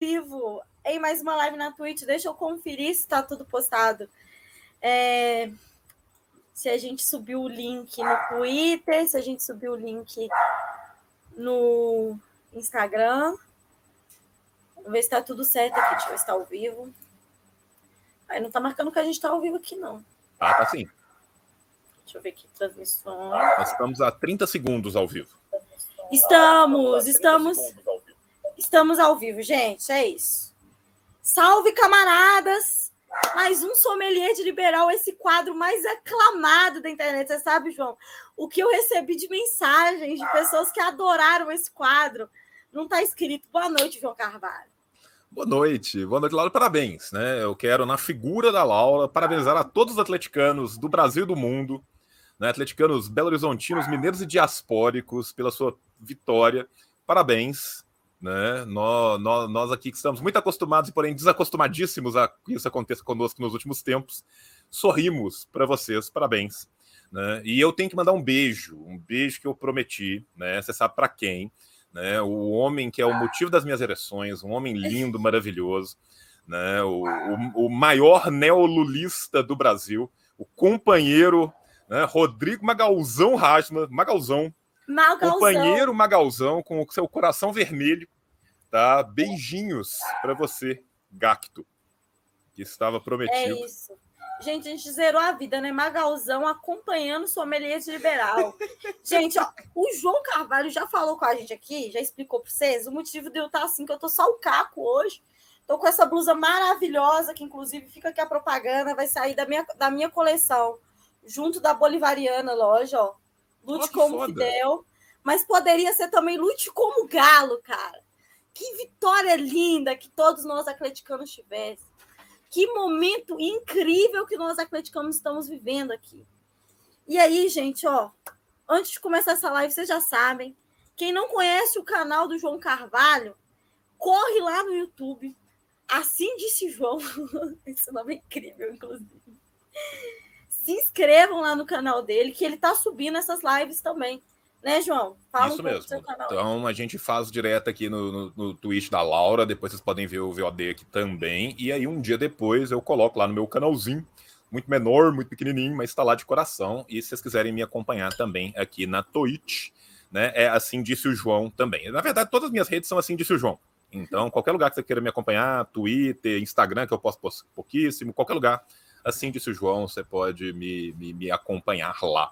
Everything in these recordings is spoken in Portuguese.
vivo em mais uma live na Twitch. Deixa eu conferir se está tudo postado. É... Se a gente subiu o link no Twitter, se a gente subiu o link no Instagram. Vamos ver se está tudo certo aqui. Deixa eu ver se está ao vivo. Aí não está marcando que a gente está ao vivo aqui, não. Ah, tá sim. Deixa eu ver aqui, transmissões. Nós estamos a 30 segundos ao vivo. Estamos, estamos. Estamos ao vivo, gente. É isso. Salve, camaradas! Mais um sommelier de liberal, esse quadro mais aclamado da internet. Você sabe, João, o que eu recebi de mensagens de pessoas que adoraram esse quadro. Não está escrito. Boa noite, João Carvalho. Boa noite, boa noite, Laura. Parabéns, né? Eu quero, na figura da Laura, parabenizar a todos os atleticanos do Brasil e do mundo, né? atleticanos belo-horizontinos, mineiros e diaspóricos, pela sua vitória. Parabéns, né? Nós, nós, nós aqui que estamos muito acostumados, porém desacostumadíssimos a que isso aconteça conosco nos últimos tempos, sorrimos para vocês, parabéns. Né? E eu tenho que mandar um beijo, um beijo que eu prometi, né? Você sabe para quem? Né? O homem que é o motivo das minhas ereções, um homem lindo, maravilhoso, né? O, o, o maior neolulista do Brasil, o companheiro, né? Rodrigo Magalzão Rasma, Magalzão, Magalzão. Companheiro Magalzão, com o seu coração vermelho, tá? Beijinhos para você, Gacto, que estava prometido. É isso. Gente, a gente zerou a vida, né? Magalzão acompanhando o sommelier liberal. gente, ó, o João Carvalho já falou com a gente aqui, já explicou para vocês o motivo de eu estar assim, que eu tô só o caco hoje. Tô com essa blusa maravilhosa, que inclusive fica aqui a propaganda, vai sair da minha, da minha coleção, junto da Bolivariana loja, ó. Lute como foda. Fidel, mas poderia ser também lute como Galo, cara. Que vitória linda que todos nós atleticanos tivessem. Que momento incrível que nós atleticanos estamos vivendo aqui. E aí, gente, ó, antes de começar essa live, vocês já sabem, quem não conhece o canal do João Carvalho, corre lá no YouTube. Assim disse João. Esse nome é incrível, inclusive se inscrevam lá no canal dele, que ele está subindo essas lives também. Né, João? Fala Isso um mesmo. Então a gente faz direto aqui no, no, no Twitch da Laura, depois vocês podem ver o VOD aqui também. E aí um dia depois eu coloco lá no meu canalzinho, muito menor, muito pequenininho, mas está lá de coração. E se vocês quiserem me acompanhar também aqui na Twitch, né? É assim disse o João também. Na verdade, todas as minhas redes são assim disse o João. Então, qualquer lugar que você queira me acompanhar, Twitter, Instagram, que eu posto pouquíssimo, qualquer lugar, Assim disse o João, você pode me, me, me acompanhar lá.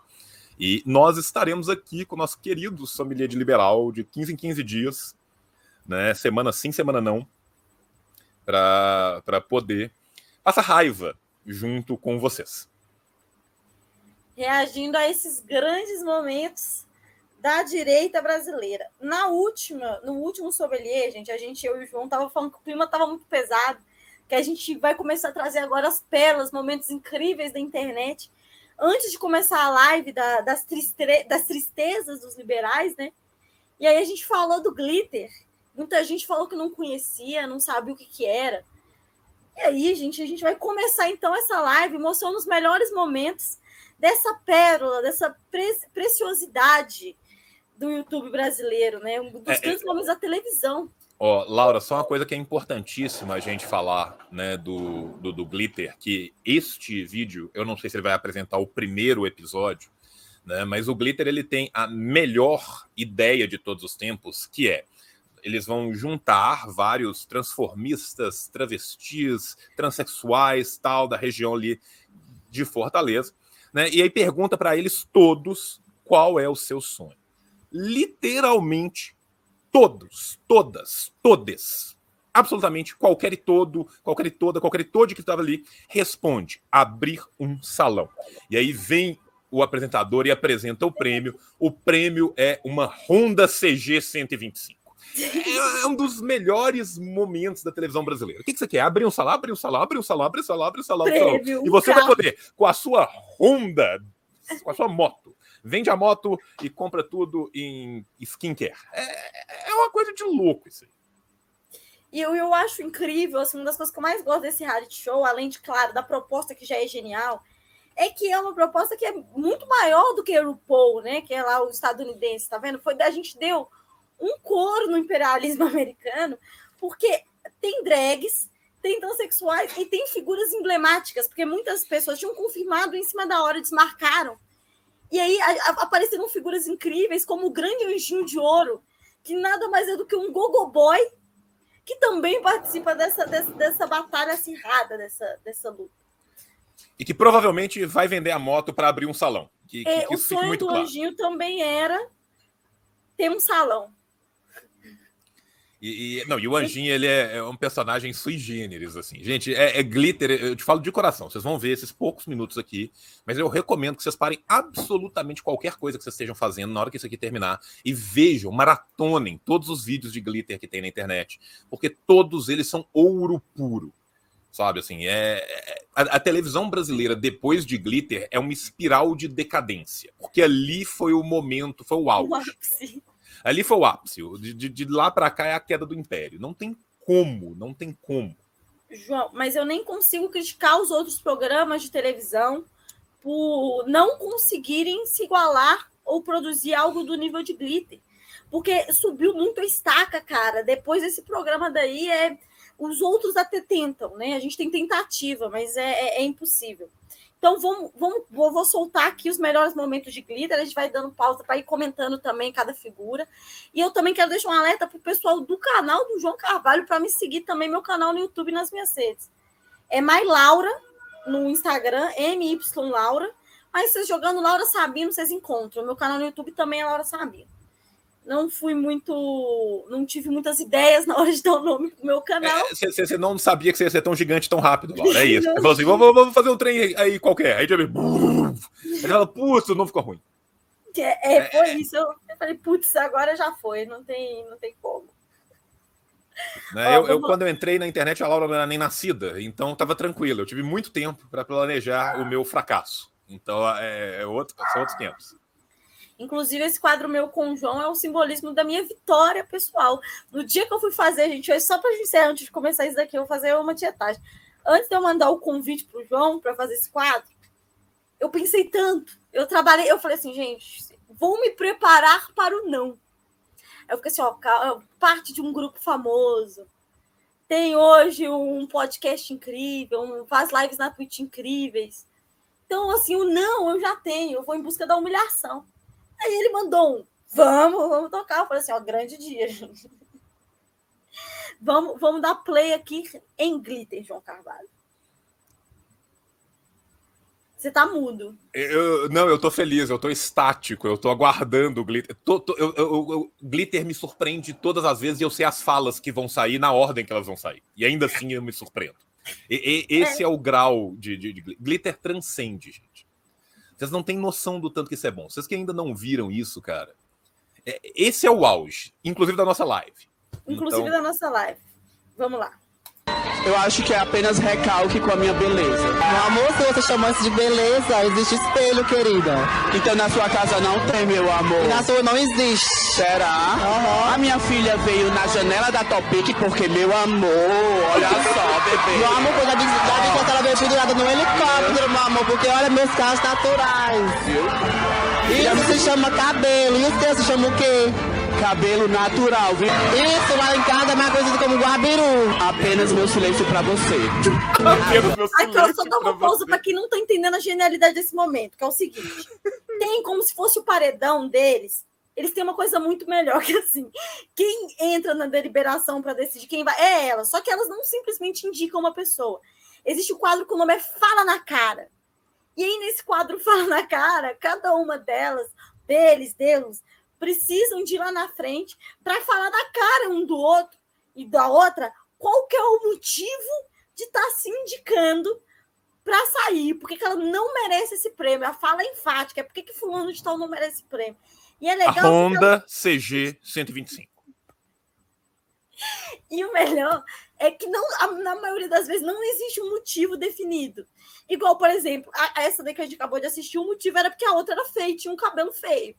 E nós estaremos aqui com o nosso querido sommelier de liberal de 15 em 15 dias, né? Semana sim, semana não, para poder passar raiva junto com vocês. Reagindo a esses grandes momentos da direita brasileira. Na última, no último sommelier, gente, a gente, eu e o João, tava falando que o clima tava muito pesado que a gente vai começar a trazer agora as pérolas, momentos incríveis da internet. Antes de começar a live da, das, triste, das tristezas dos liberais, né? E aí a gente falou do glitter. Muita gente falou que não conhecia, não sabia o que, que era. E aí, gente, a gente vai começar então essa live mostrando os melhores momentos dessa pérola, dessa pre preciosidade do YouTube brasileiro, né? Um dos é, grandes é... momentos da televisão. Ó, Laura, só uma coisa que é importantíssima a gente falar, né, do, do, do, Glitter, que este vídeo, eu não sei se ele vai apresentar o primeiro episódio, né, mas o Glitter ele tem a melhor ideia de todos os tempos, que é eles vão juntar vários transformistas, travestis, transexuais, tal, da região ali de Fortaleza, né, e aí pergunta para eles todos qual é o seu sonho. Literalmente todos, todas, todes, absolutamente qualquer e todo, qualquer e toda, qualquer e todo que estava ali, responde: abrir um salão. E aí vem o apresentador e apresenta o prêmio. O prêmio é uma Honda CG 125. É, é um dos melhores momentos da televisão brasileira. O que, que você quer? Abrir um salão, abrir um salão, abrir um salão, abrir um salão, abrir um salão. Prêmio, e você vai poder, com a sua Honda, com a sua moto, vende a moto e compra tudo em skincare. É uma coisa de louco isso aí. E eu, eu acho incrível, assim, uma das coisas que eu mais gosto desse reality show, além de, claro, da proposta que já é genial, é que é uma proposta que é muito maior do que o RuPaul, né? Que é lá o estadunidense, tá vendo? Foi a gente deu um coro no imperialismo americano, porque drags, tem transexuais e tem figuras emblemáticas, porque muitas pessoas tinham confirmado em cima da hora, desmarcaram. E aí a, a, apareceram figuras incríveis, como o grande anjinho de ouro, que nada mais é do que um gogo boy, que também participa dessa, dessa, dessa batalha acirrada, dessa, dessa luta. E que provavelmente vai vender a moto para abrir um salão. Que, que, é, que o sonho do claro. anjinho também era ter um salão. E, e, não, e o Anjinho, ele é, é, um personagem sui generis, assim. Gente, é, é, glitter, eu te falo de coração. Vocês vão ver esses poucos minutos aqui, mas eu recomendo que vocês parem absolutamente qualquer coisa que vocês estejam fazendo na hora que isso aqui terminar e vejam, maratonem todos os vídeos de glitter que tem na internet, porque todos eles são ouro puro. Sabe, assim, é, é a, a televisão brasileira depois de glitter é uma espiral de decadência, porque ali foi o momento, foi o auge. Ali foi o ápice. De, de, de lá para cá é a queda do império. Não tem como, não tem como. João, mas eu nem consigo criticar os outros programas de televisão por não conseguirem se igualar ou produzir algo do nível de glitter. Porque subiu muito a estaca, cara. Depois desse programa daí, é os outros até tentam, né? A gente tem tentativa, mas é, é, é impossível. Então, vamos, vamos, vou, vou, soltar aqui os melhores momentos de glitter. A gente vai dando pausa para ir comentando também cada figura. E eu também quero deixar um alerta para o pessoal do canal do João Carvalho para me seguir também meu canal no YouTube nas minhas redes. É mais Laura no Instagram, MY Laura. Mas vocês jogando Laura Sabino, vocês encontram. Meu canal no YouTube também é Laura Sabino não fui muito. Não tive muitas ideias na hora de dar o nome pro meu canal. Você é, não sabia que você ia ser tão gigante tão rápido, Laura. É isso. Você falou assim: vamos, vamos, fazer um trem aí qualquer. Aí já veio. Aí ela, putz, não ficou ruim. É, é, foi isso. Eu, falei, putz, agora já foi, não tem, não tem como. Né? Ó, eu, eu, quando eu entrei na internet, a Laura não era nem nascida, então estava tranquilo. Eu tive muito tempo para planejar o meu fracasso. Então é, é outro, são outros tempos. Inclusive, esse quadro meu com o João é o simbolismo da minha vitória pessoal. No dia que eu fui fazer, gente, hoje, só para encerrar, antes de começar isso daqui, eu vou fazer uma tietagem. Antes de eu mandar o convite para o João para fazer esse quadro, eu pensei tanto. Eu trabalhei, eu falei assim, gente, vou me preparar para o não. Eu fiquei assim, ó, parte de um grupo famoso, tem hoje um podcast incrível, um, faz lives na Twitch incríveis. Então, assim, o não eu já tenho, eu vou em busca da humilhação. Aí ele mandou um, vamos, vamos tocar. Eu falei assim, ó, grande dia, gente. Vamos, vamos dar play aqui em glitter, João Carvalho. Você tá mudo. Eu, não, eu tô feliz, eu tô estático, eu tô aguardando o glitter. Tô, tô, eu, eu, eu, glitter me surpreende todas as vezes e eu sei as falas que vão sair na ordem que elas vão sair. E ainda assim eu me surpreendo. E, e, esse é. é, o grau de, de, de, glitter transcende, gente. Vocês não têm noção do tanto que isso é bom. Vocês que ainda não viram isso, cara. É, esse é o auge, inclusive da nossa live. Inclusive então... da nossa live. Vamos lá. Eu acho que é apenas recalque com a minha beleza. Meu amor, se você chama isso de beleza, existe espelho, querida. Então na sua casa não tem, meu amor. E na sua não existe. Será? Uhum. A minha filha veio na janela da Topic porque, meu amor, olha só, bebê. Meu amor, já disse, já disse que ela veio pendurada no helicóptero, meu amor, porque olha meus casos naturais. Viu? Isso se chama cabelo. E o seu se chama o quê? Cabelo natural, viu? Isso, lá em casa é mais conhecido como guabiru. Apenas meu silêncio pra você. Apenas meu silêncio Aqui, eu só dou uma pausa pra quem não tá entendendo a genialidade desse momento, que é o seguinte. Tem como se fosse o paredão deles, eles têm uma coisa muito melhor que assim. Quem entra na deliberação para decidir quem vai é ela. Só que elas não simplesmente indicam uma pessoa. Existe o um quadro que o nome é Fala na Cara. E aí, nesse quadro Fala na Cara, cada uma delas, deles, deles, precisam de ir lá na frente para falar da cara um do outro e da outra qual que é o motivo de estar tá se indicando para sair, porque que ela não merece esse prêmio. A fala é enfática, é porque que fulano de tal não merece esse prêmio. E é legal. A Honda ela... CG 125. E o melhor é que não, na maioria das vezes não existe um motivo definido. Igual, por exemplo, a, essa daí que a gente acabou de assistir, o motivo era porque a outra era feia, tinha um cabelo feio.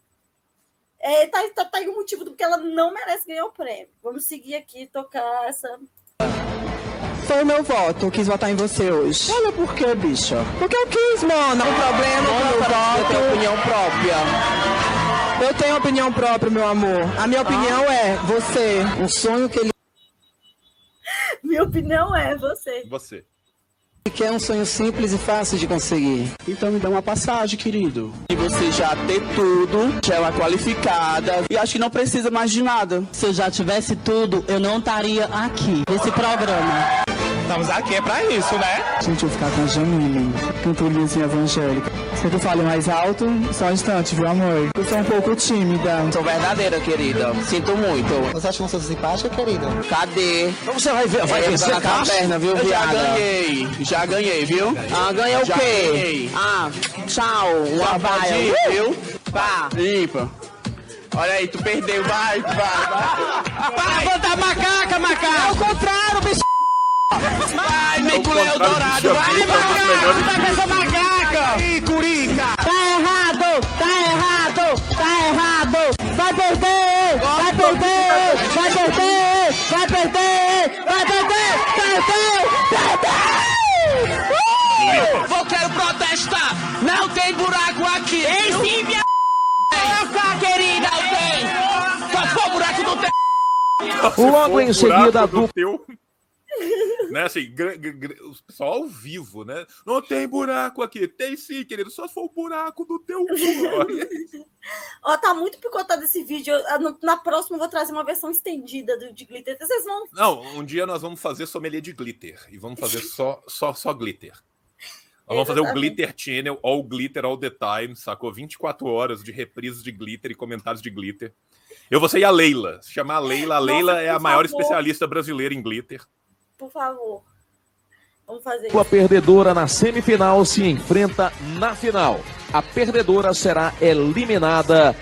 É, tá, tá, tá aí o motivo do que ela não merece ganhar o prêmio. Vamos seguir aqui tocar essa. Foi o meu voto, eu quis votar em você hoje. Olha por quê, bicha? Porque eu quis, mano. O problema é meu voto. Eu tenho opinião própria. Eu tenho opinião própria, meu amor. A minha opinião ah. é você. Um sonho que ele. minha opinião é você. Você. Que é um sonho simples e fácil de conseguir. Então me dá uma passagem, querido. E você já ter tudo, já ela qualificada, e acho que não precisa mais de nada. Se eu já tivesse tudo, eu não estaria aqui, nesse programa. Estamos aqui é pra isso, né? Gente, eu vou ficar com a Jamile, cantorinha evangélica. Se eu fale mais alto, só um instante, viu, amor? Eu sou um pouco tímida. Sou verdadeira, querida. Sinto muito. Você acha que eu sou simpática, querida? Cadê? Então você vai ver, vai É, vencer tá a na perna, viu, Eu já ganhei. Já ganhei, viu? Ah, ganhou o Já quê? ganhei. Ah, tchau, uma vaia. Uh! viu? Pá. Limpa. Olha aí, tu perdeu. Vai, vai, vai. Para botar macaca, macaca! É o contrário, bicho! Vai, vem com o contrário Léo de Dourado. Vai, é um macaco. melhores Pega essa macaca. Ih, curica. Tá errado, tá errado, tá errado! Vai perder, vai perder, vai perder, vai perder, vai perder, perdeu, perdeu! Uh! Vou quero protestar. Não tem buraco aqui. Ei, sim, minha querida. Não tem. Só buraco não tem. Logo em seguida do teu. né, assim, pessoal ao vivo, né? Não tem buraco aqui. Tem sim, querido. Só se for o buraco do teu cu. Ó, tá muito picotado esse vídeo. Eu- Na próxima eu vou trazer uma versão estendida do, de glitter. Vocês vão. Não, um dia nós vamos fazer sommelier de glitter. E vamos fazer só, só, só glitter. Nós vamos fazer o. Glitter Channel, all glitter all the time, sacou? 24 horas de reprises de glitter e comentários de glitter. Eu vou ser a Leila. Se chamar a Leila, a Nossa, Leila é a maior favor. especialista brasileira em glitter. Por favor. Vamos fazer A isso. perdedora na semifinal se enfrenta na final. A perdedora será eliminada.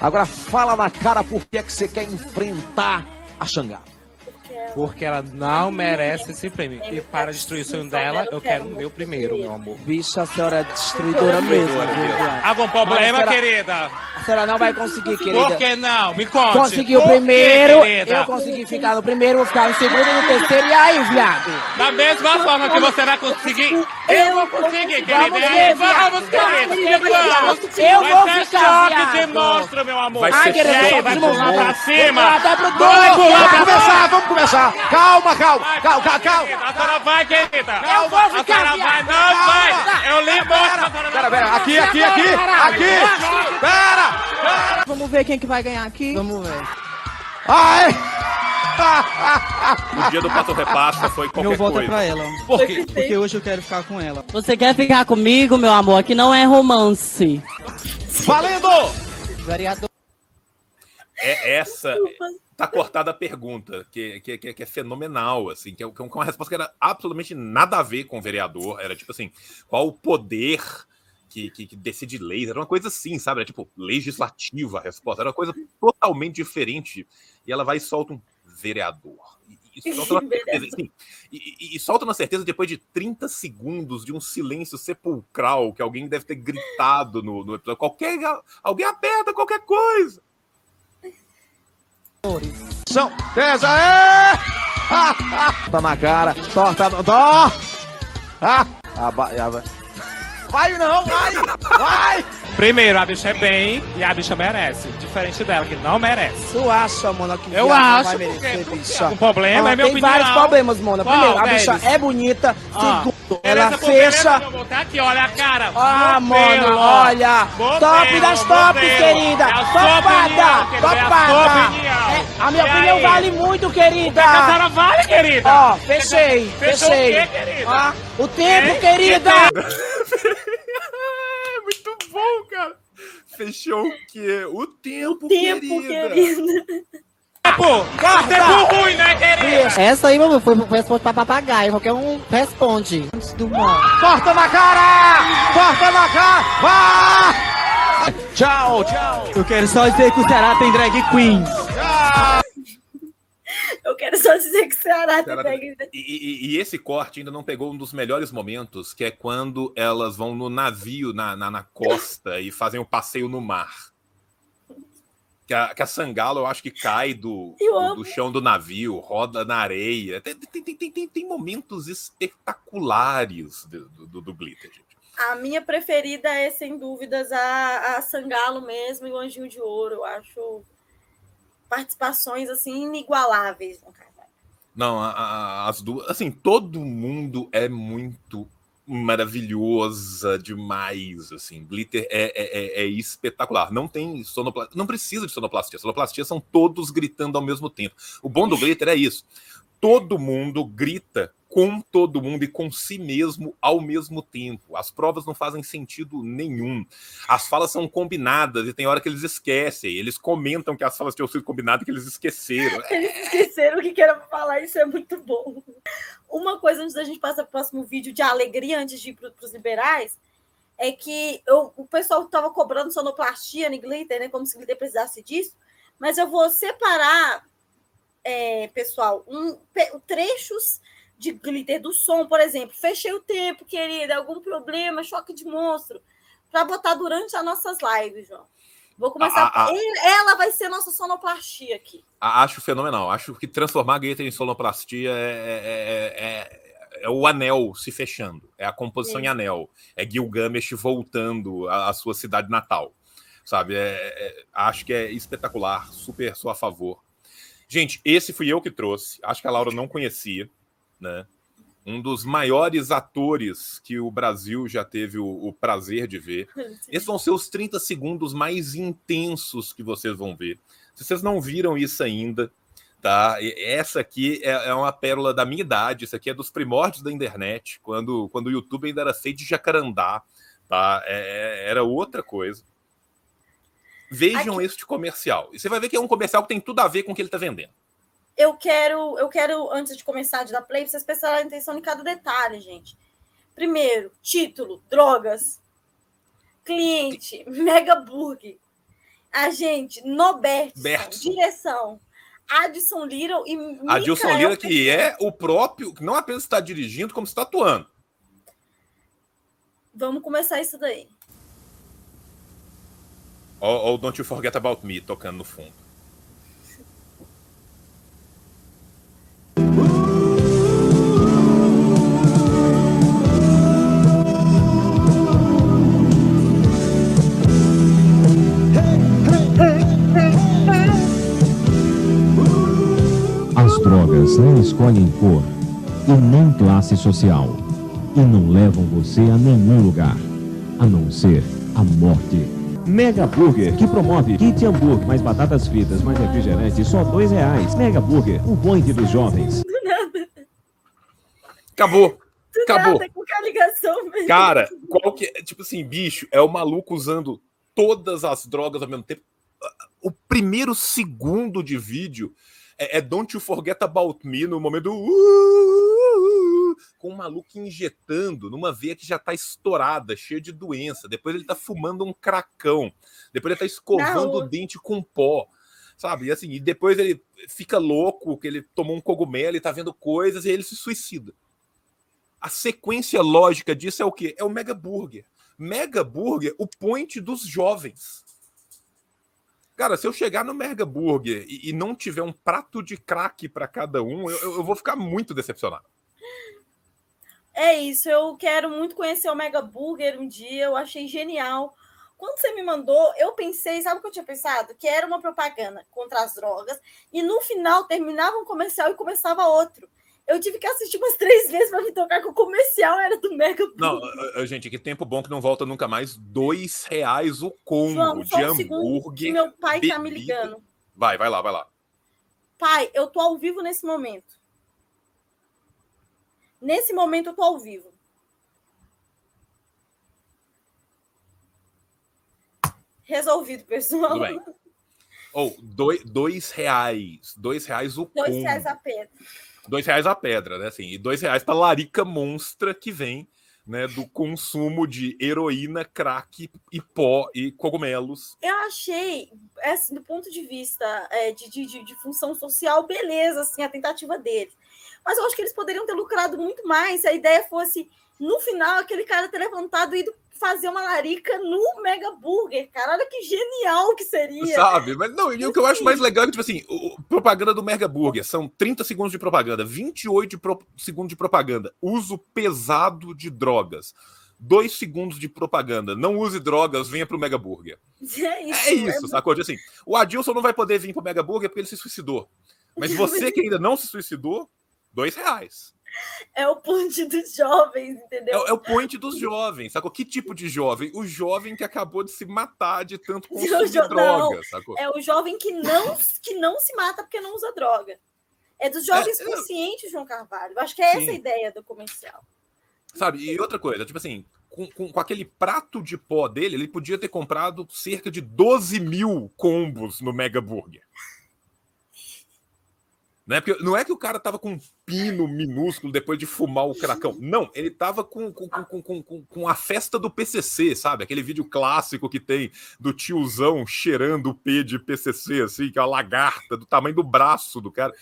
Agora fala na cara por que é que você quer enfrentar a Xangá. Porque ela- não merece esse prêmio. E para destruir o sonho dela, eu quero o meu primeiro, meu amor. Bicho, a senhora é destruidora mesmo? Algum problema, Mas será- querida? A senhora não vai conseguir, Por querida. que não? Me conte. Consegui o Por primeiro, querida? eu consegui ficar no primeiro, vou ficar no segundo, no terceiro, e aí, viado? Da mesma forma que você vai conseguir, eu vou conseguir, querida. Vamos ver, vamos, querida. Vamos. Vamos. Eu vai vou ser ficar, choque de monstro, meu amor. Vai Ai, ser querida, choque vai pular pra cima. Até pro Vai gol, pular pra começar, vamos começar. Calma, calma, calma, vai, calma. querida. A senhora vai, querida. Eu vou A ficar, senhora vai, não vai. Eu lhe mostro. a senhora Pera, pera, aqui, aqui, aqui, aqui. Pera. Vamos ver quem que vai ganhar aqui. Vamos ver. Ai. No dia do Pato Repassa foi qualquer Meu voto é coisa. pra ela. Por quê? Porque hoje eu quero ficar com ela. Você quer ficar comigo, meu amor? Aqui não é romance. Valendo. Vereador. É essa. Tá cortada a pergunta, que, que, que, é fenomenal, assim, que é, que é uma resposta que era absolutamente nada a ver com o vereador. Era tipo assim, qual o poder que, que, que decide leis? Era uma coisa assim, sabe? Era tipo legislativa a resposta. Era uma coisa totalmente diferente. E ela vai e solta um vereador. E, e solta uma certeza, assim, e, e- solta uma certeza depois de 30 segundos de um silêncio sepulcral que alguém deve ter gritado no, no episódio. Qualquer, alguém aperta qualquer coisa. São César. É. Tá na cara. Torta. Tó. Ah. Vai não, vai. Vai. Primeiro, a bicha é bem e a bicha merece. Diferente dela, que não merece. Tu acha, mano, que Eu acho, vai porque, merecer, porque bicha? algum problema, Ah, é tem opinião. vários problemas, mano. Qual Primeiro, a deles? bicha é bonita. Ah. Segundo, Beleza, ela beleza, fecha. meu amor, Tá aqui, olha a cara. Ah, Modelo. mano, olha. Modelo, top das tops, modelo. querida. É Topada. opinião, é Topada. opinião. É, a minha E opinião aí? vale muito, querida. A senhora vale, querida? Ó, fechei, Fechou fechei. o quê, querida? Ah, o tempo, Hein? querida. É muito bom, cara. Fechou o quê? O tempo, Tempo, querida. querida. Tempo! Tempo ruim, né, querida? Essa aí, meu amor, foi resposta pra papagaio. Qualquer um responde. Antes do mal. Torta na cara. Torta na cara. Vá. Tchau, tchau. Eu quero só dizer que o Ceará tem drag queens. Eu quero só dizer que Ceará tem Ceará drag- E, e- e esse corte ainda não pegou um dos melhores momentos, que é quando elas vão no navio na, na, na costa e fazem o passeio no mar. Que a, que a Sangalo, eu acho que cai do, do, chão do navio, roda na areia. Tem, tem, tem, tem, tem- tem momentos espetaculares do, do, do Glitter, gente. A minha preferida é, sem dúvidas, a, a Sangalo mesmo e o Anjinho de Ouro. Eu acho participações assim inigualáveis no carnaval. Não, a- a- as duas. Assim, todo mundo é muito maravilhosa demais. Assim, glitter é, é, é- é espetacular. Não tem sonoplastia. Não precisa de sonoplastia. Sonoplastia são todos gritando ao mesmo tempo. O bom do glitter é isso. Todo mundo grita com todo mundo e com si mesmo ao mesmo tempo. As provas não fazem sentido nenhum. As falas são combinadas e tem hora que eles esquecem. Eles comentam que as falas tinham sido combinadas e que eles esqueceram. Eles esqueceram o que era falar, isso é muito bom. Uma coisa antes da gente passar pro próximo vídeo de alegria, antes de ir para os liberais, é que eu- o pessoal estava cobrando sonoplastia no glitter, né? Como se o glitter precisasse disso. Mas eu vou separar, é, pessoal, um, trechos de glitter do som, por exemplo. Fechei o tempo, querida, algum problema, choque de monstro, para botar durante as nossas lives, João. Vou começar. Ah, ah, ah. Ele- Ela vai ser nossa sonoplastia aqui. A- Acho fenomenal. Acho que transformar glitter em sonoplastia é, é- é- é o anel se fechando. É a composição Sim. em anel. É Gilgamesh voltando à, à sua cidade natal. Sabe? É- é- acho que é espetacular. Super sou a favor. Gente, esse fui eu que trouxe. Acho que a Laura não conhecia. Né? Um dos maiores atores que o Brasil já teve o, o prazer de ver. Esses vão ser os 30 segundos mais intensos que vocês vão ver. Se vocês não viram isso ainda, tá? Essa aqui é, é uma pérola da minha idade. Isso aqui é dos primórdios da internet, quando, quando o YouTube ainda era feito de jacarandá, tá? É- é- era outra coisa. Vejam Aqui- este comercial. E você vai ver que é um comercial que tem tudo a ver com o que ele está vendendo. Eu quero, eu quero, antes de começar de dar play, vocês prestarem atenção em cada detalhe, gente. Primeiro, título, drogas. Cliente, Mega Burger. Agente, Nobertson. Bertson. Direção, Adson Little e Adilson Lira, que é o próprio, que não apenas está dirigindo, como está atuando. Vamos começar isso daí. Ó o Don't You Forget About Me tocando no fundo. Drogas não escolhem cor e nem classe social e não levam você a nenhum lugar, a não ser a morte. Mega Burger, que promove kit hambúrguer, mais batatas fritas, mais refrigerante, só dois reais. Mega Burger, o point dos jovens. Do nada, Acabou. do Acabou. nada, com a ligação mesmo. Cara, qual que é? Tipo assim, bicho, é o maluco usando todas as drogas ao mesmo tempo. O primeiro segundo de vídeo é, é Don't You Forget About Me no momento do. uh, uh, uh, com o maluco injetando numa veia que já tá estourada, cheia de doença. Depois ele tá fumando um cracão. Depois ele tá escovando Não. o dente com pó. Sabe? E assim, e depois ele fica louco, que ele tomou um cogumelo e tá vendo coisas e ele se suicida. A sequência lógica disso é o quê? É o Mega Burger. Mega Burger, o point dos jovens. Cara, se eu chegar no Mega Burger e, e não tiver um prato de crack para cada um, eu- eu vou ficar muito decepcionado. É isso, eu quero muito conhecer o Mega Burger um dia, eu achei genial. Quando você me mandou, eu pensei, sabe o que eu tinha pensado? Que era uma propaganda contra as drogas, e no final terminava um comercial e começava outro. Eu tive que assistir umas três vezes para me tocar que o comercial era do Mega. Não, gente, que tempo bom que não volta nunca mais. Dois reais o combo João, de um hambúrguer. meu pai tá me bebida. ligando. Vai, vai lá, vai lá. Pai, eu tô ao vivo nesse momento. Nesse momento eu tô ao vivo. Resolvido, pessoal. Tudo bem. Ou dois, dois reais. Dois reais o Dois combo. reais a pedra. Dois reais a pedra, né? Assim, e dois reais para larica monstra que vem né, do consumo de heroína, crack e pó e cogumelos. Eu achei, assim, do ponto de vista é, de, de, de- função social, beleza, assim, a tentativa deles. Mas eu acho que eles poderiam ter lucrado muito mais se a ideia fosse, no final, aquele cara ter levantado e ido fazer uma larica no Mega Burger, cara. Olha que genial que seria. Sabe? Mas não, e o que eu acho mais legal é que, tipo assim, o, propaganda do Mega Burger são 30 segundos de propaganda, 28 de pro- segundos de propaganda, uso pesado de drogas. Dois segundos de propaganda. Não use drogas, venha pro Mega Burger. É isso. É isso, sacou? Tipo Assim, o Adilson não vai poder vir pro Mega Burger porque ele se suicidou. Mas você que ainda não se suicidou, dois reais. É o ponte dos jovens, É, entendeu? é o point dos jovens, sacou? Que tipo de jovem? O jovem que acabou de se matar de tanto O consumir jo- droga, não, sacou? É o jovem que não, que não se mata porque não usa droga. É dos jovens É, é. conscientes, João Carvalho. Eu acho que é essa Sim. a ideia do comercial. Sabe? E outra coisa, tipo assim, com, com, com aquele prato de pó dele, ele podia ter comprado cerca de 12 mil combos no Mega Burger. Né? Porque não é que o cara tava com um pino minúsculo depois de fumar o cracão. Não, ele tava com, com, com, com, com- a festa do PCC, sabe? Aquele vídeo clássico que tem do tiozão cheirando o P de PCC, assim, que é uma lagarta do tamanho do braço do cara.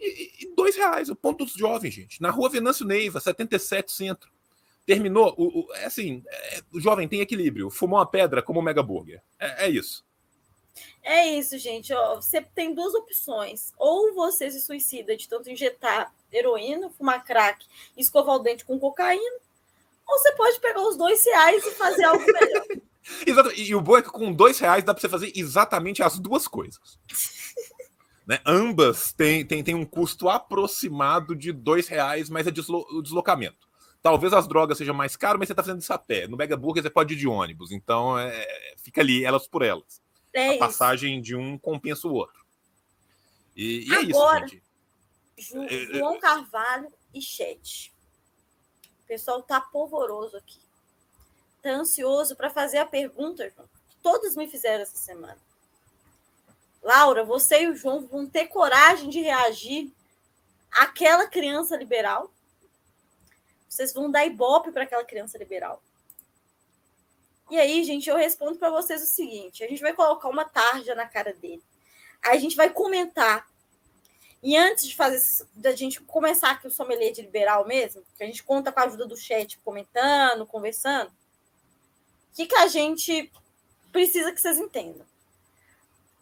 E, e dois reais, o ponto dos jovens, gente. Na rua Venâncio Neiva, 77 Centro. Terminou. O, o- é assim, é, o jovem tem equilíbrio. Fumou uma pedra como um mega burger. É, é isso. É isso, gente. Ó, você tem duas opções. Ou você se suicida de tanto injetar heroína, fumar crack escovar o dente com cocaína. Ou você pode pegar os dois reais e fazer algo melhor. Exato. E, e o bom é que com dois reais dá para você fazer exatamente as duas coisas. Né? Ambas têm, têm, têm um custo aproximado de dois reais, mas é deslo- o deslocamento. Talvez as drogas sejam mais caras, mas você está fazendo isso a pé. No Mega Burger você pode ir de ônibus. Então é, fica ali, elas por elas. É a isso. passagem de um compensa o outro. E, e é isso, Agora- gente. Ju- É, João Carvalho e chat. O pessoal tá polvoroso aqui. Tá ansioso para fazer a pergunta, João, que todos me fizeram essa semana. Laura, você e o João vão ter coragem de reagir àquela criança liberal? Vocês vão dar ibope para aquela criança liberal? E aí, gente, eu respondo para vocês o seguinte: a gente vai colocar uma tarja na cara dele. A gente vai comentar e antes de fazer da gente começar aqui o sommelier de liberal mesmo, que a gente conta com a ajuda do chat comentando, conversando, o que, que a gente precisa que vocês entendam?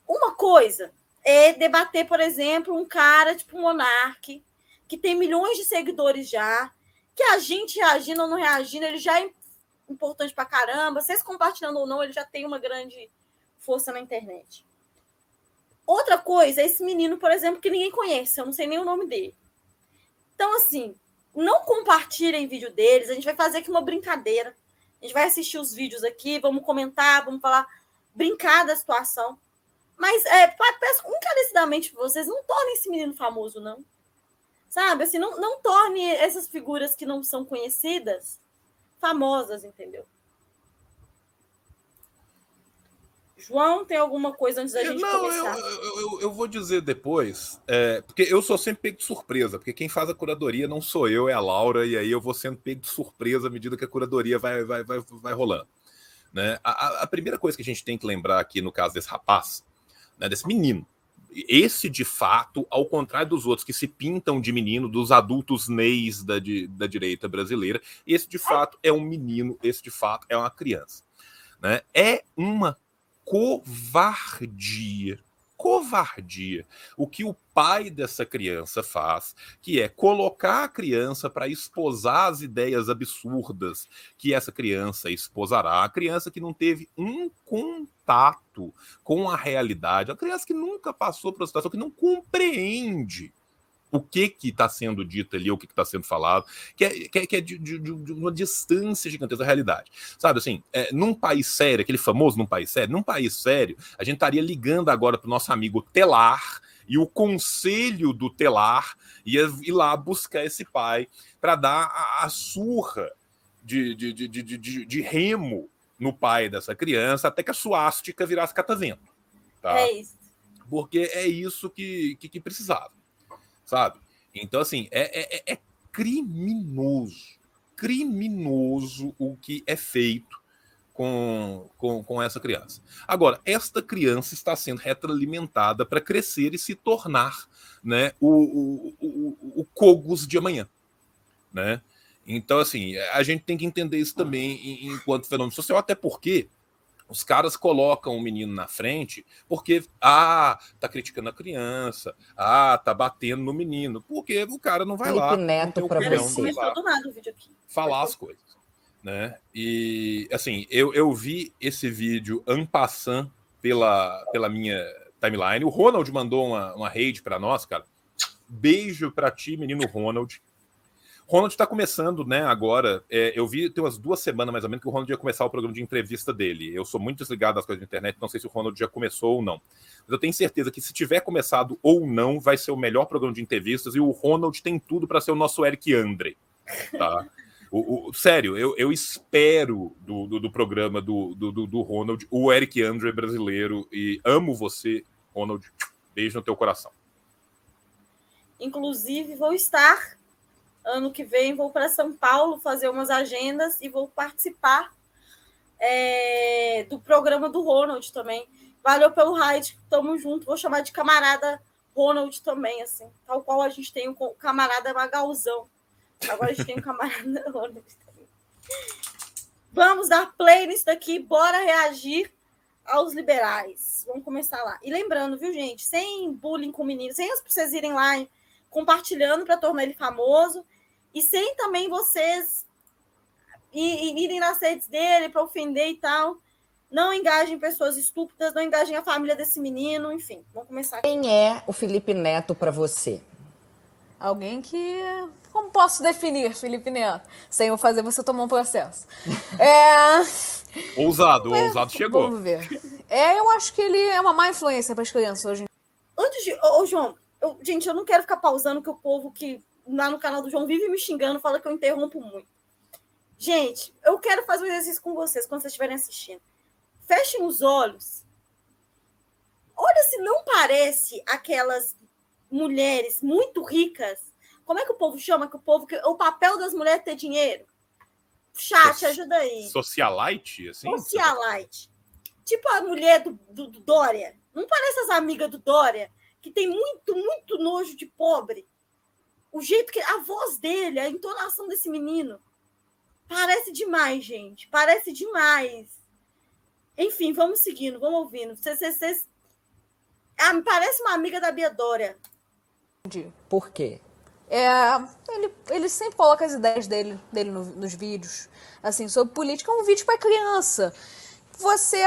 Uma coisa é debater, por exemplo, um cara tipo Monark, que tem milhões de seguidores já, que a gente reagindo ou não reagindo, ele já importante pra caramba, vocês compartilhando ou não, ele já tem uma grande força na internet. Outra coisa é esse menino, por exemplo, que ninguém conhece, eu não sei nem o nome dele. Então, assim, não compartilhem vídeo deles, a gente vai fazer aqui uma brincadeira. A gente vai assistir os vídeos aqui, vamos comentar, vamos falar, brincar da situação. Mas é, peço encarecidamente pra vocês, não tornem esse menino famoso, não. Sabe, assim, não, não torne essas figuras que não são conhecidas famosas, entendeu? João, tem alguma coisa antes da gente Não, começar? eu, eu- eu vou dizer depois, é, porque eu sou sempre pego de surpresa, porque quem faz a curadoria não sou eu, é a Laura, e aí eu vou sendo pego de surpresa à medida que a curadoria vai, vai, vai, vai rolando. Né? A, a- a primeira coisa que a gente tem que lembrar aqui no caso desse rapaz, né, desse menino, esse de fato, ao contrário dos outros que se pintam de menino, dos adultos neis da, di- da direita brasileira, esse de fato é um menino, esse de fato é uma criança. Né? É uma covardia. Covardia. O que o pai dessa criança faz, que é colocar a criança para esposar as ideias absurdas que essa criança esposará. A criança que não teve um contato com a realidade, a criança que nunca passou por uma situação, que não compreende o que que está sendo dito ali, o que está sendo falado, que é, que é, que é de, de- de- uma distância gigantesca da realidade. Sabe assim, é, num país sério, aquele famoso num país sério, num país sério, a gente estaria ligando agora para o nosso amigo Telar e o conselho do Telar ia ir lá buscar esse pai para dar a, a surra de, de, de, de, de- de remo no pai dessa criança até que a suástica virasse catavento. Tá? É isso. porque é isso que, que, que precisava, sabe? Então, assim, é, é- é- é criminoso, criminoso o que é feito com, com, com essa criança. Agora, esta criança está sendo retroalimentada para crescer e se tornar né, o, o, o, o Cogos de amanhã, né? Então, assim, a gente tem que entender isso também enquanto fenômeno social, até porque os caras colocam o menino na frente porque, ah, tá criticando a criança, ah, tá batendo no menino, porque o cara não vai Felipe lá. Neto pra você. de ir Começou lá do nada o vídeo aqui. falar as coisas, né? E assim, eu, eu vi esse vídeo en passant pela, pela minha timeline. O Ronald mandou uma, uma raid para nós, cara. Beijo para ti, menino Ronald. Ronald está começando, né? Agora, é, eu vi tem umas duas semanas mais ou menos que o Ronald ia começar o programa de entrevista dele. Eu sou muito desligado das coisas de internet, não sei se o Ronald já começou ou não. Mas eu tenho certeza que se tiver começado ou não, vai ser o melhor programa de entrevistas e o Ronald tem tudo para ser o nosso Eric Andre. Tá? O, o, sério, eu, eu espero do, do, do programa do, do, do Ronald o Eric Andre brasileiro e amo você, Ronald. Beijo no teu coração. Inclusive, vou estar ano que vem, vou para São Paulo fazer umas agendas e vou participar é, do programa do Ronald também. Valeu pelo raid, tamo junto. Vou chamar de camarada Ronald também, assim. Tal qual a gente tem o camarada Magalzão. Agora a gente tem o camarada Ronald também. Vamos dar play nisso daqui, bora reagir aos liberais. Vamos começar lá. E lembrando, viu, gente, sem bullying com meninos, sem vocês irem lá compartilhando para tornar ele famoso e sem também vocês irem nas redes dele para ofender e tal. Não engajem pessoas estúpidas, não engajem a família desse menino, enfim. Vamos começar aqui. Quem é o Felipe Neto para você? Alguém que. Como posso definir Felipe Neto? Sem eu fazer você tomar um processo. É. Ousado, é, ousado chegou. Vamos ver. É, eu acho que ele é uma má influência para as crianças hoje. Antes de. Ô, João, eu, gente, eu não quero ficar pausando que o povo que lá no canal do João vive me xingando, fala que eu interrompo muito. Gente, eu quero fazer um exercício com vocês quando vocês estiverem assistindo. Fechem os olhos. Olha se não parece aquelas mulheres muito ricas. Como é que o povo chama? Que o povo que o papel das mulheres é ter dinheiro. Chat, so ajuda aí. Socialite, assim? Socialite. Tipo a mulher do, do, do Dória. Não parece as amigas do Dória, que tem muito, muito nojo de pobre. O jeito que. A voz dele, a entonação desse menino. Parece demais, gente. Parece demais. Enfim, vamos seguindo, vamos ouvindo. Vocês, vocês. Ah, parece uma amiga da Bia Dória. Por quê? É, ele, ele sempre coloca as ideias dele, dele no, nos vídeos. Assim, sobre política, é um vídeo para criança. Você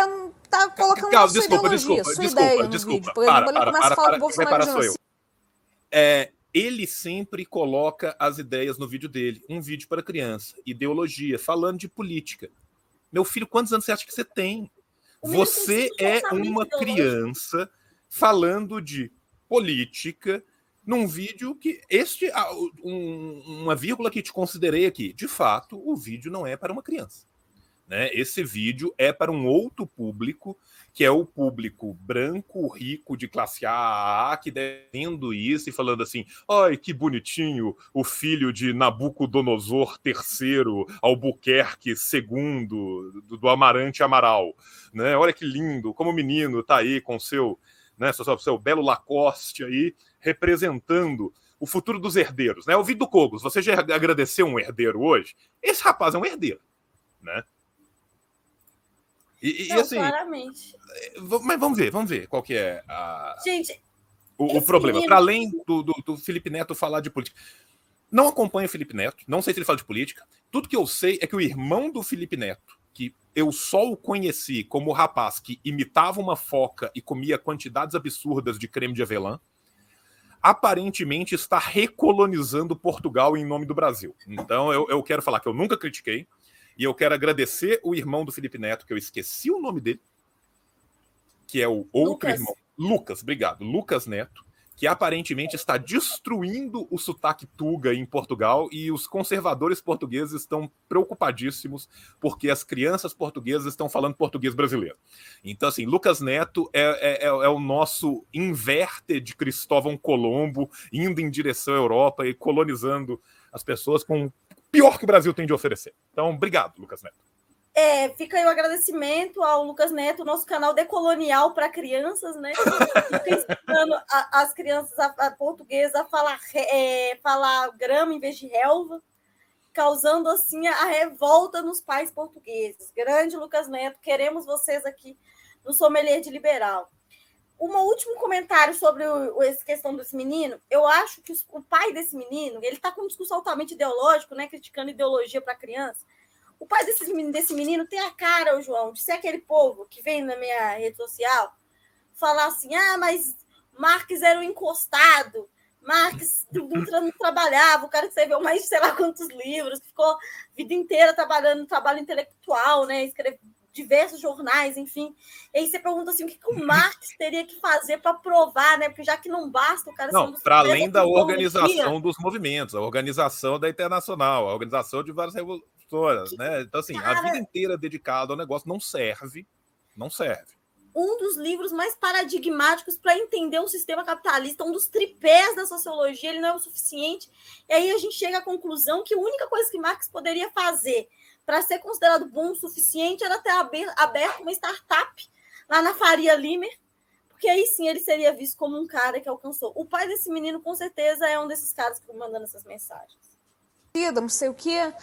tá colocando Calma, sua desculpa, ideologia, desculpa, sua desculpa, ideia desculpa. no vídeo. Por exemplo, para, ele começa para, a falar para, do Bolsonaro. Assim. É, ele sempre coloca as ideias no vídeo dele. Um vídeo para criança, ideologia, falando de política. Meu filho, quantos anos você acha que você tem? Você é uma criança falando de política num vídeo que este um, uma vírgula que te considerei aqui. De fato, o vídeo não é para uma criança. Né? Esse vídeo é para um outro público que é o público branco, rico, de classe A, que vendo isso e falando assim: ai, que bonitinho, o filho de Nabucodonosor III, Albuquerque II, do, do Amarante Amaral. Né? Olha que lindo, como o menino está aí com seu, né, seu, seu belo Lacoste aí, representando o futuro dos herdeiros. Né? O Vido Cogos, você já agradeceu um herdeiro hoje? Esse rapaz é um herdeiro. Né? E, Não, e assim. Claramente. É, mas vamos ver, vamos ver qual que é a. Gente. O, o problema. Para além do, do, do, Felipe Neto falar de política. Não acompanho o Felipe Neto, não sei se ele fala de política. Tudo que eu sei é que o irmão do Felipe Neto, que eu só o conheci como o rapaz que imitava uma foca e comia quantidades absurdas de creme de avelã, aparentemente está recolonizando Portugal em nome do Brasil. Então eu, eu quero falar que eu nunca critiquei, e eu quero agradecer o irmão do Felipe Neto, que eu esqueci o nome dele, que é o outro Lucas. irmão. Lucas, obrigado. Lucas Neto, que aparentemente está destruindo o sotaque tuga em Portugal e os conservadores portugueses estão preocupadíssimos porque as crianças portuguesas estão falando português brasileiro. Então, assim, Lucas Neto é, é, é, é o nosso inverter de Cristóvão Colombo indo em direção à Europa e colonizando as pessoas com pior que o Brasil tem de oferecer. Então, obrigado, Lucas Neto. É, fica aí o agradecimento ao Lucas Neto, nosso canal decolonial para crianças, né? Fica ensinando a, as crianças a, a portuguesa a falar, é, falar grama em vez de relva, causando assim a revolta nos pais portugueses. Grande Lucas Neto, queremos vocês aqui no Sommelier de Liberal um último comentário sobre o, essa questão desse menino. Eu acho que o pai desse menino, ele está com um discurso altamente ideológico, né? Criticando ideologia para criança. O pai desse menino, desse menino tem a cara, o João, de ser aquele povo que vem na minha rede social falar assim: ah, mas Marques era um encostado, Marx não trabalhava, o cara escreveu mais de sei lá quantos livros, ficou a vida inteira trabalhando trabalho intelectual, né? Escreveu diversos jornais, enfim. E aí você pergunta assim, o que, que o Marx teria que fazer para provar, né? Porque já que não basta o cara ser um Não, para além da a organização dos movimentos, a organização da Internacional, a organização de várias revoluções, né? Então, assim, a cara- vida inteira dedicada ao negócio não serve, não serve. um dos livros mais paradigmáticos para entender o sistema capitalista, um dos tripés da sociologia, ele não é o suficiente. E aí a gente chega à conclusão que a única coisa que Marx poderia fazer para ser considerado bom o suficiente era ter aber- aberto uma startup lá na Faria Limer, porque aí sim ele seria visto como um cara que alcançou. O pai desse menino, com certeza, é um desses caras que mandando essas mensagens. não sei o quê.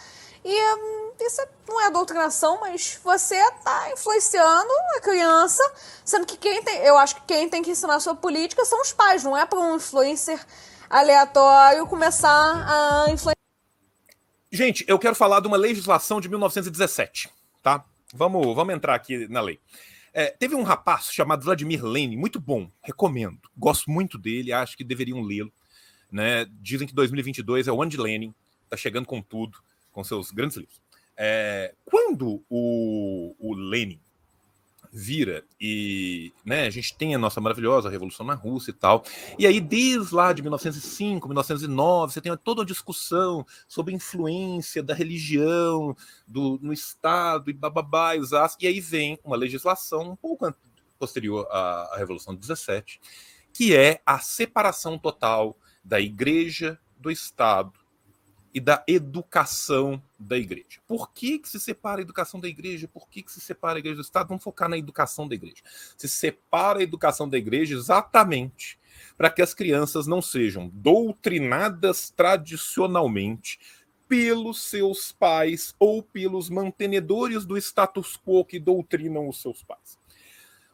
E hum, isso é- não é doutrinação, mas você tá influenciando a criança, sendo que quem tem, eu acho que quem tem que ensinar a sua política são os pais, não é para um influencer aleatório começar a influenciar. Gente, eu quero falar de uma legislação de 1917, tá? Vamos, vamos entrar aqui na lei. É, teve um rapaz chamado Vladimir Lenin, muito bom, recomendo. Gosto muito dele, acho que deveriam lê-lo. Né? Dizem que 2022 é o ano de Lenin, tá chegando com tudo, com seus grandes livros. É, quando o, o Lenin vira e né, a gente tem a nossa maravilhosa revolução na Rússia e tal. E aí, desde lá de 1905, 1909, você tem toda a discussão sobre a influência da religião do, no Estado e bababá, e os as- E aí vem uma legislação um pouco posterior à, à Revolução de 17, que é a separação total da igreja do Estado e da educação da igreja. Por que, que se separa a educação da igreja? Por que, que se separa a igreja do Estado? Vamos focar na educação da igreja. Se separa a educação da igreja exatamente para que as crianças não sejam doutrinadas tradicionalmente pelos seus pais ou pelos mantenedores do status quo que doutrinam os seus pais.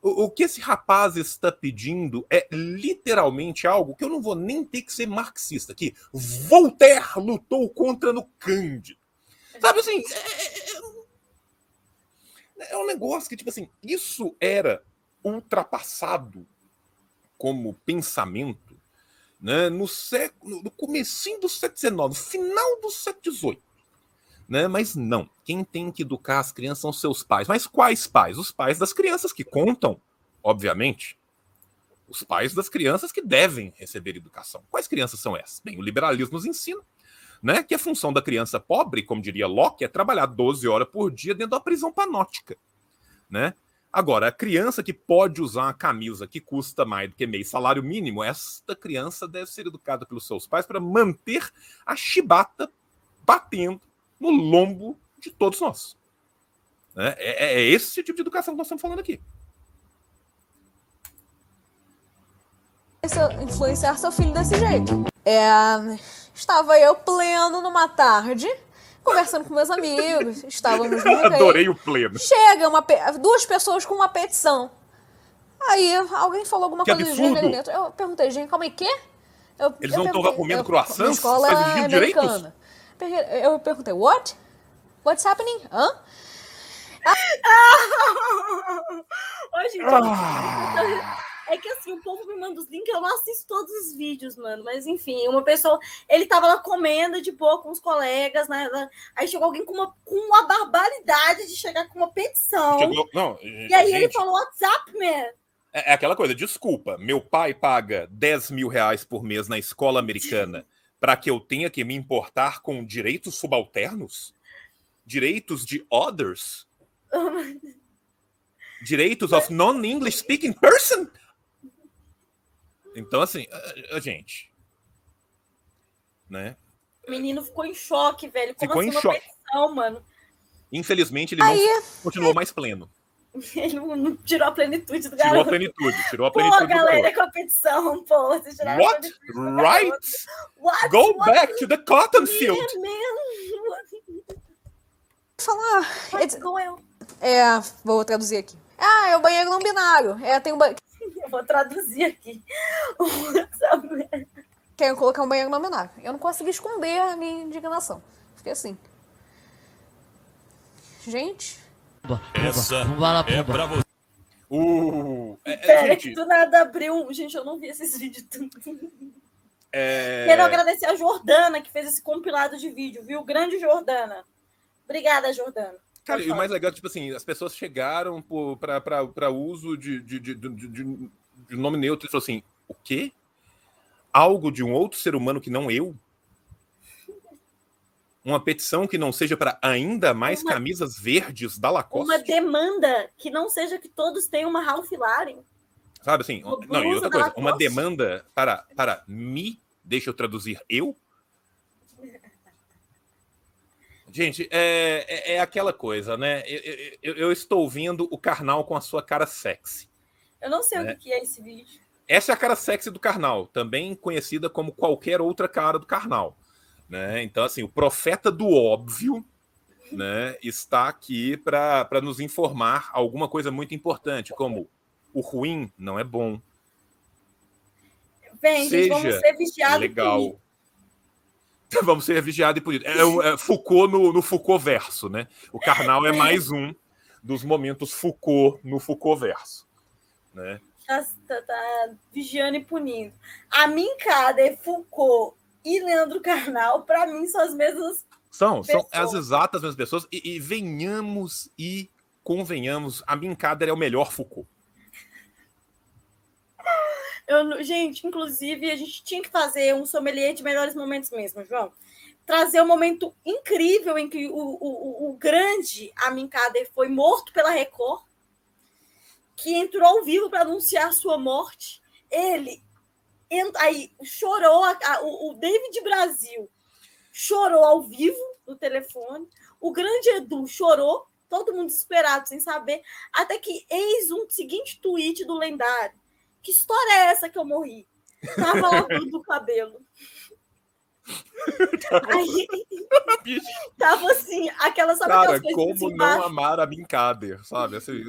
O, o que esse rapaz está pedindo é literalmente algo que eu não vou nem ter que ser marxista aqui. Voltaire lutou contra no Cândido. Sabe assim, é, é- é um negócio que, tipo assim, isso era ultrapassado como pensamento né, no, século, no comecinho do século XIX, final do século XVIII. Né? Mas não, quem tem que educar as crianças são seus pais. Mas quais pais? Os pais das crianças que contam, obviamente. Os pais das crianças que devem receber educação. Quais crianças são essas? Bem, o liberalismo nos ensina né, que a função da criança pobre, como diria Locke, é trabalhar 12 horas por dia dentro da prisão panótica. Né? Agora, a criança que pode usar uma camisa que custa mais do que meio salário mínimo, esta criança deve ser educada pelos seus pais para manter a chibata batendo no lombo de todos nós. Né? É, é esse tipo de educação que nós estamos falando aqui. influenciar seu filho desse jeito. É, estava eu pleno numa tarde, conversando com meus amigos, estávamos recreio. Adorei o pleno. Chega uma pe- duas pessoas com uma petição. Aí alguém falou alguma Que coisa de absurdo! ali dentro. Eu perguntei, gente, calma aí, quê? Eu, Eles eu não estão comendo minha escola Faz é exigindo direitos? Eu perguntei, what? What's happening? Hã? Ô, gente, Ah. é que assim, o povo me manda os links, eu não assisto todos os vídeos, mano. Mas enfim, uma pessoa, ele tava lá comendo de boa com os colegas, né? Aí chegou alguém com uma, com uma barbaridade de chegar com uma petição. Chegou- não, E aí ele gente, falou WhatsApp, man. É é aquela coisa, desculpa, meu pai paga 10 mil reais por mês na escola americana para que eu tenha que me importar com direitos subalternos? Direitos de others? Direitos of non-English speaking person? Então, assim, a- a gente. Né? O menino ficou em choque, velho. Como Ficou assim em uma choque. petição, mano? Infelizmente, ele Aí- não continuou mais pleno. Ele não, não tirou a plenitude do Tirou a garoto. plenitude, tirou a Pô, plenitude do galera, garoto. com a petição, pô. Vocês tiraram a What? plenitude do Right? garoto. What? Go What? back to the cotton field. falar. What's going on? É, vou traduzir aqui. Ah, é o banheiro não binário. É, tem um ba... Eu vou traduzir aqui. Quero colocar um banheiro não binário. Eu não consegui esconder a minha indignação. Fiquei assim. Gente. Essa é pra você. Uh, é, é, gente, que do nada abriu. Gente, eu não vi esses vídeos tudo. É... Quero agradecer a Jordana, que fez esse compilado de vídeo, viu? Grande Jordana. Obrigada, Jordana. Cara, e o mais legal, tipo assim, as pessoas chegaram para uso de, de, de, de, de nome neutro e falaram assim: o quê? Algo de um outro ser humano que não eu? Uma petição que não seja para ainda mais Uma- camisas verdes da Lacoste? Uma demanda que não seja que todos tenham uma Ralph Lauren. Sabe assim? Uma Não, e outra coisa, uma demanda para, para me, deixa eu traduzir, eu? Gente, é, é, é aquela coisa, né? Eu, eu- eu- estou vendo o Karnal com a sua cara sexy. Eu não sei É. o que que é esse vídeo. Essa é a cara sexy do Karnal, também conhecida como qualquer outra cara do Karnal. Né? Então, assim, o profeta do óbvio né, está aqui para nos informar alguma coisa muito importante, como o ruim não é bom. Vem, gente, vamos Seja ser vigiados legal. Vamos ser vigiados e punidos. É, é Foucault no, no Foucault verso, né? O Karnal é mais um dos momentos Foucault no Foucault verso. Né? Tá, tá- tá vigiando e punindo. A Minkader, Foucault e Leandro Carnal, para mim, são as mesmas. São, são as exatas mesmas pessoas. E, e venhamos e convenhamos, a Minkader é o melhor Foucault. Eu, gente, inclusive, a gente tinha que fazer um sommelier de melhores momentos mesmo, João. Trazer um momento incrível em que o, o, o- grande Amin Kader foi morto pela Record, que entrou ao vivo para anunciar sua morte. Ele aí chorou, a- a- o, David Brasil chorou ao vivo no telefone, o grande Edu chorou, todo mundo desesperado, sem saber, até que eis um seguinte tweet do lendário. Que história é essa que eu morri? Tava lavando o cabelo. Aí, tava assim, aquela, sabe Cara, aquelas coisas como não embaixo? amar a Minkader, sabe? Assim,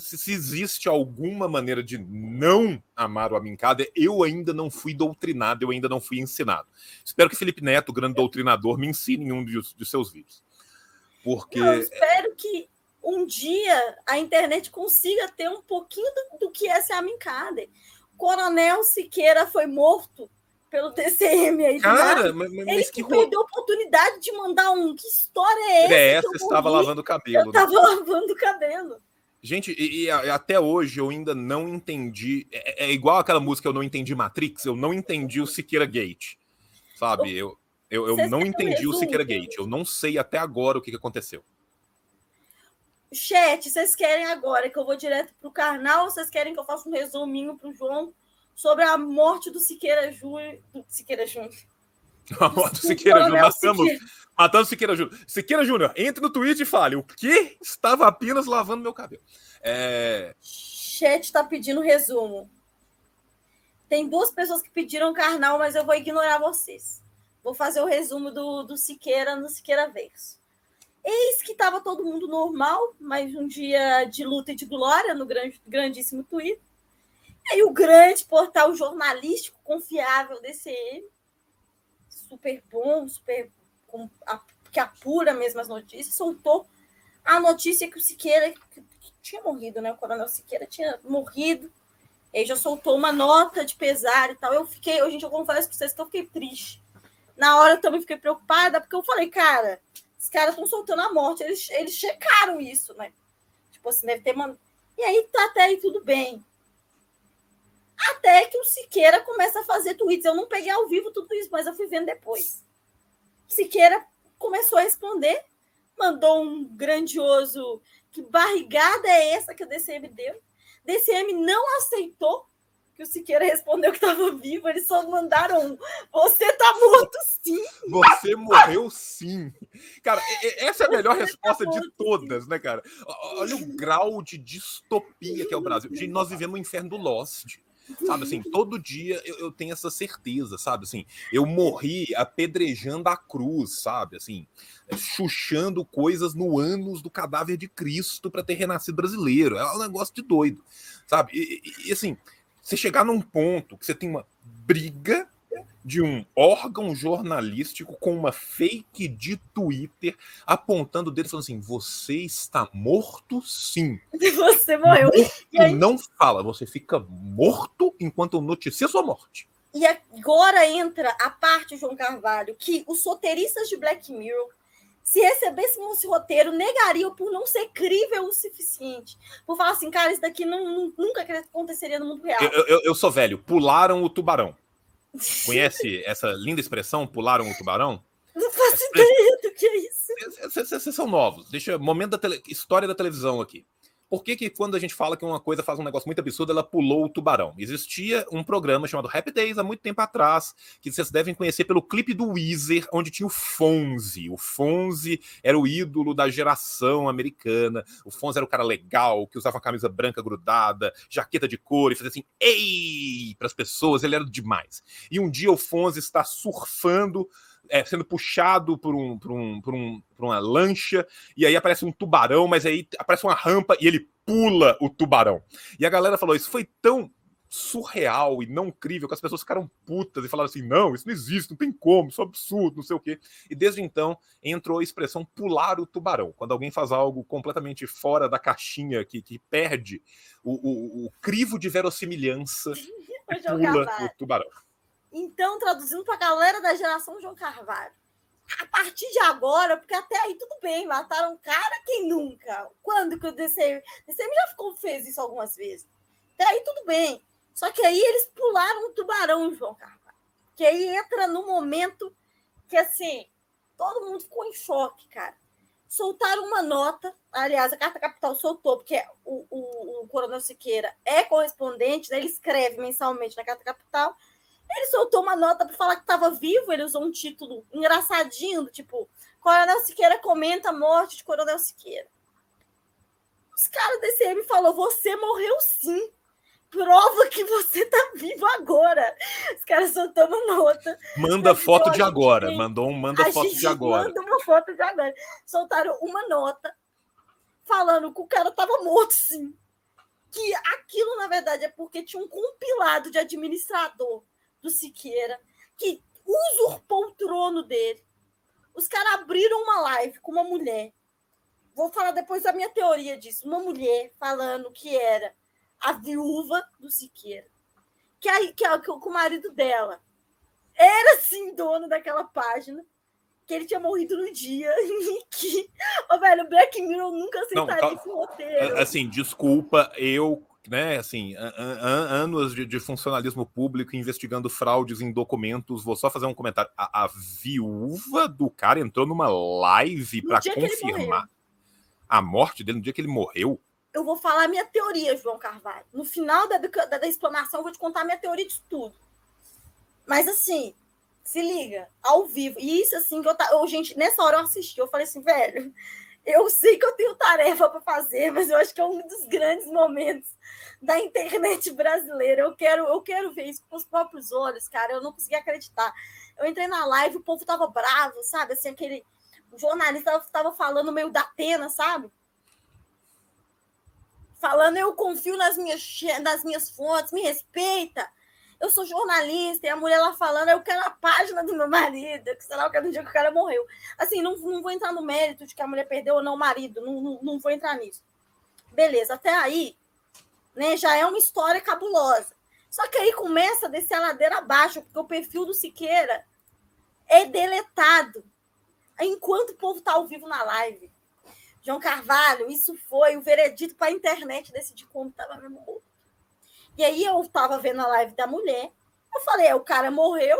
se, existe alguma maneira de não amar o Minkader, eu ainda não fui doutrinado, eu ainda não fui ensinado. Espero que Felipe Neto, o grande doutrinador, me ensine em um de, de seus vídeos. Porque Eu espero que um dia a internet consiga ter um pouquinho do, do que é ser Amin Kader. Coronel Siqueira foi morto pelo TCM aí. Cara, mas- mas- que perdeu a oportunidade de mandar um. Que história é essa? é, essa estava lavando o cabelo. Eu né? tava lavando o cabelo. Gente, e, e até hoje eu ainda não entendi. É, é igual aquela música Eu Não Entendi Matrix, eu não entendi o Siqueira Gate. Sabe? Eu, eu, eu Vocês não entendi o? Siqueira Gate. Eu não sei até agora o que, que aconteceu. Chat, vocês querem agora que eu vou direto pro Karnal ou vocês querem que eu faça um resuminho pro João sobre a morte do Siqueira Júnior? Siqueira Júnior. A morte do Siqueira Júnior. Coronel Matamos, Siqueira. matamos Siqueira Júnior. Siqueira Júnior, entre no tweet e fale: o que? Estava apenas lavando meu cabelo. É, Chat tá pedindo resumo. Tem duas pessoas que pediram Karnal, mas eu vou ignorar vocês. Vou fazer o resumo do, do Siqueira no Siqueira Verso. Eis que estava todo mundo normal, mas um dia de luta e de glória no grande, grandíssimo Twitter. Aí o grande portal jornalístico confiável DCM, super bom, super com, a, que apura mesmo as notícias, soltou a notícia que o Siqueira que, que tinha morrido, né? O Coronel Siqueira tinha morrido. Ele já soltou uma nota de pesar e tal. Eu fiquei, gente, eu confesso para vocês que eu fiquei triste. Na hora eu também fiquei preocupada, porque eu falei, cara, os caras estão soltando a morte, eles, eles checaram isso, né? Tipo assim, deve ter mandado. E aí tá até aí tudo bem. Até que o Siqueira começa a fazer tweets. Eu não peguei ao vivo tudo isso, mas eu fui vendo depois. Siqueira começou a responder, mandou um grandioso. Que barrigada é essa que o DCM deu? DCM não aceitou que o Siqueira respondeu que estava vivo, eles só mandaram um. Você tá morto sim. Você morreu sim. Cara, essa é a melhor resposta de todas, né, cara? Olha o grau de distopia que é o Brasil. Gente, nós vivemos no inferno do Lost. Sabe assim, todo dia eu, eu tenho essa certeza, sabe? Assim, eu morri apedrejando a cruz, sabe? Assim, chuchando coisas no ânus do cadáver de Cristo para ter renascido brasileiro. É um negócio de doido, sabe? E, e- e, assim, você chegar num ponto que você tem uma briga de um órgão jornalístico com uma fake de Twitter apontando o dedo e falando assim: você está morto sim. Você morreu. Morto E aí- não fala, você fica morto enquanto eu noticio a sua morte. E agora entra a parte, João Carvalho, que os roteiristas de Black Mirror, se recebessem esse roteiro, negariam por não ser crível o suficiente. Por falar assim, cara, isso daqui não- nunca aconteceria no mundo real. Eu, eu- eu sou velho. Pularam o tubarão. Conhece essa linda expressão, pularam o tubarão? Não faço ideia do que é isso. Vocês são novos. Deixa momento da tele- história da televisão aqui. Por que, que quando a gente fala que uma coisa faz um negócio muito absurdo, ela pulou o tubarão? Existia um programa chamado Happy Days há muito tempo atrás, que vocês devem conhecer pelo clipe do Weezer, onde tinha o Fonzie. O Fonzie era o ídolo da geração americana. O Fonzie era o cara legal, que usava uma camisa branca grudada, jaqueta de couro e fazia assim, ei, para as pessoas. Ele era demais. E um dia o Fonzie está surfando é, sendo puxado por, um, por, um, por, um, por uma lancha, e aí aparece um tubarão, mas aí aparece uma rampa e ele pula o tubarão. E a galera falou: Isso foi tão surreal e não crível que as pessoas ficaram putas e falaram assim: Não, isso não existe, não tem como, isso é um absurdo, não sei o quê. E desde então entrou a expressão pular o tubarão. Quando alguém faz algo completamente fora da caixinha, que, que perde o, o, o crivo de verossimilhança, pula o tubarão. Então, traduzindo para a galera da geração João Carvalho. A partir de agora, porque até aí tudo bem, mataram cara, quem nunca? Quando que o DCM... DCM já ficou, fez isso algumas vezes. Até aí tudo bem. Só que aí eles pularam um tubarão, João Carvalho. Que aí entra no momento que, assim, todo mundo ficou em choque, cara. Soltaram uma nota, aliás, a Carta Capital soltou, porque o, o, o Coronel Siqueira é correspondente, né? ele escreve mensalmente na Carta Capital, ele soltou uma nota para falar que estava vivo. Ele usou um título engraçadinho, tipo: Coronel Siqueira comenta a morte de Coronel Siqueira. Os caras da DCM falou: Você morreu sim. Prova que você tá vivo agora. Os caras soltou uma nota. Manda foto de gente agora. tem- Mandou um manda foto gente de agora. Manda uma foto de agora. Soltaram uma nota falando que o cara tava morto, sim. Que aquilo, na verdade, é porque tinha um compilado de administrador do Siqueira que usurpou o trono dele. Os caras abriram uma live com uma mulher. Vou falar depois da minha teoria disso. Uma mulher falando que era a viúva do Siqueira. Que, aí, que, a- que o o marido dela era sim dono daquela página. Que ele tinha morrido no dia em que. Ô, velho, Black Mirror nunca Não, aceitaria cal- esse roteiro. É, Assim, desculpa, eu, né, assim, an- an- anos de, de funcionalismo público investigando fraudes em documentos, vou só fazer um comentário. A, a viúva do cara entrou numa live para confirmar a morte dele no dia que ele morreu. eu vou falar a minha teoria, João Carvalho. No final da, da, da explanação, eu vou te contar a minha teoria de tudo. Mas assim, se liga, ao vivo. E isso, assim, que eu, ta- eu, gente, nessa hora eu assisti, eu falei assim, velho, eu sei que eu tenho tarefa para fazer, mas eu acho que é um dos grandes momentos da internet brasileira. Eu quero, eu quero ver isso com os próprios olhos, cara. Eu não consegui acreditar. Eu entrei na live, o povo tava bravo, sabe? Assim, aquele. O jornalista tava falando meio da pena, sabe? falando eu confio nas minhas, nas minhas fontes, me respeita. Eu sou jornalista, e a mulher lá falando, eu quero a página do meu marido, que sei lá, eu quero dia que o cara morreu. Assim, não, não vou entrar no mérito de que a mulher perdeu ou não o marido, não, não, não vou entrar nisso. Beleza, até aí, né, já é uma história cabulosa. Só que aí começa a descer a ladeira abaixo, porque o perfil do Siqueira é deletado enquanto o povo está ao vivo na live. João Carvalho, isso foi o veredito para a internet decidir como estava morto. E aí eu estava vendo a live da mulher, eu falei, é, o cara morreu,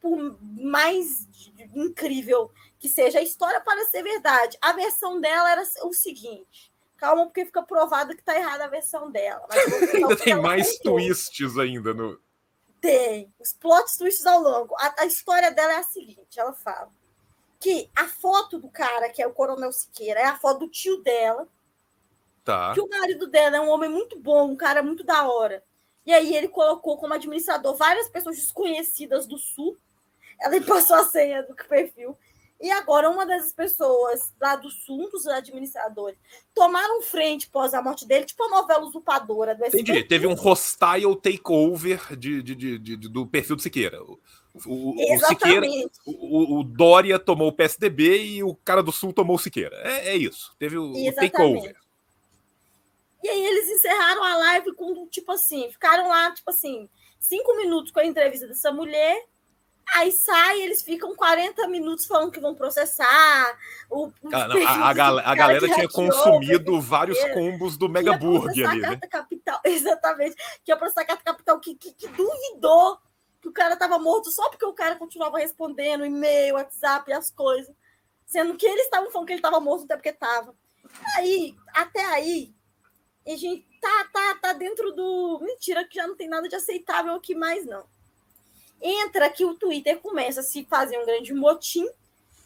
por mais incrível que seja a história, para ser verdade. A versão dela era o seguinte. Calma, porque fica provado que está errada a versão dela. Ainda tem mais twists ainda no. Tem. Os plot twists ao longo. A, a história dela é a seguinte: ela fala que a foto do cara, que é o Coronel Siqueira, é a foto do tio dela, Tá. que o marido dela é um homem muito bom, um cara muito da hora. E aí ele colocou como administrador várias pessoas desconhecidas do Sul. Ela passou a senha do perfil. E agora uma dessas pessoas lá do Sul, dos administradores, tomaram frente pós a morte dele, tipo a novela usurpadora do Entendi. SBT. Teve um hostile takeover de, de, de- de- do perfil do Siqueira. O, o, o Siqueira, Exatamente. o, o Dória tomou o PSDB e o cara do Sul tomou o Siqueira. É, é isso. Teve o, o takeover. E aí eles encerraram a live com, tipo assim, ficaram lá, tipo assim, cinco minutos com a entrevista dessa mulher. Aí sai, eles ficam 40 minutos falando que vão processar. O, Cara, não, a, a gal- a galera tinha consumido vários combos do Mega Burger ali, né? Carta Capital, exatamente. Que ia processar a Carta Capital que, que, que duvidou que o cara estava morto só porque o cara continuava respondendo e-mail, WhatsApp e as coisas. Sendo que eles estavam falando que ele estava morto até porque estava. Aí, até aí, a gente tá, tá, tá dentro do. Mentira, que já não tem nada de aceitável aqui mais, não. Entra que o Twitter começa a se fazer um grande motim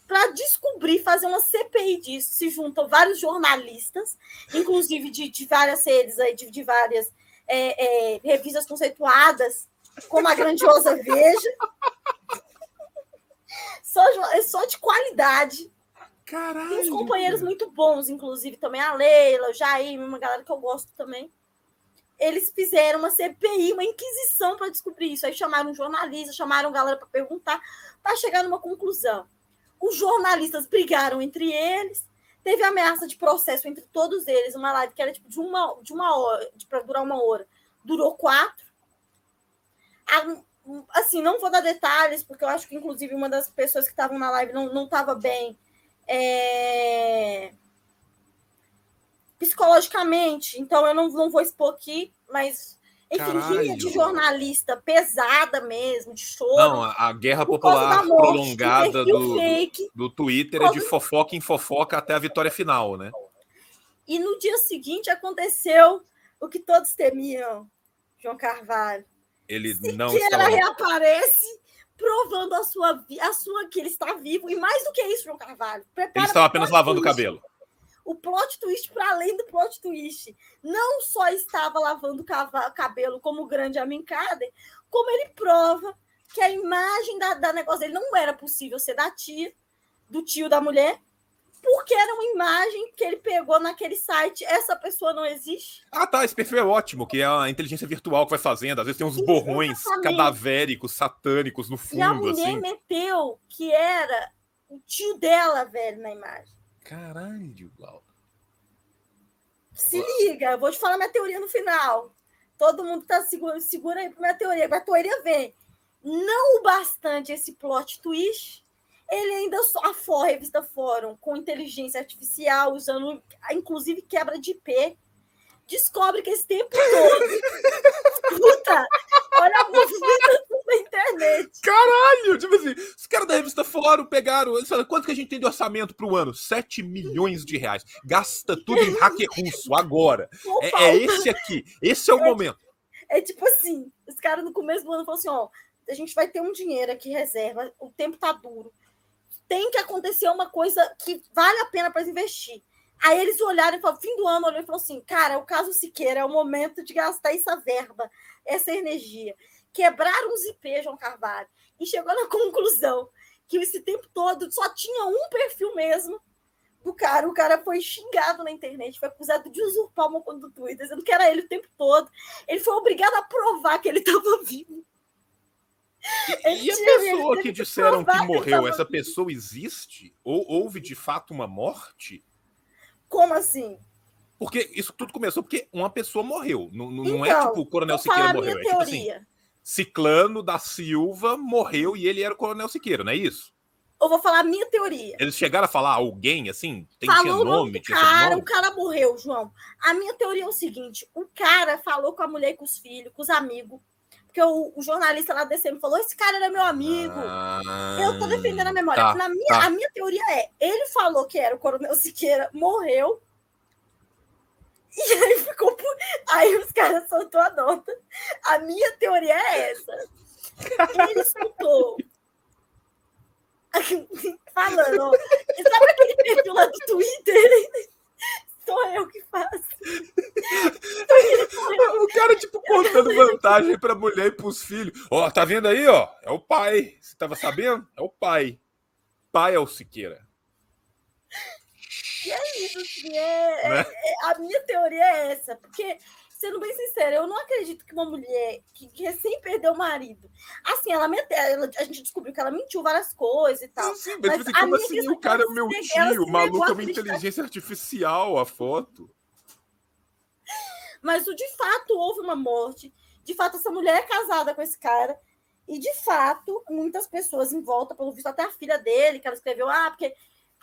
para descobrir, fazer uma CPI disso. Se juntam vários jornalistas, inclusive de, de várias redes aí, de, de várias é, é, revistas conceituadas, como a grandiosa Veja. Só, é só de qualidade. Caralho. Tem uns companheiros muito bons, inclusive também a Leila, o Jair, uma galera que eu gosto também. Eles fizeram uma CPI, uma inquisição para descobrir isso. Aí chamaram um jornalista, chamaram galera para perguntar, para chegar numa conclusão. Os jornalistas brigaram entre eles, teve ameaça de processo entre todos eles, uma live que era tipo de uma, de uma hora, para durar uma hora, durou quatro. A- Assim, não vou dar detalhes, porque eu acho que, inclusive, uma das pessoas que estavam na live não estava bem é, psicologicamente, então eu não, não vou expor aqui, mas enfim, Caralho. rinha de jornalista pesada mesmo, de choro. Não, a, guerra popular morte, prolongada do, fake. do Twitter Por é de fofoca em fofoca até a vitória final, né? E no dia seguinte aconteceu o que todos temiam, João Carvalho. Ele não que estava. ela reaparece provando a sua, a sua que ele está vivo. E mais do que isso, João Carvalho. prepara Ele estava pro apenas lavando o twist. cabelo. O plot twist, para além do plot twist, não só estava lavando o cabelo como o grande Amin Kader, como ele prova que a imagem da, da negócio dele não era possível ser da tia, do tio da mulher, porque era uma imagem que ele pegou naquele site. Essa pessoa não existe. Ah, tá. Esse perfil é ótimo, que é a inteligência virtual que vai fazendo. Às vezes tem uns borrões Exatamente. cadavéricos, satânicos no E a fundo, mulher assim. meteu que era o tio dela, velho, na imagem. Caralho, Laura. Se liga, eu vou te falar minha teoria no final. Todo mundo tá segura, segura aí pra minha teoria. Minha teoria vem. Não o bastante esse plot twist, ele ainda só a revista Fórum, com inteligência artificial, usando inclusive quebra de IP, descobre que esse tempo todo. Puta! Olha a movimentação da internet. Caralho! Tipo assim, os caras da revista Fórum pegaram. sabe, Quanto que a gente tem de orçamento pro ano? 7 milhões de reais. Gasta tudo em hacker russo agora. É, é esse aqui. Esse é o momento. É tipo assim, os caras no começo do ano falaram assim, ó, a gente vai ter um dinheiro aqui reserva, o tempo tá duro. Tem que acontecer uma coisa que vale a pena para investir. Aí eles olharam e falaram, fim do ano, olhou e falou assim, cara, o caso Siqueira é o momento de gastar essa verba, essa energia. Quebraram os IP, João Carvalho, e chegou na conclusão que esse tempo todo só tinha um perfil mesmo do cara. O cara foi xingado na internet, foi acusado de usurpar uma conta do Twitter, dizendo que era ele o tempo todo. Ele foi obrigado a provar que ele estava vivo. E a tinha- pessoa que disseram que morreu, essa pessoa existe? Ou houve de fato uma morte? Como assim? Porque isso tudo começou porque uma pessoa morreu. Não, não- é Então, tipo o Coronel Siqueira a morreu. É tipo assim. Ciclano da Silva morreu e ele era o Coronel Siqueira, não é isso? Eu vou falar a minha teoria. Eles chegaram a falar alguém assim? Tem, tinha falou o nome Tinha cara, o cara morreu, João. A minha teoria é o seguinte: o cara falou com a mulher e com os filhos, com os amigos. Porque o, o jornalista lá descendo falou: esse cara era meu amigo. Eu tô defendendo a memória. tá, Na minha, tá. A minha teoria é: ele falou que era o Coronel Siqueira, morreu. E aí ficou. Aí os caras soltou a nota. A minha teoria é essa. Ele escutou. Falando, sabe aquele perfil lá do Twitter? Sou eu que faço. O cara, tipo, contando vantagem pra mulher e pros filhos. Ó, tá vendo aí, ó? É o pai. Você tava sabendo? É o pai. Pai é o Siqueira. E é isso, assim, é, Né? é- é- a minha teoria é essa, porque, sendo bem sincera, eu não acredito que uma mulher que, que recém perdeu o marido, assim, ela, mente- ela- a gente descobriu que ela mentiu várias coisas e tal. Sim, mas, tipo assim, como assim o cara é meu ela tio? O maluco é uma inteligência artificial, a foto. Mas de fato houve uma morte. De fato, essa mulher é casada com esse cara. E, de fato, muitas pessoas em volta, pelo visto, até a filha dele, que ela escreveu, ah, porque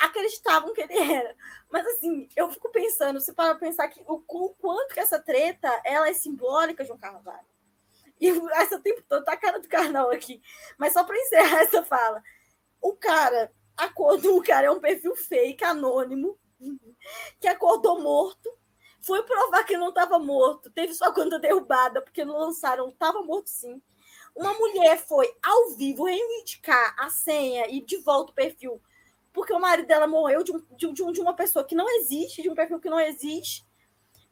acreditavam que ele era. Mas, assim, eu fico pensando, se para pensar que o, o quanto que essa treta, ela é simbólica, João Carvalho. E essa tempo todo tá a cara do carnal aqui. Mas só para encerrar essa fala. O cara, a cor do cara é um perfil fake, anônimo, que acordou morto, foi provar que não estava morto, teve sua conta derrubada, porque não lançaram, estava morto sim. Uma mulher foi ao vivo reivindicar a senha e de volta o perfil, porque o marido dela morreu de, um, de, um, de uma pessoa que não existe, de um perfil que não existe,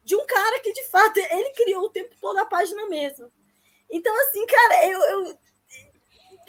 de um cara que de fato ele criou o tempo todo a página mesmo. Então, assim, cara, eu, eu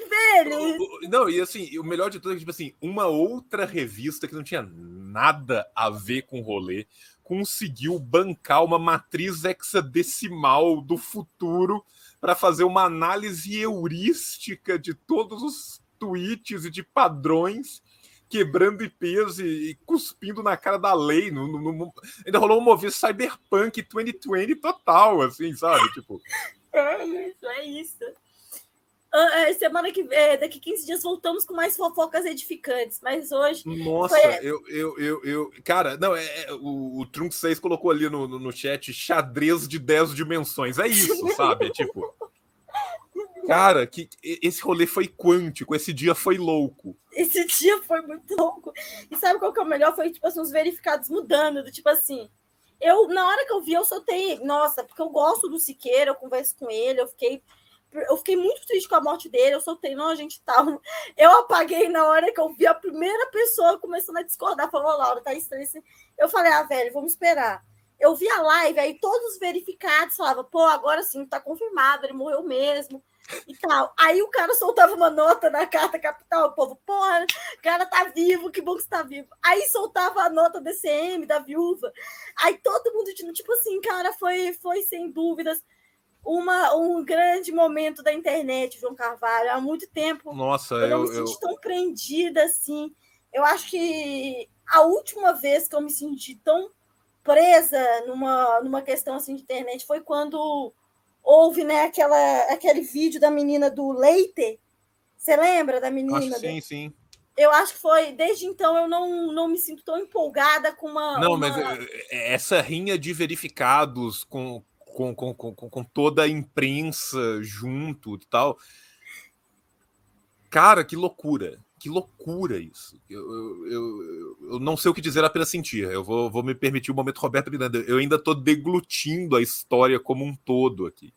velho. Não, e assim, o melhor de tudo é que, tipo assim, uma outra revista que não tinha nada a ver com o rolê conseguiu bancar uma matriz hexadecimal do futuro para fazer uma análise heurística de todos os tweets e de padrões quebrando IPs e, e cuspindo na cara da lei. No, no, no, ainda rolou um movimento cyberpunk 2020 total, assim, sabe? Tipo. É isso, é isso. Uh, semana que é, daqui 15 dias voltamos com mais fofocas edificantes, mas hoje. Nossa, foi... eu, eu, eu, eu, Cara, não, é, é o, o Trunk 6 colocou ali no, no, no, chat xadrez de 10 dimensões. É isso, sabe? É tipo. Cara, que esse rolê foi quântico, esse dia foi louco. Esse dia foi muito louco. E sabe qual que é o melhor? Foi, tipo assim, os verificados mudando, do tipo assim. Eu, na hora que eu vi, eu soltei, nossa, porque eu gosto do Siqueira, eu converso com ele, eu fiquei eu fiquei muito triste com a morte dele, eu soltei, não, gente tá. Eu apaguei na hora que eu vi a primeira pessoa começando a discordar, falou, Laura, tá estranho. Eu falei, ah, velho, vamos esperar. Eu vi a live, aí todos os verificados falavam, pô, agora sim, tá confirmado, ele morreu mesmo e tal. Aí o cara soltava uma nota na carta capital, o povo, porra, o cara tá vivo, que bom que você tá vivo. Aí soltava a nota DCM da viúva. Aí todo mundo, tipo assim, cara, foi, foi sem dúvidas uma, um grande momento da internet, João Carvalho. Há muito tempo Nossa, eu não eu, me senti eu... tão prendida assim. Eu acho que a última vez que eu me senti tão presa numa, numa questão assim de internet foi quando houve né, aquela, aquele vídeo da menina do Leite. Você lembra da menina? Acho, sim, sim. Eu acho que foi, desde então eu não, não me sinto tão empolgada com uma. Não, uma... mas eh, eh, essa rinha de verificados com, com, com, com, com toda a imprensa junto e tal. Cara, que loucura. Que loucura isso. Eu, eu, eu, eu, não sei o que dizer, apenas sentir. Eu vou, vou me permitir o um momento Roberto Miranda. Eu ainda estou deglutindo a história como um todo aqui.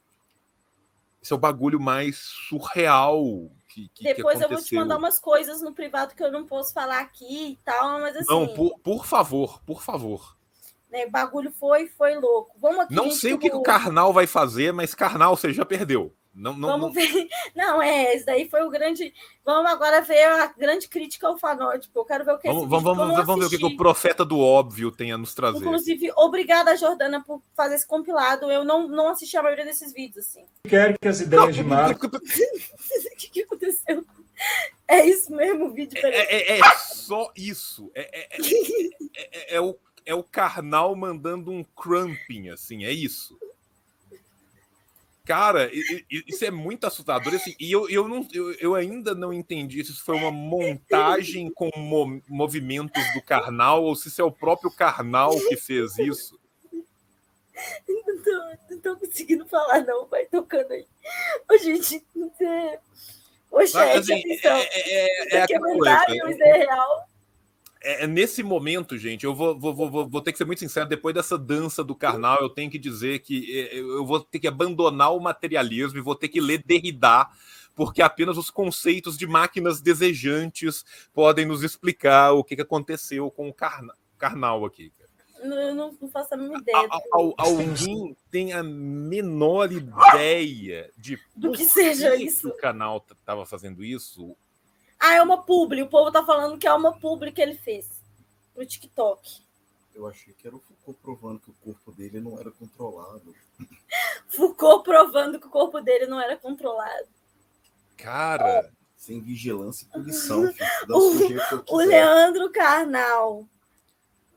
Esse é o bagulho mais surreal que, que Depois que eu vou te mandar umas coisas no privado que eu não posso falar aqui e tal, mas assim. Não, por, por favor, por favor. Né? O bagulho foi, foi louco. Vamos aqui, não sei o que, que, o Karnal vai fazer, mas Karnal você já perdeu. Não, não, Vamos não... ver. Não, é, esse daí foi o grande. Vamos agora ver a grande crítica ao fanótipo. Eu quero ver o que Vamos, vamos, vamos, vamos ver o que, que, o profeta do óbvio tem a nos trazer. Inclusive, obrigada, Jordana, por fazer esse compilado. Eu não, não assisti a maioria desses vídeos, assim. Quero que as ideias não, de Marco. o que, que aconteceu? É isso mesmo o vídeo. É, é, é, só isso. É, é, é, é o é o carnal mandando um crumping, assim, é isso. Cara, isso é muito assustador. Assim, e eu, eu, não, eu, eu ainda não entendi se isso foi uma montagem com mo movimentos do carnal ou se isso é o próprio carnal que fez isso. Não tô, não tô conseguindo falar, não. Vai tocando aí. Ô, gente, é... Ô, chat, assim, atenção. É, é, é, é é verdade ou isso é real? É, é, nesse momento, gente, eu vou, vou, vou, vou ter que ser muito sincero, depois dessa dança do carnal, eu tenho que dizer que é, eu vou ter que abandonar o materialismo e vou ter que ler Derrida, porque apenas os conceitos de máquinas desejantes podem nos explicar o que, aconteceu com o carna, carnal aqui. Eu não, não faço a mínima ideia. alguém tem a menor ideia de do que seja isso? o canal estava fazendo isso? Ah, é uma publi. O povo tá falando que é uma publi que ele fez pro TikTok. Eu achei que era o Foucault provando que o corpo dele não era controlado. Foucault provando que o corpo dele não era controlado. Cara. Sem vigilância e punição. o, o Leandro Carnal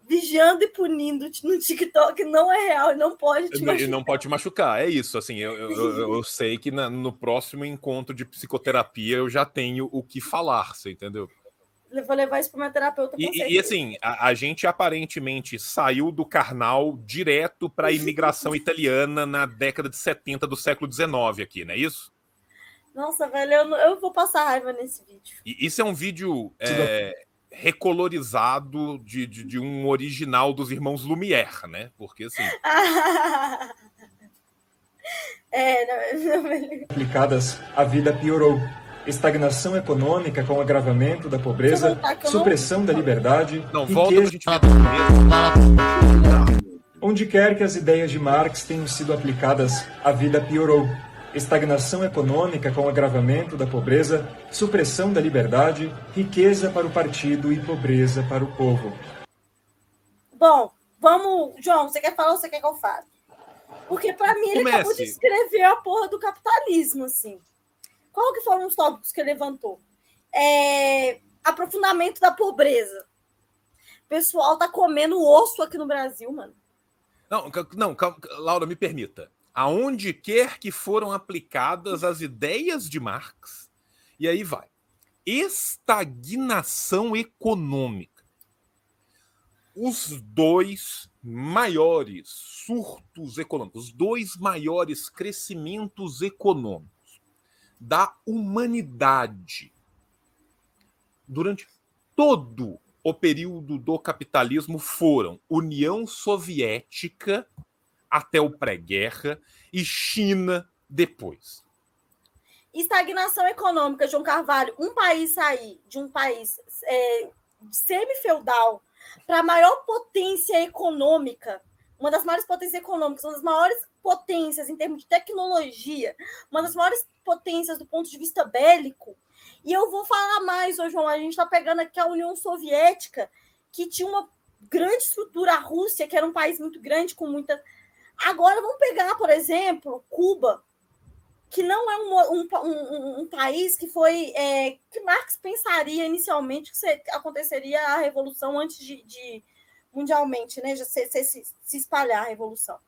vigiando e punindo no TikTok não é real e não pode te E machucar. não pode te machucar, é isso. Assim, eu, eu, eu- sei que na- no próximo encontro de psicoterapia eu já tenho o que falar, você entendeu? Eu Vou levar isso para minha terapeuta. E, e- e, assim, a, a gente aparentemente saiu do carnal direto para a imigração italiana na década de 70 do século XIX aqui, não é isso? Nossa, velho, eu, eu vou passar raiva nesse vídeo. E isso é um vídeo é, recolorizado de, de, de um original dos irmãos Lumière, né? Porque assim. é, não, não, aplicadas, a vida piorou. Estagnação econômica com agravamento da pobreza, voltar eu não- supressão da liberdade, Não, volta gente. Onde quer que as ideias de Marx tenham sido aplicadas, a vida piorou. Estagnação econômica com agravamento da pobreza, supressão da liberdade, riqueza para o partido e pobreza para o povo. Bom, vamos. João, você quer falar ou você quer que eu fale? Porque para mim ele acabou de Comece. escrever a porra do capitalismo, assim. Qual que foram os tópicos que ele levantou? É, aprofundamento da pobreza. O pessoal tá comendo osso aqui no Brasil, mano. Não, não, calma, Laura, me permita. Aonde quer que foram aplicadas as ideias de Marx, e aí vai. Estagnação econômica. Os dois maiores surtos econômicos, os dois maiores crescimentos econômicos da humanidade durante todo o período do capitalismo foram União Soviética até o pré-guerra e China depois. Estagnação econômica, João Carvalho. Um país sair de um país é, semi-feudal para a maior potência econômica, uma das maiores potências econômicas, uma das maiores potências em termos de tecnologia, uma das maiores potências do ponto de vista bélico. E eu vou falar mais, ô João, a gente está pegando aqui a União Soviética, que tinha uma grande estrutura, a Rússia, que era um país muito grande, com muita. Agora vamos pegar, por exemplo, Cuba, que não é um, um, um, um país que foi. É, que Marx pensaria inicialmente que aconteceria a revolução antes de, de mundialmente, né? Se, se- se espalhar a revolução.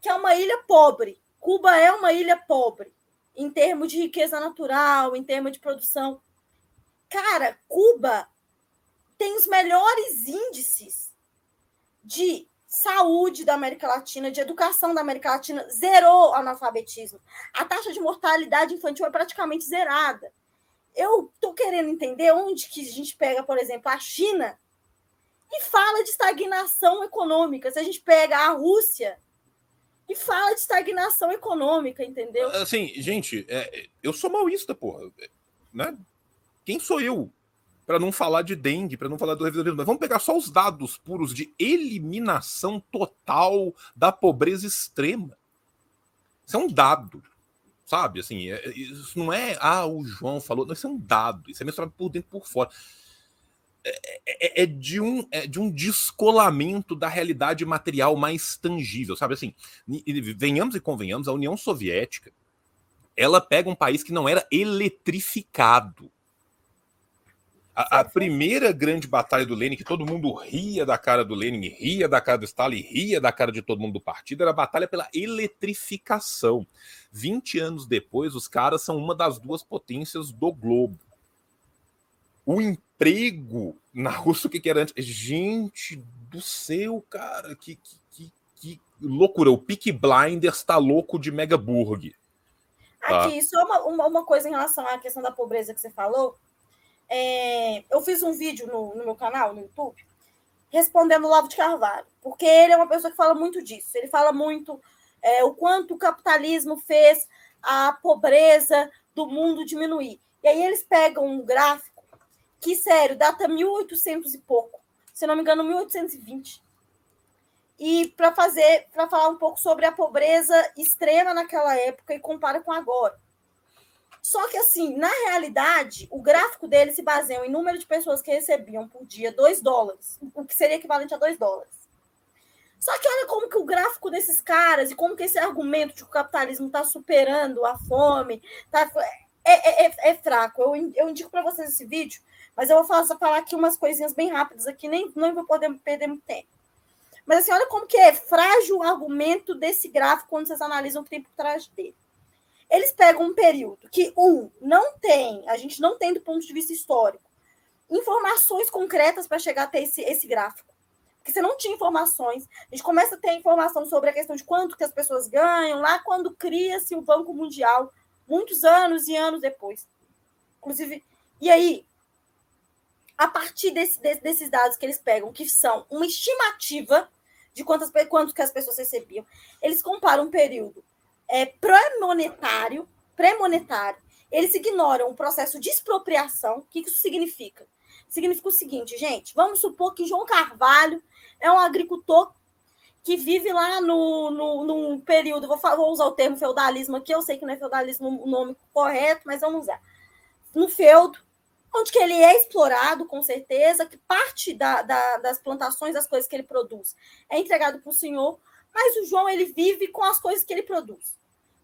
Que é uma ilha pobre. Cuba é uma ilha pobre, em termos de riqueza natural, em termos de produção. Cara, Cuba tem os melhores índices de saúde da América Latina, de educação da América Latina, zerou o analfabetismo. A taxa de mortalidade infantil é praticamente zerada. Eu estou querendo entender onde que a gente pega, por exemplo, a China e fala de estagnação econômica. Se a gente pega a Rússia e fala de estagnação econômica, entendeu? Assim, gente, é, eu sou maoísta, porra. Né? Quem sou eu para não falar de dengue, para não falar do revisionismo? Mas vamos pegar só os dados puros de eliminação total da pobreza extrema. Isso é um dado, sabe? Assim, é- isso não é, ah, o João falou, não, isso é um dado, isso é mensurado por dentro e por fora. É, é- é de um, é de um descolamento da realidade material mais tangível, sabe? Assim, venhamos e convenhamos, a União Soviética ela pega um país que não era eletrificado. A, a primeira grande batalha do Lenin, que todo mundo ria da cara do Lenin, ria da cara do Stalin, ria da cara de todo mundo do partido, era a batalha pela eletrificação. 20 anos depois, os caras são uma das duas potências do globo. O emprego na Rússia, o que, era antes? Gente do céu, cara, que, que, que, que loucura. O Peak Blinders tá louco de Megaburg. Tá? Aqui, só uma, uma, uma coisa em relação à questão da pobreza que você falou. É, eu fiz um vídeo no, no meu canal, no YouTube, respondendo o Lavo de Carvalho, porque ele é uma pessoa que fala muito disso. Ele fala muito é, o quanto o capitalismo fez a pobreza do mundo diminuir. E aí eles pegam um gráfico que, sério, data 1800 e pouco. Se não me engano, 1820 e para fazer, para falar um pouco sobre a pobreza extrema naquela época e compara com agora. Só que assim, na realidade, o gráfico dele se baseia em número de pessoas que recebiam por dia 2 dólares, o que seria equivalente a 2 dólares. Só que olha como que o gráfico desses caras e como que esse argumento de que o capitalismo está superando a fome, tá, é, é, é, é fraco. Eu, eu indico para vocês esse vídeo, Mas eu vou falar, falar aqui umas coisinhas bem rápidas aqui, nem não vou poder perder muito tempo. Mas assim, olha como que é frágil o argumento desse gráfico quando vocês analisam o tempo por trás dele. Eles pegam um período que, um, não tem, a gente não tem do ponto de vista histórico, informações concretas para chegar até esse, esse gráfico. Porque você não tinha informações. A gente começa a ter informação sobre a questão de quanto que as pessoas ganham, lá quando cria-se o Banco Mundial, muitos anos e anos depois. Inclusive, e aí, a partir desse, desse, desses dados que eles pegam, que são uma estimativa de quantas, quanto que as pessoas recebiam, eles comparam um período é, pré-monetário, pré-monetário, eles ignoram o processo de expropriação. O que isso significa? Significa o seguinte, gente, vamos supor que João Carvalho é um agricultor que vive lá no, no, num período, vou, vou usar o termo feudalismo aqui, eu sei que não é feudalismo o nome correto, mas vamos usar. No feudo, onde que ele é explorado, com certeza, que parte da, da, das plantações, das coisas que ele produz, é entregado para o senhor, mas o João, ele vive com as coisas que ele produz.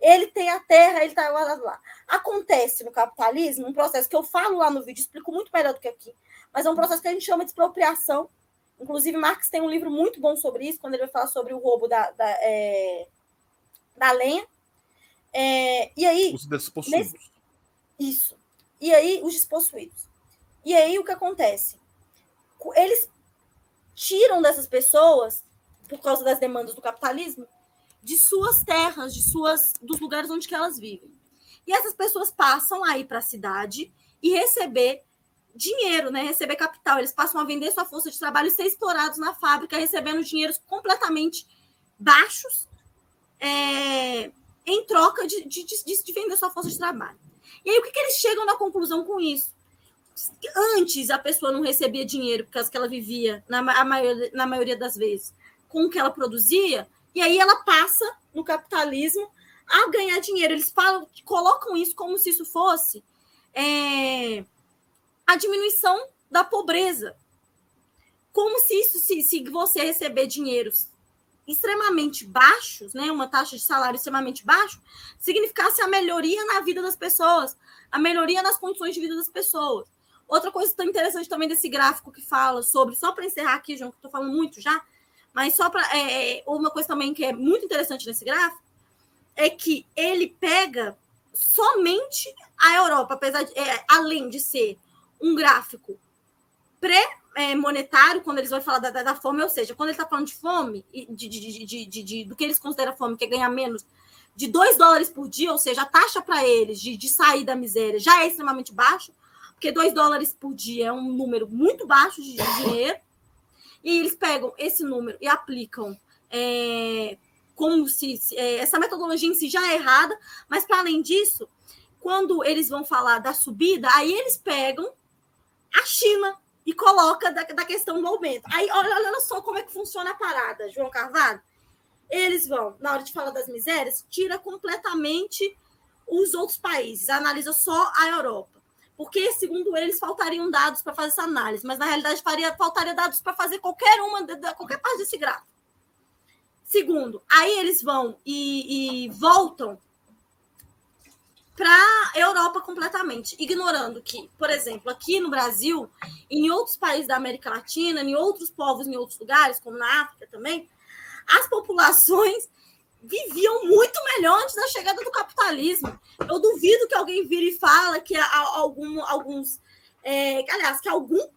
Ele tem a terra, ele está lá, lá, lá. Acontece no capitalismo um processo que eu falo lá no vídeo, explico muito melhor do que aqui, mas é um processo que a gente chama de expropriação, Inclusive, Marx tem um livro muito bom sobre isso, quando ele vai falar sobre o roubo da, da, é, da lenha. É, e aí. Os despossuídos. Nesse, isso. E aí, os despossuídos. E aí, o que acontece? Eles tiram dessas pessoas, por causa das demandas do capitalismo, de suas terras, de suas dos lugares onde elas vivem. E essas pessoas passam a ir para a cidade e receber dinheiro, né? Receber capital. Eles passam a vender sua força de trabalho e ser explorados na fábrica, recebendo dinheiros completamente baixos é, em troca de, de, de, de, vender sua força de trabalho. E aí, o que, que eles chegam na conclusão com isso? Antes a pessoa não recebia dinheiro, por causa que ela vivia, na, maioria, na maioria das vezes, com o que ela produzia, e aí ela passa no capitalismo a ganhar dinheiro. Eles falam, colocam isso como se isso fosse. É, a diminuição da pobreza. Como se isso, se, se você receber dinheiros extremamente baixos, né, uma taxa de salário extremamente baixo, significasse a melhoria na vida das pessoas, a melhoria nas condições de vida das pessoas. Outra coisa tão interessante também desse gráfico que fala sobre, só para encerrar aqui, João, que estou falando muito já, mas só para. É, é, uma coisa também que é muito interessante nesse gráfico é que ele pega somente a Europa, apesar de, é, além de ser um gráfico pré-monetário, quando eles vão falar da, da, fome, ou seja, quando ele está falando de fome, de, de, de, do que eles consideram fome, que é ganhar menos de 2 dólares por dia, ou seja, a taxa para eles de, sair da miséria já é extremamente baixo, porque 2 dólares por dia é um número muito baixo de dinheiro, e eles pegam esse número e aplicam é, como se, é, essa metodologia em si já é errada, mas para além disso, quando eles vão falar da subida, aí eles pegam a China e coloca da, da questão do aumento. Aí, olha, olha só como é que funciona a parada, João Carvalho. Eles vão, na hora de falar das misérias, tira completamente os outros países, analisa só a Europa. Porque, segundo eles, faltariam dados para fazer essa análise, mas na realidade faria, faltaria dados para fazer qualquer uma, qualquer parte desse gráfico. Segundo, aí eles vão e, e voltam para a Europa completamente, ignorando que, por exemplo, aqui no Brasil, em outros países da América Latina, em outros povos, em outros lugares, como na África também, as populações viviam muito melhor antes da chegada do capitalismo. Eu duvido que alguém vire e fala que algum, alguns, é, aliás, que algum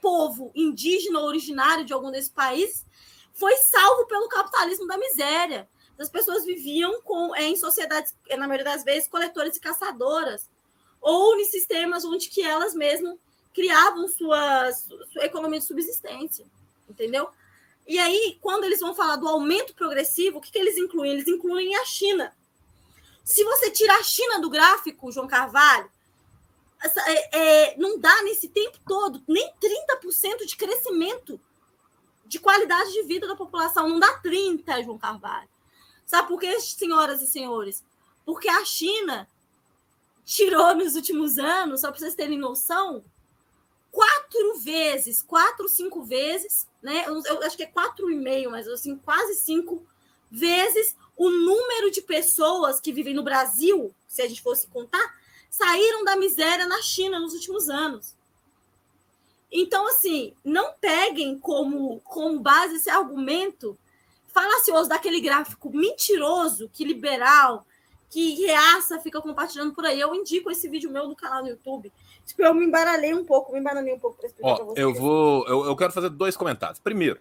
povo indígena originário de algum desses países foi salvo pelo capitalismo da miséria as pessoas viviam com, é, em sociedades, é, na maioria das vezes, coletoras e caçadoras, ou em sistemas onde que elas mesmas criavam sua, sua economia de subsistência, entendeu? E aí, quando eles vão falar do aumento progressivo, o que, que eles incluem? Eles incluem a China. Se você tirar a China do gráfico, João Carvalho, é, é, não dá nesse tempo todo nem 30% de crescimento de qualidade de vida da população. Não dá 30%, João Carvalho. Sabe por quê, senhoras e senhores? Porque a China tirou nos últimos anos, só para vocês terem noção, quatro vezes, quatro, cinco vezes, né? Eu, eu acho que é quatro e meio, mas assim, quase cinco vezes o número de pessoas que vivem no Brasil, se a gente fosse contar, saíram da miséria na China nos últimos anos. Então, assim, não peguem como, como base esse argumento falacioso daquele gráfico mentiroso que liberal, que reaça, fica compartilhando por aí. Eu indico esse vídeo meu no canal do YouTube. Tipo, eu me embaralhei um pouco, me embaralhei um pouco para explicar Ó, vocês. eu vou. Eu, eu quero fazer dois comentários. Primeiro,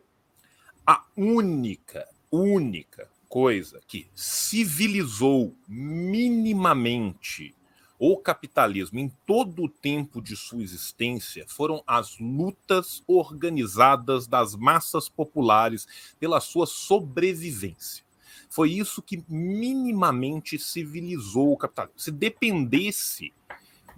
a única, única coisa que civilizou minimamente o capitalismo em todo o tempo de sua existência foram as lutas organizadas das massas populares pela sua sobrevivência. Foi isso que minimamente civilizou o capitalismo. Se dependesse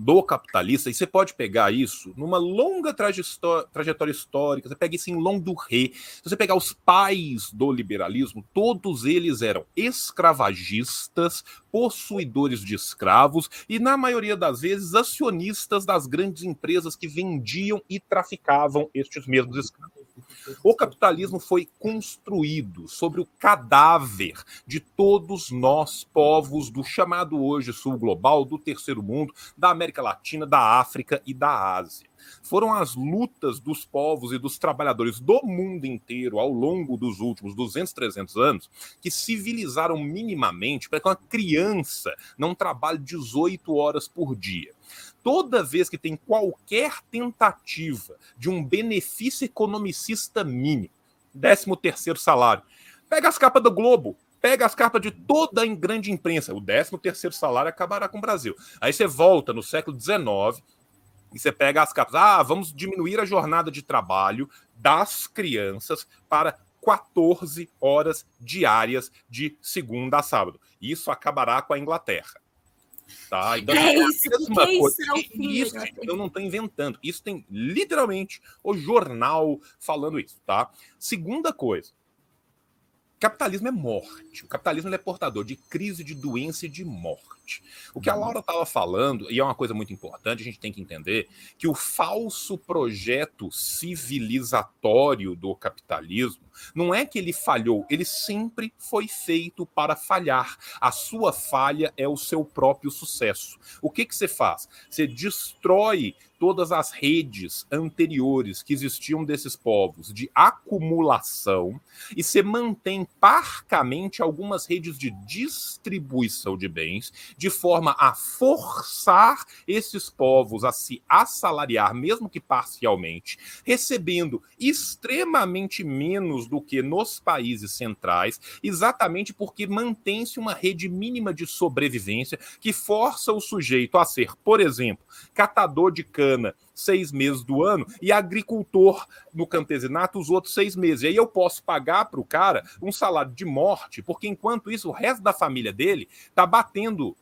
do capitalista, e você pode pegar isso numa longa trajetória histórica, você pega isso em Long Ré, se você pegar os pais do liberalismo, todos eles eram escravagistas, possuidores de escravos e, na maioria das vezes, acionistas das grandes empresas que vendiam e traficavam estes mesmos escravos. O capitalismo foi construído sobre o cadáver de todos nós, povos do chamado hoje Sul Global, do Terceiro Mundo, da América Latina, da África e da Ásia. Foram as lutas dos povos e dos trabalhadores do mundo inteiro ao longo dos últimos 200, 300 anos que civilizaram minimamente para que uma criança não trabalhe 18 horas por dia toda vez que tem qualquer tentativa de um benefício economicista mínimo, 13 terceiro salário, pega as capas do Globo, pega as capas de toda a grande imprensa, o 13 terceiro salário acabará com o Brasil. Aí você volta no século XIX e você pega as capas, ah, vamos diminuir a jornada de trabalho das crianças para 14 horas diárias de segunda a sábado. Isso acabará com a Inglaterra. Tá? Então, É a isso, mesma porque isso coisa. é fim isso, Inglaterra. eu não estou inventando. Isso tem literalmente o jornal falando isso, tá? Segunda coisa. Capitalismo é morte. O capitalismo é portador de crise, de doença e de morte. O que a Laura estava falando, e é uma coisa muito importante, a gente tem que entender que o falso projeto civilizatório do capitalismo não é que ele falhou, ele sempre foi feito para falhar. A sua falha é o seu próprio sucesso. O que, que você faz? Você destrói todas as redes anteriores que existiam desses povos de acumulação e você mantém parcamente algumas redes de distribuição de bens de forma a forçar esses povos a se assalariar, mesmo que parcialmente, recebendo extremamente menos do que nos países centrais, exatamente porque mantém-se uma rede mínima de sobrevivência que força o sujeito a ser, por exemplo, catador de cana seis meses do ano e agricultor no campesinato os outros seis meses. E aí eu posso pagar para o cara um salário de morte, porque enquanto isso o resto da família dele está batendo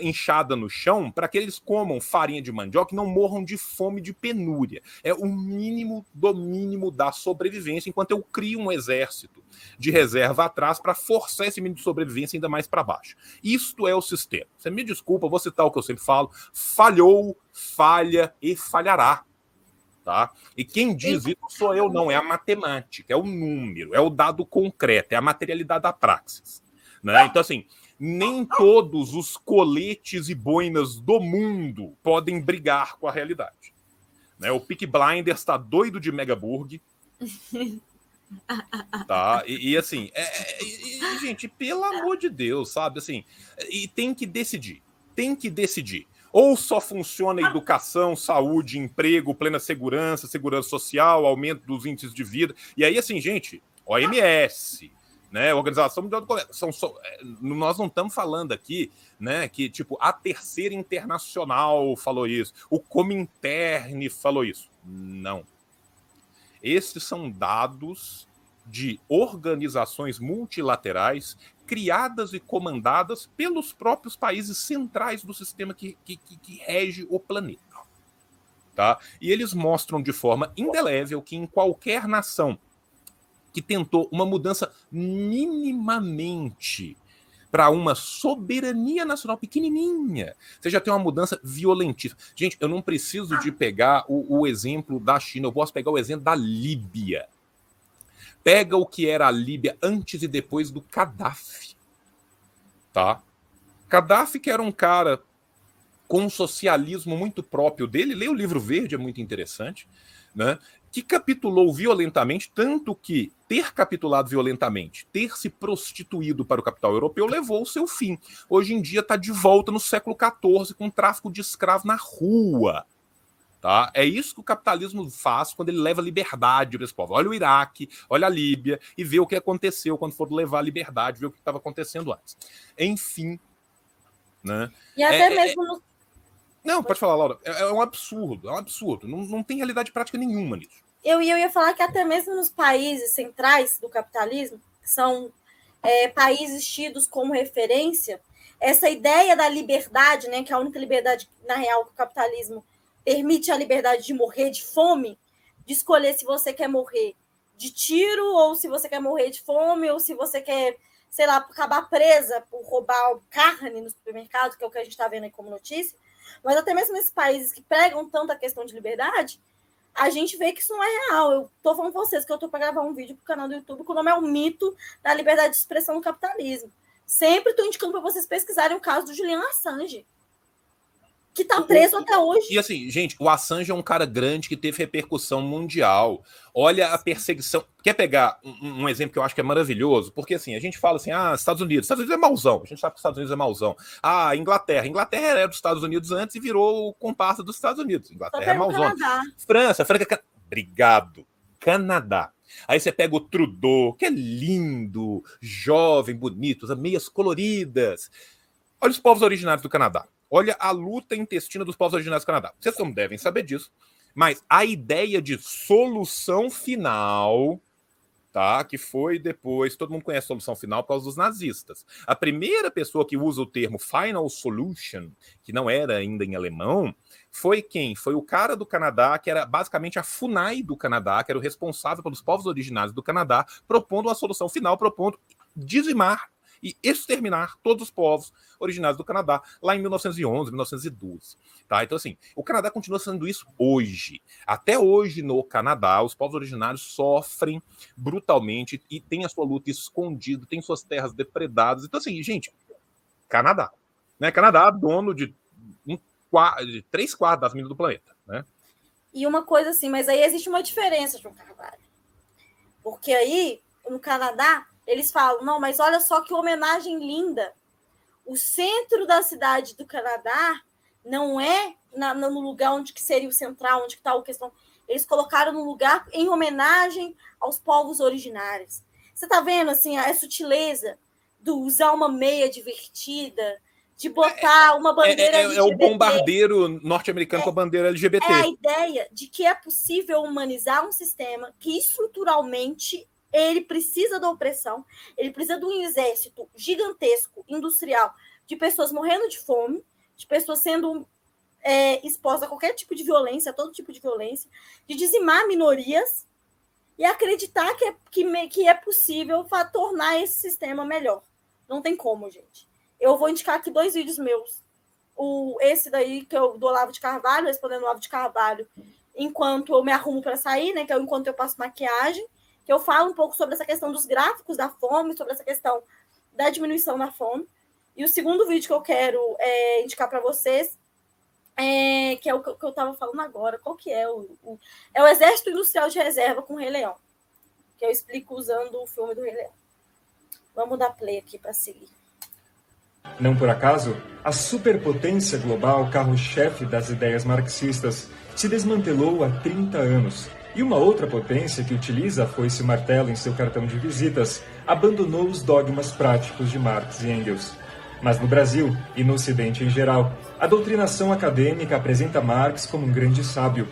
enxada no chão para que eles comam farinha de mandioca e não morram de fome, de penúria. É o mínimo do mínimo da sobrevivência, enquanto eu crio um exército de reserva atrás para forçar esse mínimo de sobrevivência ainda mais para baixo. Isto é o sistema. Você me desculpa, vou citar o que eu sempre falo: falhou, falha e falhará. Tá? E quem diz isso sou eu, não, é a matemática, é o número, é o dado concreto, é a materialidade da praxis. Né? Então, assim, nem todos os coletes e boinas do mundo podem brigar com a realidade. Né? O Peak Blinders está doido de Megaburg, tá? E, e, assim, é, é, e, gente, pelo amor de Deus, sabe? Assim, e tem que decidir, tem que decidir. Ou só funciona educação, saúde, emprego, plena segurança, segurança social, aumento dos índices de vida. E aí, assim, gente, OMS, né? Organização Mundial do Comércio. São é, nós não estamos falando aqui, né? Que tipo a Terceira Internacional falou isso, o Comintern falou isso. Não. Esses são dados de organizações multilaterais criadas e comandadas pelos próprios países centrais do sistema que, que, que- que rege o planeta. Tá? E eles mostram de forma indelével que em qualquer nação que tentou uma mudança minimamente para uma soberania nacional pequenininha. Você já tem uma mudança violentíssima. Gente, eu não preciso de pegar o, o exemplo da China, eu posso pegar o exemplo da Líbia. Pega o que era a Líbia antes e depois do Gaddafi. Tá? Gaddafi, que era um cara com um socialismo muito próprio dele, lê o livro verde, é muito interessante. né? Que capitulou violentamente, tanto que ter capitulado violentamente, ter se prostituído para o capital europeu, levou o seu fim. Hoje em dia está de volta no século XIV com tráfico de escravo na rua. Tá? É isso que o capitalismo faz quando ele leva liberdade para esse povo. Olha o Iraque, olha a Líbia e vê o que aconteceu quando for levar liberdade, vê o que estava acontecendo antes. Enfim. Né? E até É- é- mesmo no Não, pode falar, Laura. É, é um absurdo, é um absurdo. Não, não tem realidade prática nenhuma nisso. Eu, eu ia falar que até mesmo nos países centrais do capitalismo, que são é, países tidos como referência, essa ideia da liberdade, né, que é a única liberdade, na real, que o capitalismo permite a liberdade de morrer de fome, de escolher se você quer morrer de tiro, ou se você quer morrer de fome, ou se você quer, sei lá, acabar presa por roubar carne no supermercado, que é o que a gente está vendo aí como notícia. Mas até mesmo nesses países que pregam tanto a questão de liberdade, a gente vê que isso não é real. Eu tô falando com vocês que eu tô para gravar um vídeo pro canal do YouTube que o nome é o mito da liberdade de expressão no capitalismo. Sempre tô indicando para vocês pesquisarem o caso do Julian Assange, que tá preso até hoje. E assim, gente, o Assange é um cara grande que teve repercussão mundial. Olha a perseguição. Quer pegar um, um exemplo que eu acho que é maravilhoso? Porque assim, a gente fala assim, ah, Estados Unidos. Estados Unidos é mauzão. A gente sabe que os Estados Unidos é mauzão. Ah, Inglaterra. Inglaterra era dos Estados Unidos antes e virou o comparsa dos Estados Unidos. Inglaterra é o mauzão. Canadá. França, França. Can- Obrigado. Canadá. Aí você pega o Trudeau, que é lindo, jovem, bonito, as meias coloridas. Olha os povos originários do Canadá. Olha a luta intestina dos povos originários do Canadá. Vocês não devem saber disso, mas a ideia de solução final, tá? Que foi depois, todo mundo conhece solução final por causa dos nazistas. A primeira pessoa que usa o termo final solution, que não era ainda em alemão, foi quem? Foi o cara do Canadá, que era basicamente a FUNAI do Canadá, que era o responsável pelos povos originários do Canadá, propondo uma solução final, propondo dizimar e exterminar todos os povos originários do Canadá, lá em 1911, 1912. Tá? Então, assim, o Canadá continua sendo isso hoje. Até hoje, no Canadá, os povos originários sofrem brutalmente e têm a sua luta escondida, têm suas terras depredadas. Então, assim, gente, Canadá. Né? Canadá, dono de, um, de três quartos das minas do planeta. Né? E uma coisa assim, mas aí existe uma diferença, João Carvalho. Porque aí, no Canadá, eles falam, não, mas olha só que homenagem linda. O centro da cidade do Canadá não é na- no lugar onde que seria o central, onde está a questão. Eles colocaram no lugar em homenagem aos povos originários. Você tá vendo assim a sutileza do usar uma meia divertida, de botar uma É, bandeira é- é o LGBT. bombardeiro norte-americano com a bandeira LGBT. É a ideia de que é possível humanizar um sistema que estruturalmente ele precisa da opressão, ele precisa de um exército gigantesco, industrial, de pessoas morrendo de fome, de pessoas sendo é, expostas a qualquer tipo de violência, a todo tipo de violência, de dizimar minorias e acreditar que é, que, que é possível tornar esse sistema melhor. Não tem como, gente. Eu vou indicar aqui dois vídeos meus. O, esse daí, que eu do Olavo de Carvalho, respondendo o Olavo de Carvalho, enquanto eu me arrumo para sair, né? Que é enquanto eu passo maquiagem, que eu falo um pouco sobre essa questão dos gráficos da fome, sobre essa questão da diminuição da fome. E o segundo vídeo que eu quero é, indicar para vocês, é, que é o que eu- estava falando agora, qual que é o, o- É o Exército Industrial de Reserva com o Rei Leão, que eu explico usando o filme do Rei Leão. Vamos dar play aqui para seguir. Não por acaso, a superpotência global, carro-chefe das ideias marxistas, se desmantelou há 30 anos. E uma outra potência que utiliza a foice e martelo em seu cartão de visitas abandonou os dogmas práticos de Marx e Engels. Mas no Brasil, e no Ocidente em geral, a doutrinação acadêmica apresenta Marx como um grande sábio.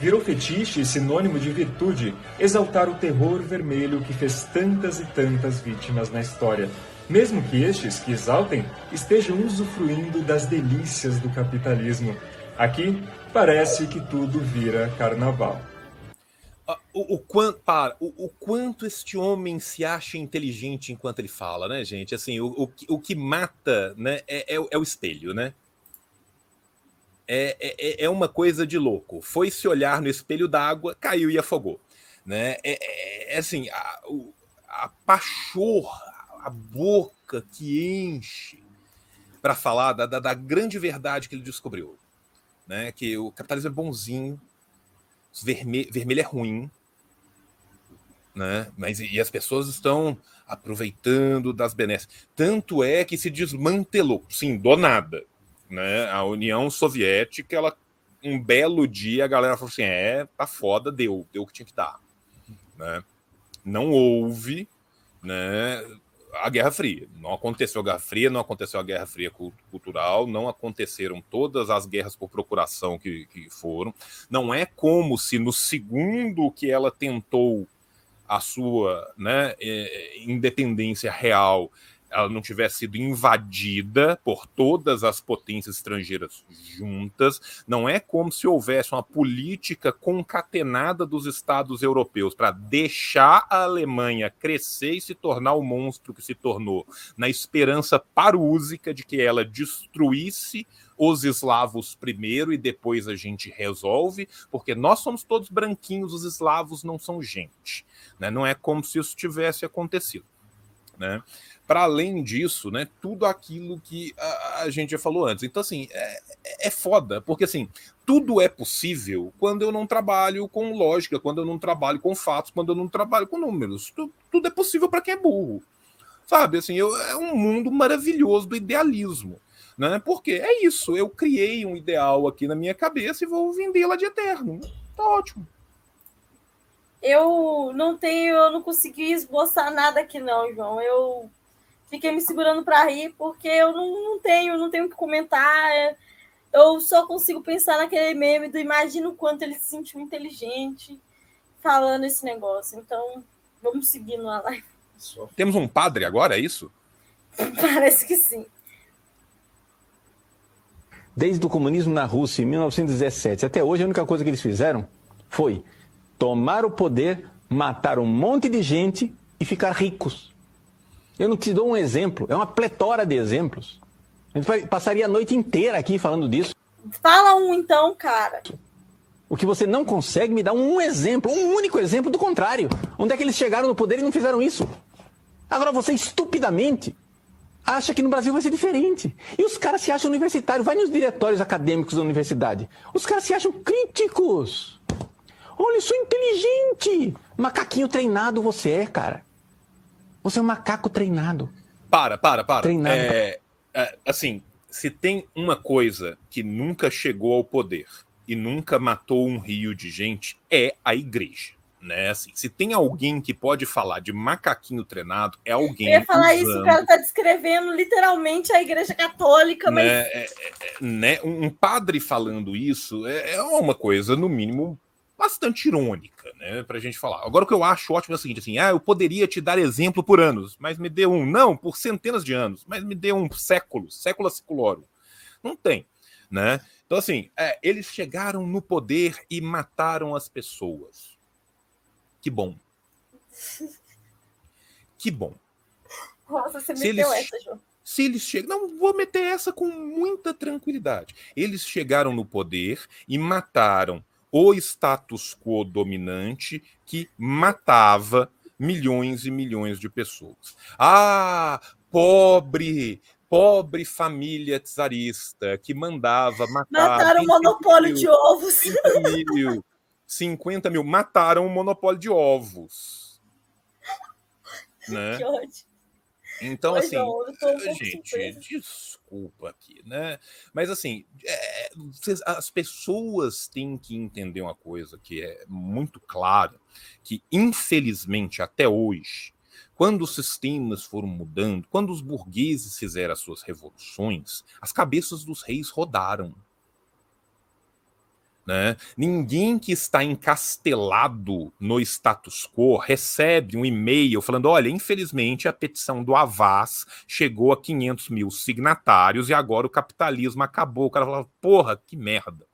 Virou fetiche e sinônimo de virtude exaltar o terror vermelho que fez tantas e tantas vítimas na história. Mesmo que estes que exaltem estejam usufruindo das delícias do capitalismo. Aqui, parece que tudo vira carnaval. Ah, O, o, quanto, para, o, o quanto este homem se acha inteligente enquanto ele fala, né, gente? Assim, o, o, o que mata né, é, é, é o espelho, né? É, é, é uma coisa de louco. Foi se olhar no espelho d'água, caiu e afogou. Né? É, é- é assim, a, a pachorra, a boca que enche para falar da, da, da grande verdade que ele descobriu. Né? Que o capitalismo é bonzinho, Vermelho, vermelho é ruim, né? Mas e as pessoas estão aproveitando das benesses. Tanto é que se desmantelou, sim, do nada, né? A União Soviética, ela um belo dia a galera falou assim: "É, tá foda, deu, deu o que tinha que dar", né? Não houve, né? A Guerra Fria. Não aconteceu a Guerra Fria, não aconteceu a Guerra Fria cultural, não aconteceram todas as guerras por procuração que, que foram. Não é como se no segundo que ela tentou a sua né, independência real ela não tivesse sido invadida por todas as potências estrangeiras juntas, não é como se houvesse uma política concatenada dos estados europeus para deixar a Alemanha crescer e se tornar o monstro que se tornou, na esperança parúsica de que ela destruísse os eslavos primeiro e depois a gente resolve, porque nós somos todos branquinhos, os eslavos não são gente. Né? Não é como se isso tivesse acontecido. Né? Para além disso, né, tudo aquilo que a, a, gente já falou antes. Então, assim, é, é foda, porque assim, tudo é possível quando eu não trabalho com lógica, quando eu não trabalho com fatos, quando eu não trabalho com números. Tu, tudo é possível para quem é burro. Sabe, assim, eu, é um mundo maravilhoso do idealismo. Né? Porque é isso, eu criei um ideal aqui na minha cabeça e vou vendê-la de eterno. Tá ótimo eu não tenho, eu não consegui esboçar nada aqui não, João. Eu fiquei me segurando para rir porque eu não, não tenho, não tenho o que comentar. Eu só consigo pensar naquele meme do imagina o quanto ele se sentiu inteligente falando esse negócio. Então, vamos seguir na live. Temos um padre agora, é isso? Parece que sim. Desde o comunismo na Rússia em 1917 até hoje, a única coisa que eles fizeram foi tomar o poder, matar um monte de gente e ficar ricos. Eu não te dou um exemplo, é uma pletora de exemplos. A gente passaria a noite inteira aqui falando disso. Fala um então, cara. O que você não consegue me dar um exemplo, um único exemplo do contrário. Onde é que eles chegaram no poder e não fizeram isso? Agora você estupidamente acha que no Brasil vai ser diferente. E os caras se acham universitários. Vai nos diretórios acadêmicos da universidade. Os caras se acham críticos. Olha, eu sou inteligente. Macaquinho treinado você é, cara. Você é um macaco treinado. Para, para, para. Treinado. É, é, assim, se tem uma coisa que nunca chegou ao poder e nunca matou um rio de gente, é a igreja. Né? Assim, se tem alguém que pode falar de macaquinho treinado, é alguém. Eu ia falar usando, isso, o cara tá descrevendo literalmente a igreja católica, mas. Né, é, é, né? Um padre falando isso é, é uma coisa, no mínimo, bastante irônica, né, pra gente falar. Agora o que eu acho ótimo é o seguinte, assim, ah, eu poderia te dar exemplo por anos, mas me dê um, não, por centenas de anos, mas me dê um século, século seculorum. Não tem, né? Então, assim, é, eles chegaram no poder e mataram as pessoas. Que bom. Que bom. Nossa, você se meteu eles, essa, João. Se eles chegam. Não, vou meter essa com muita tranquilidade. Eles chegaram no poder e mataram o status quo dominante que matava milhões e milhões de pessoas. Ah, pobre, pobre família czarista que mandava matar. Mataram o monopólio mil, de ovos. 50 mil, 50 mil. Mataram o monopólio de ovos. Né? Que ódio. Então, assim, gente, desculpa aqui, né? Mas, assim, é, as pessoas têm que entender uma coisa que é muito clara, que, infelizmente, até hoje, quando os sistemas foram mudando, quando os burgueses fizeram as suas revoluções, as cabeças dos reis rodaram. Né? Ninguém que está encastelado no status quo recebe um e-mail falando: olha, infelizmente a petição do Avaz chegou a 500 mil signatários e agora o capitalismo acabou. O cara fala: porra, que merda.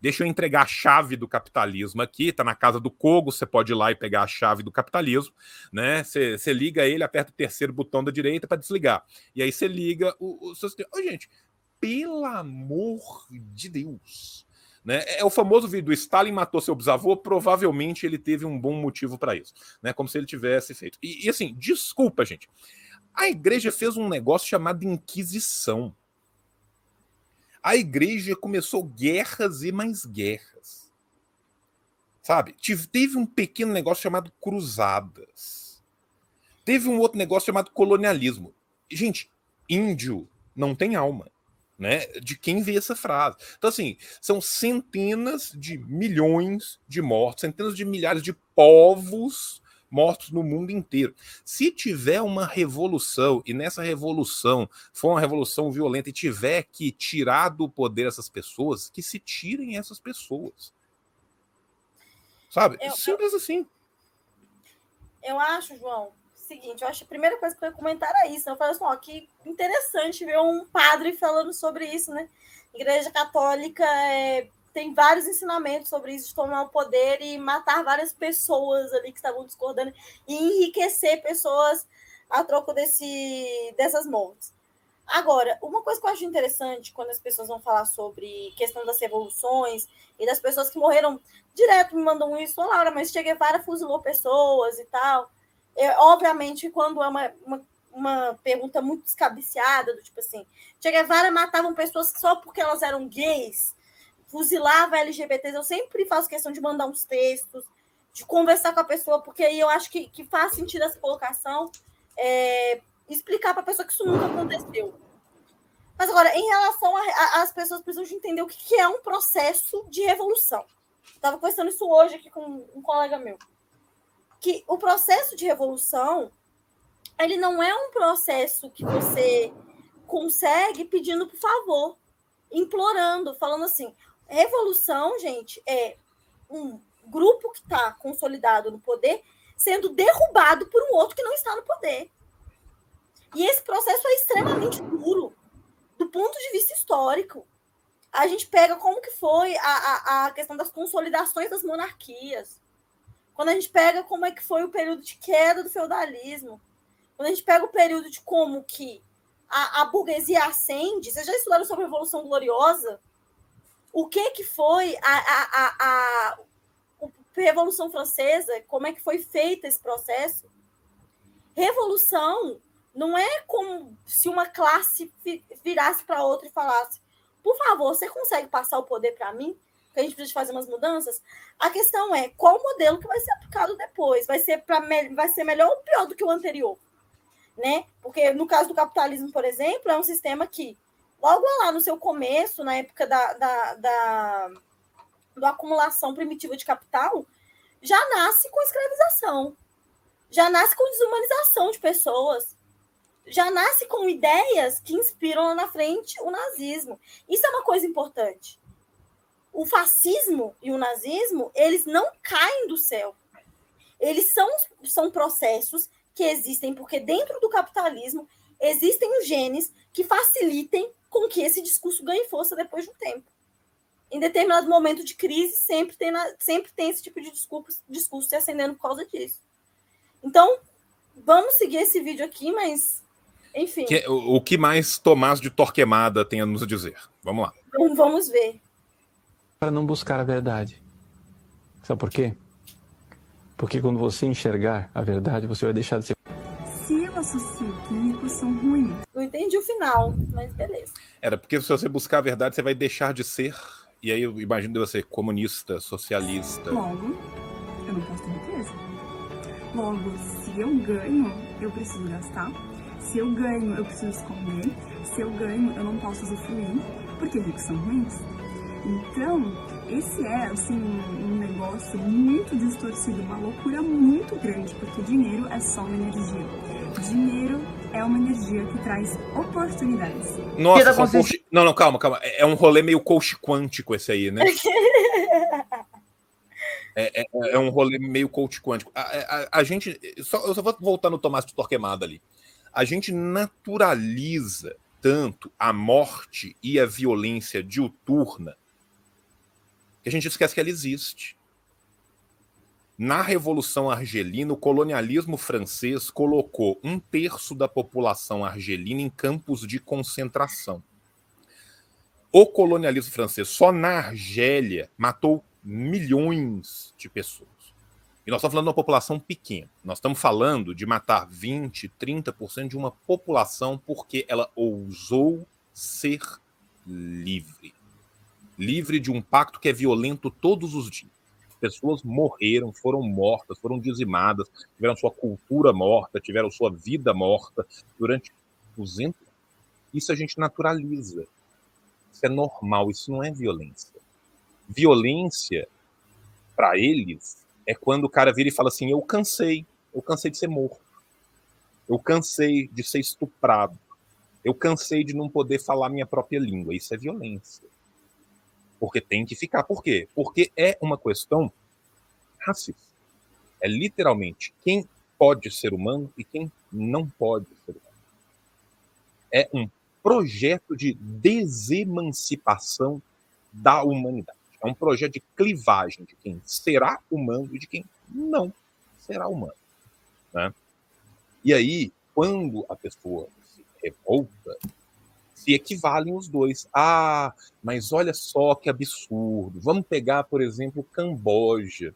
Deixa eu entregar a chave do capitalismo aqui, tá na casa do Kogo, você pode ir lá e pegar a chave do capitalismo, né? Você liga ele, aperta o terceiro botão da direita para desligar. E aí você liga o, o seu. Ô, gente, pelo amor de Deus né? É o famoso vídeo: Stalin matou seu bisavô, provavelmente ele teve um bom motivo para isso, né? como se ele tivesse feito. E, e assim, desculpa, gente. A igreja fez um negócio chamado Inquisição. A igreja começou guerras e mais guerras. Sabe? Teve um pequeno negócio chamado cruzadas. Teve um outro negócio chamado colonialismo. Gente, índio não tem alma. Né, de quem vê essa frase. Então, assim, são centenas de milhões de mortos, centenas de milhares de povos mortos no mundo inteiro. Se tiver uma revolução, e nessa revolução for uma revolução violenta e tiver que tirar do poder essas pessoas, que se tirem essas pessoas. Sabe? Eu- Simples assim. Eu acho, João, seguinte, eu acho que a primeira coisa que eu ia comentar era isso. Eu falei assim, ó, que interessante ver um padre falando sobre isso, né? Igreja Católica é, tem vários ensinamentos sobre isso, de tomar o poder e matar várias pessoas ali que estavam discordando e enriquecer pessoas a troco desse, dessas mortes. Agora, uma coisa que eu acho interessante quando as pessoas vão falar sobre questão das revoluções e das pessoas que morreram direto me mandam isso, "Ô, Laura, mas Che Guevara fuzilou pessoas e tal. É, obviamente, quando é uma, uma, uma pergunta muito descabiciada, do tipo assim, Che Guevara matavam pessoas só porque elas eram gays, fuzilava LGBTs, eu sempre faço questão de mandar uns textos, de conversar com a pessoa, porque aí eu acho que, que faz sentido essa colocação, é, explicar para a pessoa que isso nunca aconteceu. Mas agora, em relação às pessoas precisam de entender o que, que é um processo de revolução. Estava conversando isso hoje aqui com um colega meu. Que o processo de revolução, ele não é um processo que você consegue pedindo por favor, implorando, falando assim, revolução, gente, é um grupo que está consolidado no poder sendo derrubado por um outro que não está no poder. E esse processo é extremamente duro do ponto de vista histórico. A gente pega como que foi a, a, a questão das consolidações das monarquias. Quando a gente pega como é que foi o período de queda do feudalismo. Quando a gente pega o período de como que a, a burguesia ascende. Vocês já estudaram sobre a Revolução Gloriosa? O que que foi a, a, a, a Revolução Francesa? Como é que foi feito esse processo? Revolução não é como se uma classe virasse para outra e falasse: por favor, você consegue passar o poder para mim? Que a gente precisa fazer umas mudanças. A questão é qual modelo que vai ser aplicado depois? Vai ser, pra, vai ser melhor ou pior do que o anterior? Né? Porque no caso do capitalismo, por exemplo, é um sistema que, logo lá no seu começo, na época da, da, da, da acumulação primitiva de capital, já nasce com escravização, já nasce com desumanização de pessoas já nasce com ideias que inspiram lá na frente o nazismo. Isso é uma coisa importante. O fascismo e o nazismo, eles não caem do céu. Eles são, são processos que existem porque dentro do capitalismo existem os genes que facilitem com que esse discurso ganhe força depois de um tempo. Em determinado momento de crise, sempre tem, sempre tem esse tipo de discurso, discurso se acendendo por causa disso. Então, vamos seguir esse vídeo aqui, mas enfim. Que, o, o, que mais Tomás de Torquemada tem a nos dizer? Vamos lá. Então, vamos ver. Para não buscar a verdade. Sabe por quê? Porque quando você enxergar a verdade, você vai deixar de ser. Se eu associo químicos são ruins. Não entendi o final, mas beleza. Era porque se você buscar a verdade, você vai deixar de ser. E aí eu imagino você comunista, socialista. Logo, eu não posso ter riqueza. Logo, se eu ganho, eu preciso gastar. Se eu ganho, eu preciso esconder. Se eu ganho, eu não posso usufruir, porque ricos são ruins. Então, esse é, assim, um negócio muito distorcido, uma loucura muito grande, porque dinheiro é só uma energia. Dinheiro é uma energia que traz oportunidades. Nossa, são coach... não, não, calma, calma. É um rolê meio coach quântico esse aí, né? É, é, é, um rolê meio coach quântico. A, a, a, gente. Só, eu só vou voltar no Tomás de Torquemada ali a gente naturaliza tanto a morte e a violência diuturna que a gente esquece que ela existe. Na Revolução Argelina, o colonialismo francês colocou um terço da população argelina em campos de concentração. O colonialismo francês, só na Argélia, matou milhões de pessoas. E nós estamos falando de uma população pequena. Nós estamos falando de matar 20, 30% de uma população porque ela ousou ser livre. Livre de um pacto que é violento todos os dias. pessoas morreram, foram mortas, foram dizimadas, tiveram sua cultura morta, tiveram sua vida morta durante 200 anos. Isso a gente naturaliza. Isso é normal, isso não é violência. Violência, para eles, é quando o cara vira e fala assim: Eu cansei, eu cansei de ser morto, eu cansei de ser estuprado, eu cansei de não poder falar minha própria língua. Isso é violência. Porque tem que ficar. Por quê? Porque é uma questão racista. É literalmente quem pode ser humano e quem não pode ser humano. É um projeto de desemancipação da humanidade. É um projeto de clivagem de quem será humano e de quem não será humano. Né? E aí, quando a pessoa se revolta, se equivalem os dois. Ah, mas olha só que absurdo. Vamos pegar, por exemplo, Camboja.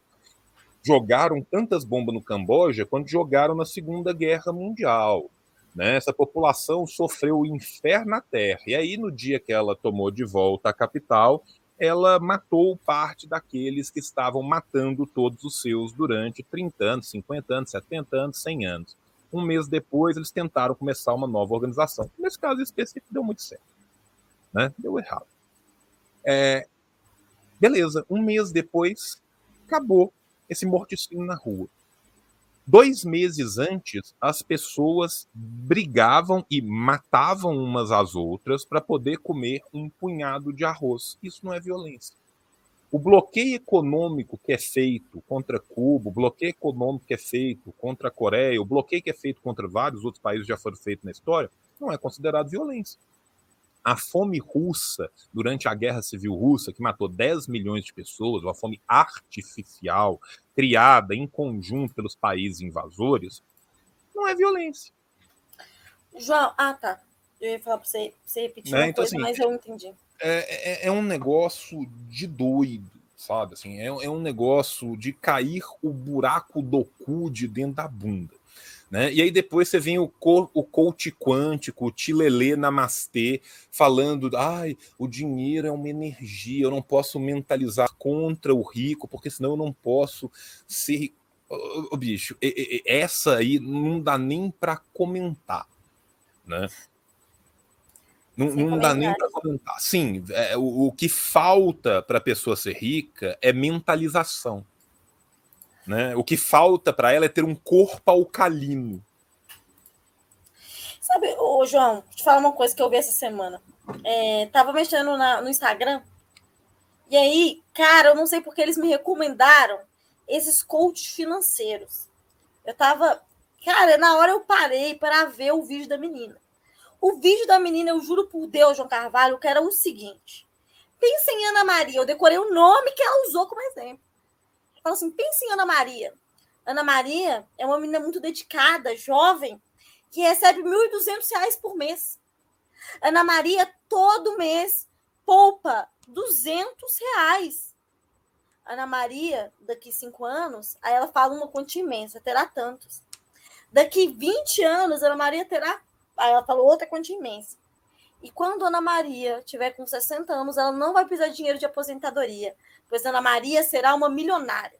Jogaram tantas bombas no Camboja quanto jogaram na Segunda Guerra Mundial. Né? Essa população sofreu o inferno na terra. E aí, no dia que ela tomou de volta a capital, ela matou parte daqueles que estavam matando todos os seus durante 30 anos, 50 anos, 70 anos, 100 anos. Um mês depois, eles tentaram começar uma nova organização. Nesse caso específico, deu muito certo. Né? Deu errado. É, beleza, um mês depois, acabou esse morticínio na rua. Dois meses antes, as pessoas brigavam e matavam umas às outras para poder comer um punhado de arroz. Isso não é violência. O bloqueio econômico que é feito contra Cuba, o bloqueio econômico que é feito contra a Coreia, o bloqueio que é feito contra vários outros países já foram feitos na história, não é considerado violência. A fome russa, durante a Guerra Civil Russa, que matou 10 milhões de pessoas, uma fome artificial, criada em conjunto pelos países invasores, não é violência. João, ah tá. Eu ia falar para você, você repetir né? uma então, coisa, assim, mas eu entendi. É, é, é, um negócio de doido, sabe? Assim, é, é um negócio de cair o buraco do cu de dentro da bunda. Né? E aí depois você vem o, co o coach quântico, o Tilelê Namastê, falando, ai, o dinheiro é uma energia, eu não posso mentalizar contra o rico, porque senão eu não posso ser... Ô, bicho, essa aí não dá nem para comentar, né? Não, não dá nem para comentar. Sim, é, o, o que falta para a pessoa ser rica é mentalização. Né? O que falta para ela é ter um corpo alcalino. Sabe, ô, João, deixa eu te falar uma coisa que eu vi essa semana. É, tava mexendo na, no Instagram, e aí, cara, eu não sei porque eles me recomendaram esses coaches financeiros. Eu tava. Cara, na hora eu parei para ver o vídeo da menina. O vídeo da menina, eu juro por Deus, João Carvalho, que era o seguinte. Pensa em Ana Maria. Eu decorei o nome que ela usou como exemplo. Fala assim, pensa em Ana Maria. Ana Maria é uma menina muito dedicada, jovem, que recebe R$ 1.200 por mês. Ana Maria, todo mês, poupa 200 reais. Ana Maria, daqui cinco anos, aí ela fala uma quantia imensa, terá tantos. Daqui 20 anos, Ana Maria terá Aí ela falou outra quantia imensa. E quando Ana Maria tiver com 60 anos, ela não vai precisar de dinheiro de aposentadoria, pois Ana Maria será uma milionária.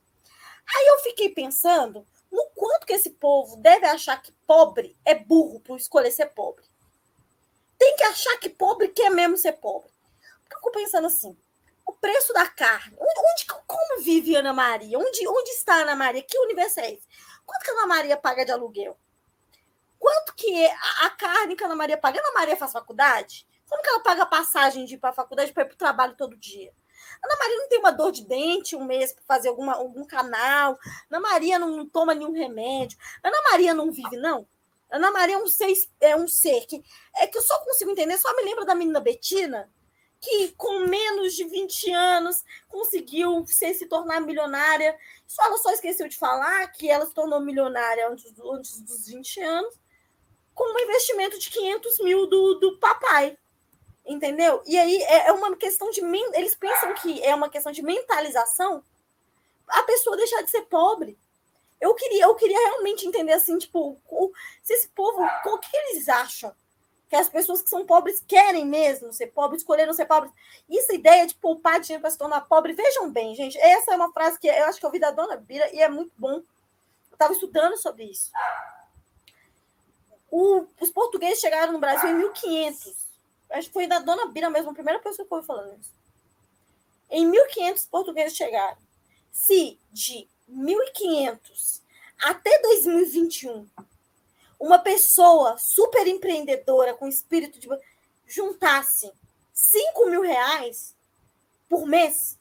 Aí eu fiquei pensando no quanto que esse povo deve achar que pobre é burro por escolher ser pobre. Tem que achar que pobre quer mesmo ser pobre. Porque eu fico pensando assim, o preço da carne, onde, como vive Ana Maria? Onde, onde está Ana Maria? Que universo é esse? Quanto que Ana Maria paga de aluguel? Quanto que a carne que a Ana Maria paga? A Ana Maria faz faculdade? Como que ela paga passagem de ir para a faculdade para ir para o trabalho todo dia? Ana Maria não tem uma dor de dente um mês para fazer alguma, algum canal. Ana Maria não, não, toma nenhum remédio. Ana Maria não vive, não. Ana Maria é um ser, é um ser que, é que eu só consigo entender, só me lembro da menina Betina, que com menos de 20 anos conseguiu se, se tornar milionária. Só ela só esqueceu de falar que ela se tornou milionária antes, antes dos 20 anos com um investimento de 500 mil do, do papai. Entendeu? E aí é, é uma questão de. Eles pensam que é uma questão de mentalização a pessoa deixar de ser pobre. Eu queria, eu queria realmente entender assim, tipo, o, se esse povo, o que eles acham? que as pessoas que são pobres querem mesmo ser pobres, escolheram ser pobres. Isso, a ideia de poupar dinheiro para se tornar pobre, vejam bem, gente, essa é uma frase que eu acho que eu ouvi da dona Bira e é muito bom. Eu estava estudando sobre isso. O, os portugueses chegaram no Brasil em 1500. Acho que foi da dona Bira mesmo, a primeira pessoa que ouvi falando isso. Em 1500, os portugueses chegaram. Se de 1500 até 2021 uma pessoa super empreendedora com espírito de juntasse 5 mil reais por mês,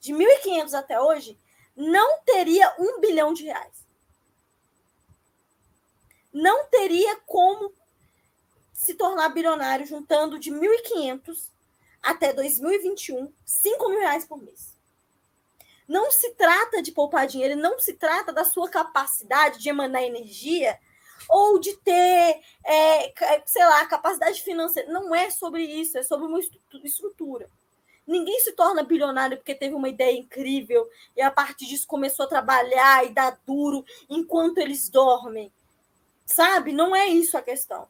de 1.500 até hoje, não teria um bilhão de reais. Não teria como se tornar bilionário juntando de 1.500 até 2021, 5 mil reais por mês. Não se trata de poupar dinheiro, não se trata da sua capacidade de emanar energia ou de ter, é, sei lá, capacidade financeira. Não é sobre isso, é sobre uma estrutura. Ninguém se torna bilionário porque teve uma ideia incrível e a partir disso começou a trabalhar e dar duro enquanto eles dormem. Sabe? Não é isso a questão.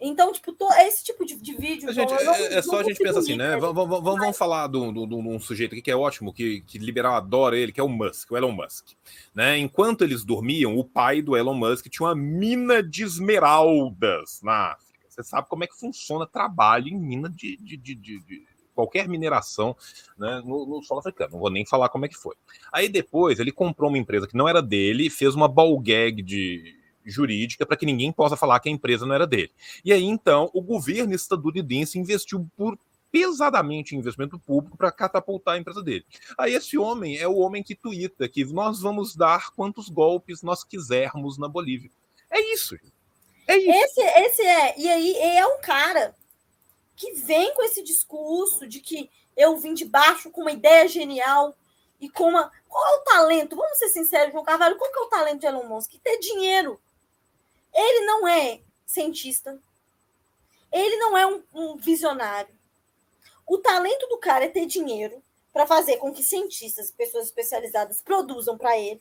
Então, tipo, to, esse tipo de, de vídeo. Gente, não, é, é só a gente pensar assim, né? Vamos, vamos, vamos falar de um sujeito aqui que é ótimo, que, que liberal adora ele, que é o Musk, o Elon Musk. Né? Enquanto eles dormiam, o pai do Elon Musk tinha uma mina de esmeraldas na África. Você sabe como é que funciona trabalho em mina de, de, de, de qualquer mineração né, no, no, solo africano. Não vou nem falar como é que foi. Aí depois ele comprou uma empresa que não era dele, fez uma ball gag de jurídica para que ninguém possa falar que a empresa não era dele. E aí, então, o governo estadunidense investiu por pesadamente em investimento público para catapultar a empresa dele. Aí esse homem é o homem que tuita que nós vamos dar quantos golpes nós quisermos na Bolívia. É isso. É isso. Esse, esse é. E aí é um cara que vem com esse discurso de que eu vim de baixo com uma ideia genial e com uma. Qual é o talento? Vamos ser sinceros, João Carvalho, qual que é o talento de Elon Musk? Ter dinheiro. Ele não é cientista. Ele não é um, um visionário. O talento do cara é ter dinheiro para fazer com que cientistas, pessoas especializadas produzam para ele.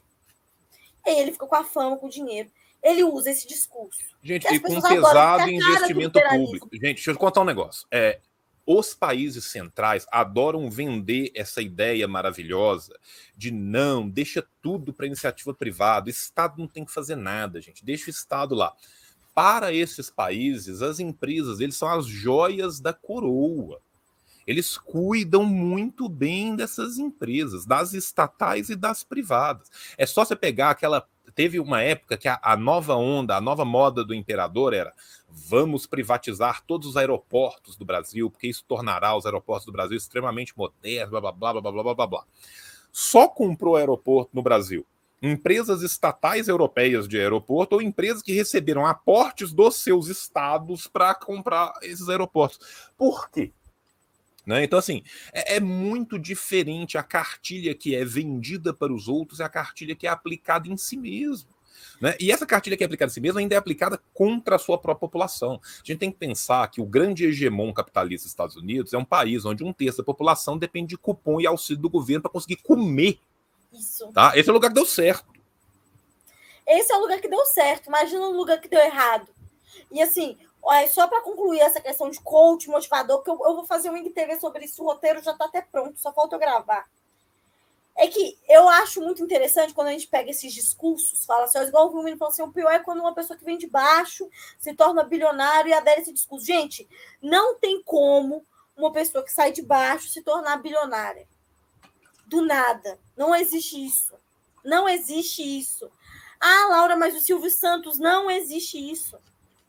E ele fica com a fama, com o dinheiro. Ele usa esse discurso. Gente, e com pesado investimento público. Gente, deixa eu contar um negócio. É, os países centrais adoram vender essa ideia maravilhosa de não, deixa tudo para iniciativa privada, o Estado não tem que fazer nada, gente, deixa o Estado lá. Para esses países, as empresas, eles são as joias da coroa. Eles cuidam muito bem dessas empresas, das estatais e das privadas. É só você pegar aquela teve uma época que a, a, nova onda, a nova moda do imperador era vamos privatizar todos os aeroportos do Brasil, porque isso tornará os aeroportos do Brasil extremamente modernos, blá blá blá blá blá blá blá blá. Só comprou aeroporto no Brasil empresas estatais europeias de aeroporto ou empresas que receberam aportes dos seus estados para comprar esses aeroportos. Por quê? Né? Então, assim, é, é, muito diferente a cartilha que é vendida para os outros e a cartilha que é aplicada em si mesmo. Né? E essa cartilha que é aplicada em si mesma ainda é aplicada contra a sua própria população. A gente tem que pensar que o grande hegemon capitalista dos Estados Unidos é um país onde um terço da população depende de cupom e auxílio do governo para conseguir comer. Isso. Tá? Esse é o lugar que deu certo. Esse é o lugar que deu certo. Imagina um lugar que deu errado. E assim, Olha, só para concluir essa questão de coach, motivador, que eu, eu vou fazer um IGTV sobre isso, o roteiro já está até pronto, só falta eu gravar. É que eu acho muito interessante quando a gente pega esses discursos, fala assim, igual o menino falou assim, o pior é quando uma pessoa que vem de baixo se torna bilionário e adere esse discurso. Gente, não tem como uma pessoa que sai de baixo se tornar bilionária. Do nada. Não existe isso. Não existe isso. Ah, Laura, mas o Silvio Santos não existe isso.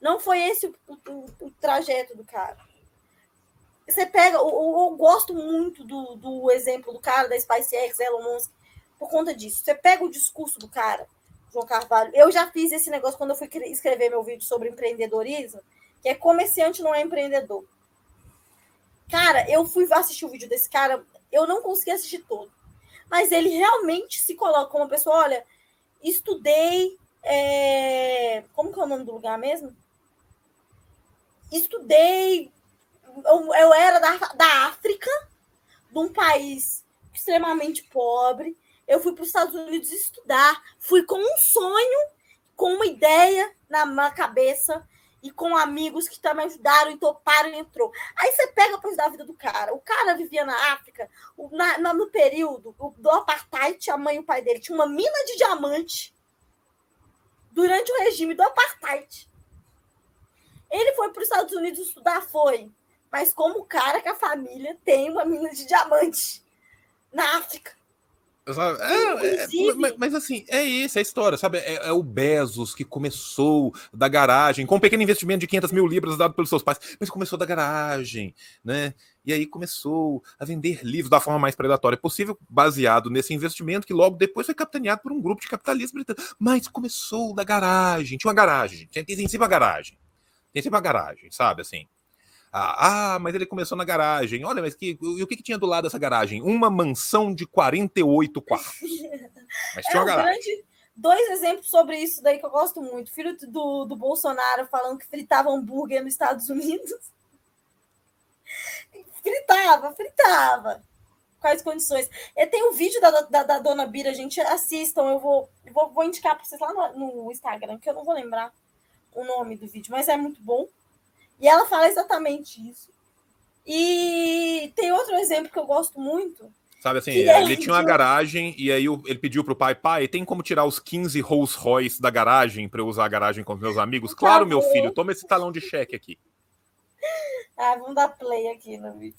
Não foi esse o, o, o trajeto do cara. Você pega, eu, eu gosto muito do, do, exemplo do cara da SpaceX, Elon Musk, por conta disso. Você pega o discurso do cara, João Carvalho. Eu já fiz esse negócio quando eu fui escrever meu vídeo sobre empreendedorismo, que é comerciante não é empreendedor. Cara, eu fui assistir o vídeo desse cara, eu não consegui assistir todo. Mas ele realmente se coloca como uma pessoa, olha, estudei. É... Como que é o nome do lugar mesmo? Estudei, eu, eu era da, da África, de um país extremamente pobre. Eu fui para os Estados Unidos estudar, fui com um sonho, com uma ideia na, na cabeça, e com amigos que também ajudaram e toparam e entrou. Aí você pega para da vida do cara. O cara vivia na África, na, no período do apartheid, a mãe e o pai dele tinha uma mina de diamante durante o regime do apartheid. Ele foi para os Estados Unidos estudar, foi. Mas como cara que a família tem uma mina de diamante na África. É, é, mas, mas, assim, é isso, é a história, sabe? É, é, o Bezos que começou da garagem, com um pequeno investimento de 500 mil libras dado pelos seus pais, mas começou da garagem, né? E aí começou a vender livros da forma mais predatória possível, baseado nesse investimento que logo depois foi capitaneado por um grupo de capitalistas britânicos. Mas começou da garagem, tinha uma garagem, tinha em cima a garagem. Tem sempre a garagem, sabe? Assim. Ah, ah, mas ele começou na garagem. Olha, mas que, e o que, que tinha do lado dessa garagem? Uma mansão de 48 quartos. Mas tinha é uma garagem. Grande, dois exemplos sobre isso daí que eu gosto muito. Filho do, do Bolsonaro falando que fritava hambúrguer nos Estados Unidos. Fritava, fritava. Quais condições? Eu tenho um vídeo da, da, da dona Bira, gente. Assistam, eu vou, vou, vou indicar para vocês lá no, no Instagram, que eu não vou lembrar o nome do vídeo, mas é muito bom. E ela fala exatamente isso. E tem outro exemplo que eu gosto muito. Sabe assim, é ele tinha uma garagem e aí ele pediu pro pai, pai, tem como tirar os 15 Rolls Royce da garagem para eu usar a garagem com os meus amigos? Claro, meu filho, toma esse talão de cheque aqui. Ah, vamos dar play aqui no vídeo.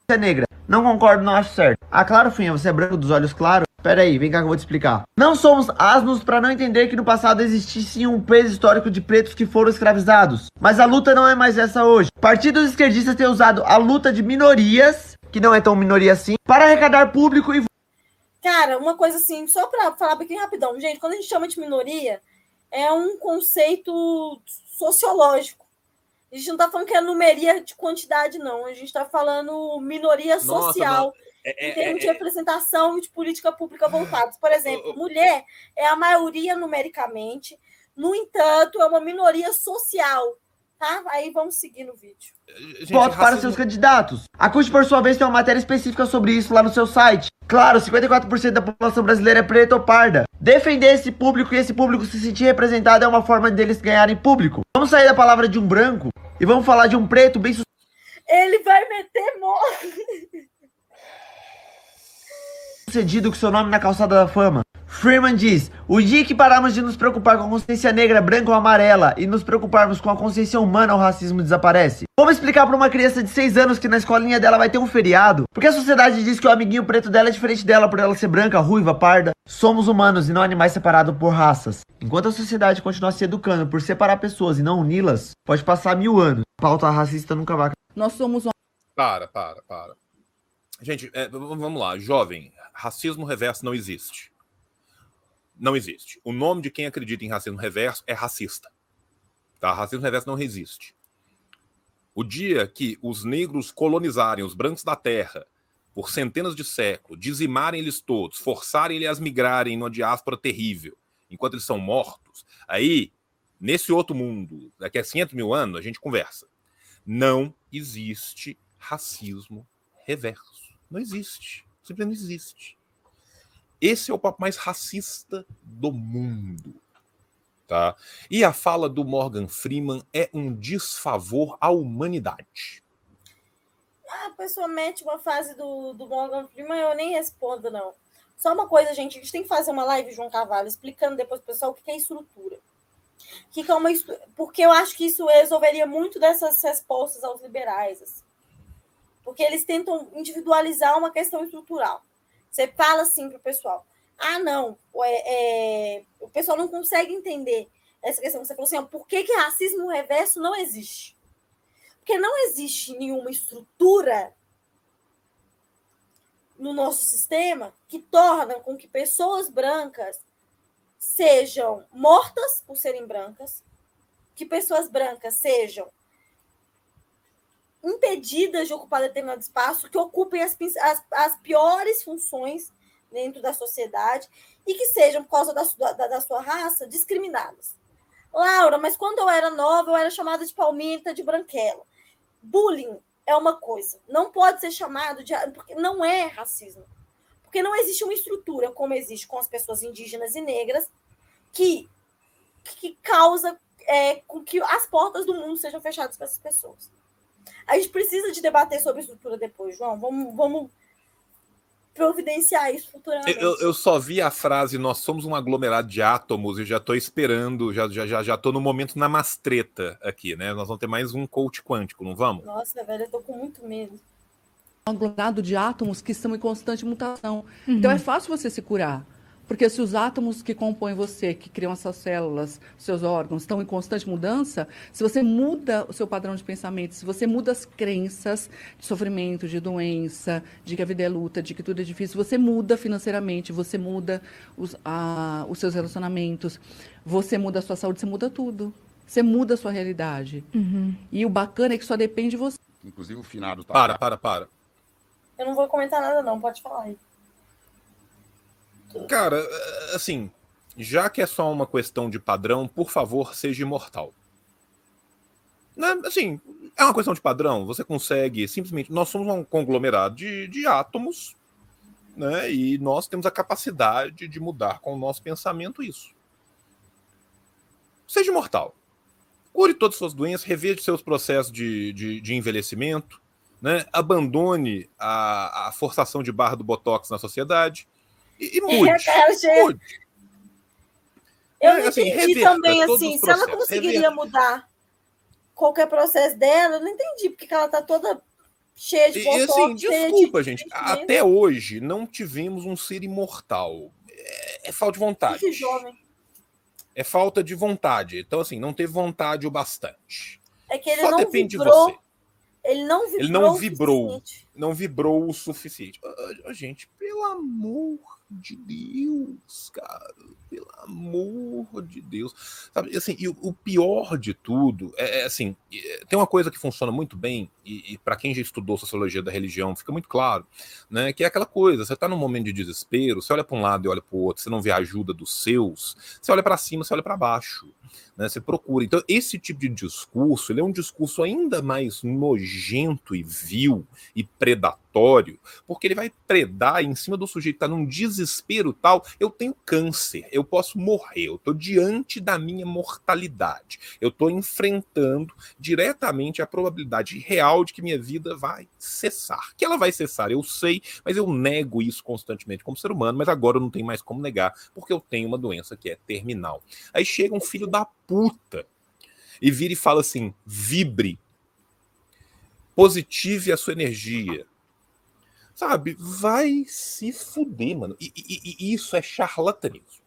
Você é negra. Não concordo, não acho certo. Ah, claro, Finha, você é branco dos olhos claros? Pera aí, vem cá que eu vou te explicar. Não somos asnos pra não entender que no passado existisse um peso histórico de pretos que foram escravizados. Mas a luta não é mais essa hoje. Partidos esquerdistas têm usado a luta de minorias, que não é tão minoria assim, para arrecadar público e Cara, uma coisa assim, só para falar bem rapidão. Gente, quando a gente chama de minoria, é um conceito sociológico. A gente não tá falando que é numeria de quantidade, não. A gente tá falando minoria Nossa, social. É- é- em termos de é- representação e de política pública voltados. Por exemplo, mulher é a maioria numericamente, no entanto, é uma minoria social. Tá? Aí vamos seguir no vídeo. voto para seus candidatos. A CUT, por sua vez, tem uma matéria específica sobre isso lá no seu site. Claro, 54% da população brasileira é preta ou parda. Defender esse público e esse público se sentir representado é uma forma deles ganharem público. Vamos sair da palavra de um branco e vamos falar de um preto bem Ele vai meter morte. sucedido com seu nome na calçada da fama. Freeman diz: O dia que pararmos de nos preocupar com a consciência negra, branca ou amarela e nos preocuparmos com a consciência humana, o racismo desaparece. Como explicar para uma criança de 6 anos que na escolinha dela vai ter um feriado? Porque a sociedade diz que o amiguinho preto dela é diferente dela por ela ser branca, ruiva, parda. Somos humanos e não animais separados por raças. Enquanto a sociedade continuar se educando por separar pessoas e não uni-las, pode passar mil anos. Pauta racista nunca vai. Nós somos Para, para, para. Gente, é, vamos lá, jovem. Racismo reverso não existe. Não existe. O nome de quem acredita em racismo reverso é racista. Tá? Racismo reverso não existe. O dia que os negros colonizarem os brancos da terra por centenas de séculos, dizimarem eles todos, forçarem eles a migrarem numa diáspora terrível, enquanto eles são mortos, aí, nesse outro mundo, daqui a 500 mil anos, a gente conversa. Não existe racismo reverso. Não existe. Simplesmente não existe. Esse é o papo mais racista do mundo. Tá? E a fala do Morgan Freeman é um desfavor à humanidade. Ah, a pessoa mete uma fase do, do Morgan Freeman, eu nem respondo, não. Só uma coisa, gente, a gente tem que fazer uma live, João Carvalho, explicando depois pro pessoal o que é estrutura. O que é uma estru- Porque eu acho que isso resolveria muito dessas respostas aos liberais. assim. Porque eles tentam individualizar uma questão estrutural. Você fala assim pro pessoal: ah, não, é, é, o pessoal não consegue entender essa questão. Você falou assim: ó, por que, que racismo reverso não existe? Porque não existe nenhuma estrutura no nosso sistema que torna com que pessoas brancas sejam mortas por serem brancas, que pessoas brancas sejam impedidas de ocupar determinado espaço, que ocupem as, as, as piores funções dentro da sociedade e que sejam, por causa da, da, da sua raça, discriminadas. Laura, mas quando eu era nova, eu era chamada de palmita, de branquela. Bullying é uma coisa. Não pode ser chamado de. Porque não é racismo. Porque não existe uma estrutura como existe com as pessoas indígenas e negras que, que causa é, com que as portas do mundo sejam fechadas para essas pessoas. A gente precisa de debater sobre estrutura depois, João. Vamos, vamos providenciar isso futuramente. Eu, eu só vi a frase nós somos um aglomerado de átomos e já estou esperando, já, já, já, já tô no momento na mastreta aqui, né? Nós vamos ter mais um coach quântico, não vamos? Nossa, velho, eu tô com muito medo. Um aglomerado de átomos que estão em constante mutação. Então é fácil você se curar. Porque se os átomos que compõem você, que criam essas células, seus órgãos, estão em constante mudança, se você muda o seu padrão de pensamento, se você muda as crenças de sofrimento, de doença, de que a vida é luta, de que tudo é difícil, você muda financeiramente, você muda os, a- os seus relacionamentos, você muda a sua saúde, você muda tudo. Você muda a sua realidade. E o bacana é que só depende de você. Inclusive o finado tá. Para, para, para. Eu não vou comentar nada, não. Pode falar aí. Cara, eh, assim, já que é só uma questão de padrão, por favor, seja imortal. Né? Assim, é uma questão de padrão. Você consegue simplesmente. Nós somos um conglomerado de, de átomos, né? E nós temos a capacidade de mudar com o nosso pensamento isso. Seja imortal. Cure todas as suas doenças, reveja seus processos de, de, de envelhecimento, né? abandone a, a forçação de barra do Botox na sociedade e, e mude. Gente, mude. Eu É, não assim, entendi reverta também, assim, se ela conseguiria reverta. mudar qualquer processo dela, eu não entendi, porque que ela tá toda cheia de e, botox, assim, cheia de- desculpa, gente. Até hoje não tivemos um ser imortal. É, é falta de vontade. Esse jovem. É falta de vontade. Então, assim, não teve vontade o bastante. É que ele Só não depende de vibrou. você. Ele não vibrou. Ele não vibrou. Não vibrou o suficiente. Ah, gente, pelo amor de Deus, cara. Pelo amor de Deus. Sabe, assim, e o, pior de tudo é, é, assim: é, tem uma coisa que funciona muito bem, e, e para quem já estudou sociologia da religião, fica muito claro, né? Que é aquela coisa: você tá num momento de desespero, você olha para um lado e olha para o outro, você não vê a ajuda dos seus, você olha para cima, você olha para baixo. Né, você procura. Então, esse tipo de discurso ele é um discurso ainda mais nojento e vil e predatório, porque ele vai predar em cima do sujeito que está num desespero tal. Eu tenho câncer, eu posso morrer, eu estou diante da minha mortalidade, eu estou enfrentando diretamente a probabilidade real de que minha vida vai cessar. Que ela vai cessar, eu sei, mas eu nego isso constantemente como ser humano, mas agora eu não tenho mais como negar, porque eu tenho uma doença que é terminal. Aí chega um filho da puta e vira e fala assim: vibre, positive a sua energia. Sabe? Vai se fuder, mano. E, e- e isso é charlatanismo.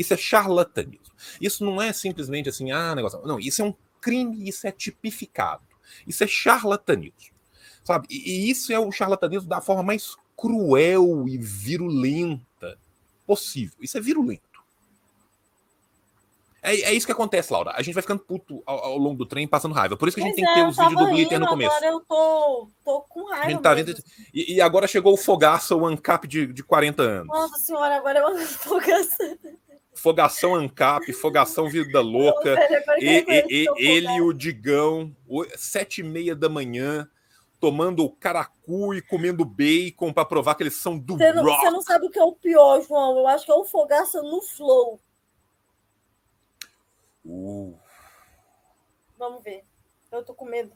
Isso é charlatanismo. Isso não é simplesmente assim, ah, negócio. Não, isso é um crime, isso é tipificado. Isso é charlatanismo. Sabe? E, isso é o charlatanismo da forma mais cruel e virulenta possível. Isso é virulento. É, é isso que acontece, Laura. A gente vai ficando puto ao, ao longo do trem, passando raiva. Por isso que a gente Pois tem que é, ter eu os vídeos do Glitter no começo. Agora eu tô, tô com raiva. A gente tá vendo. E, e agora chegou o Fogaça, o ANCAP de, de 40 anos. Nossa senhora, agora eu tô cansada. Fogação ANCAP, Fogação Vida Louca. eu e- e- e- ele e o Digão, sete e meia da manhã, tomando caracu e comendo bacon pra provar que eles são do Você não, rock. você não sabe o que é o pior, João. Eu acho que é o fogaça no flow. Uh, Vamos ver. Eu tô com medo.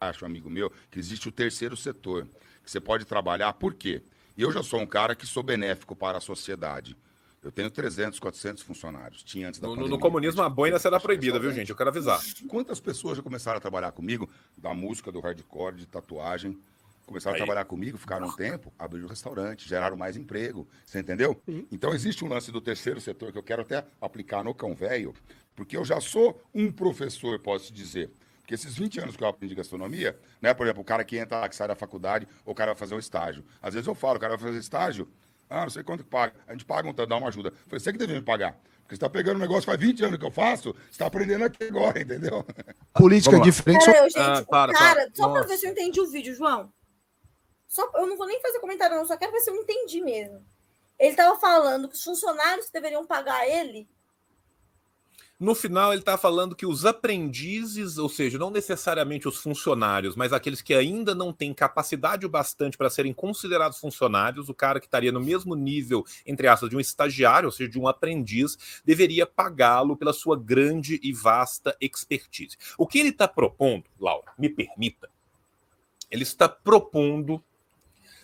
acho, amigo meu, que existe o terceiro setor, que você pode trabalhar. Por quê? Eu já sou um cara que sou benéfico para a sociedade. Eu tenho 300, 400 funcionários. Tinha antes da no, no- pandemia. no comunismo a boina será proibida, viu, gente? Eu quero avisar. Quantas pessoas já começaram a trabalhar comigo da música, do hardcore, de tatuagem? Começaram Aí. a trabalhar comigo, ficaram um tempo, abriram um restaurante, geraram mais emprego. Você entendeu? Então existe um lance do terceiro setor que eu quero até aplicar no cão velho, porque eu já sou um professor, posso dizer. Porque esses 20 anos que eu aprendi gastronomia, né? Por exemplo, o cara que entra lá, que sai da faculdade, ou o cara vai fazer um estágio. Às vezes eu falo, o cara vai fazer estágio, ah, não sei quanto que paga. A gente paga um tanto, dá uma ajuda. Eu Falei, você que deve me pagar. Porque você está pegando um negócio faz 20 anos que eu faço, você está aprendendo aqui agora, entendeu? Política diferente. Pera, eu, gente, Ah, para, cara, para. só Nossa. ver se eu entendi o vídeo, João. Só, eu não vou nem fazer comentário, não, só quero ver se eu entendi mesmo. Ele tava falando que os funcionários deveriam pagar ele. No final, ele está falando que os aprendizes, ou seja, não necessariamente os funcionários, mas aqueles que ainda não têm capacidade o bastante para serem considerados funcionários, o cara que estaria no mesmo nível, entre aspas, de um estagiário, ou seja, de um aprendiz, deveria pagá-lo pela sua grande e vasta expertise. O que ele está propondo, Laura, me permita, ele está propondo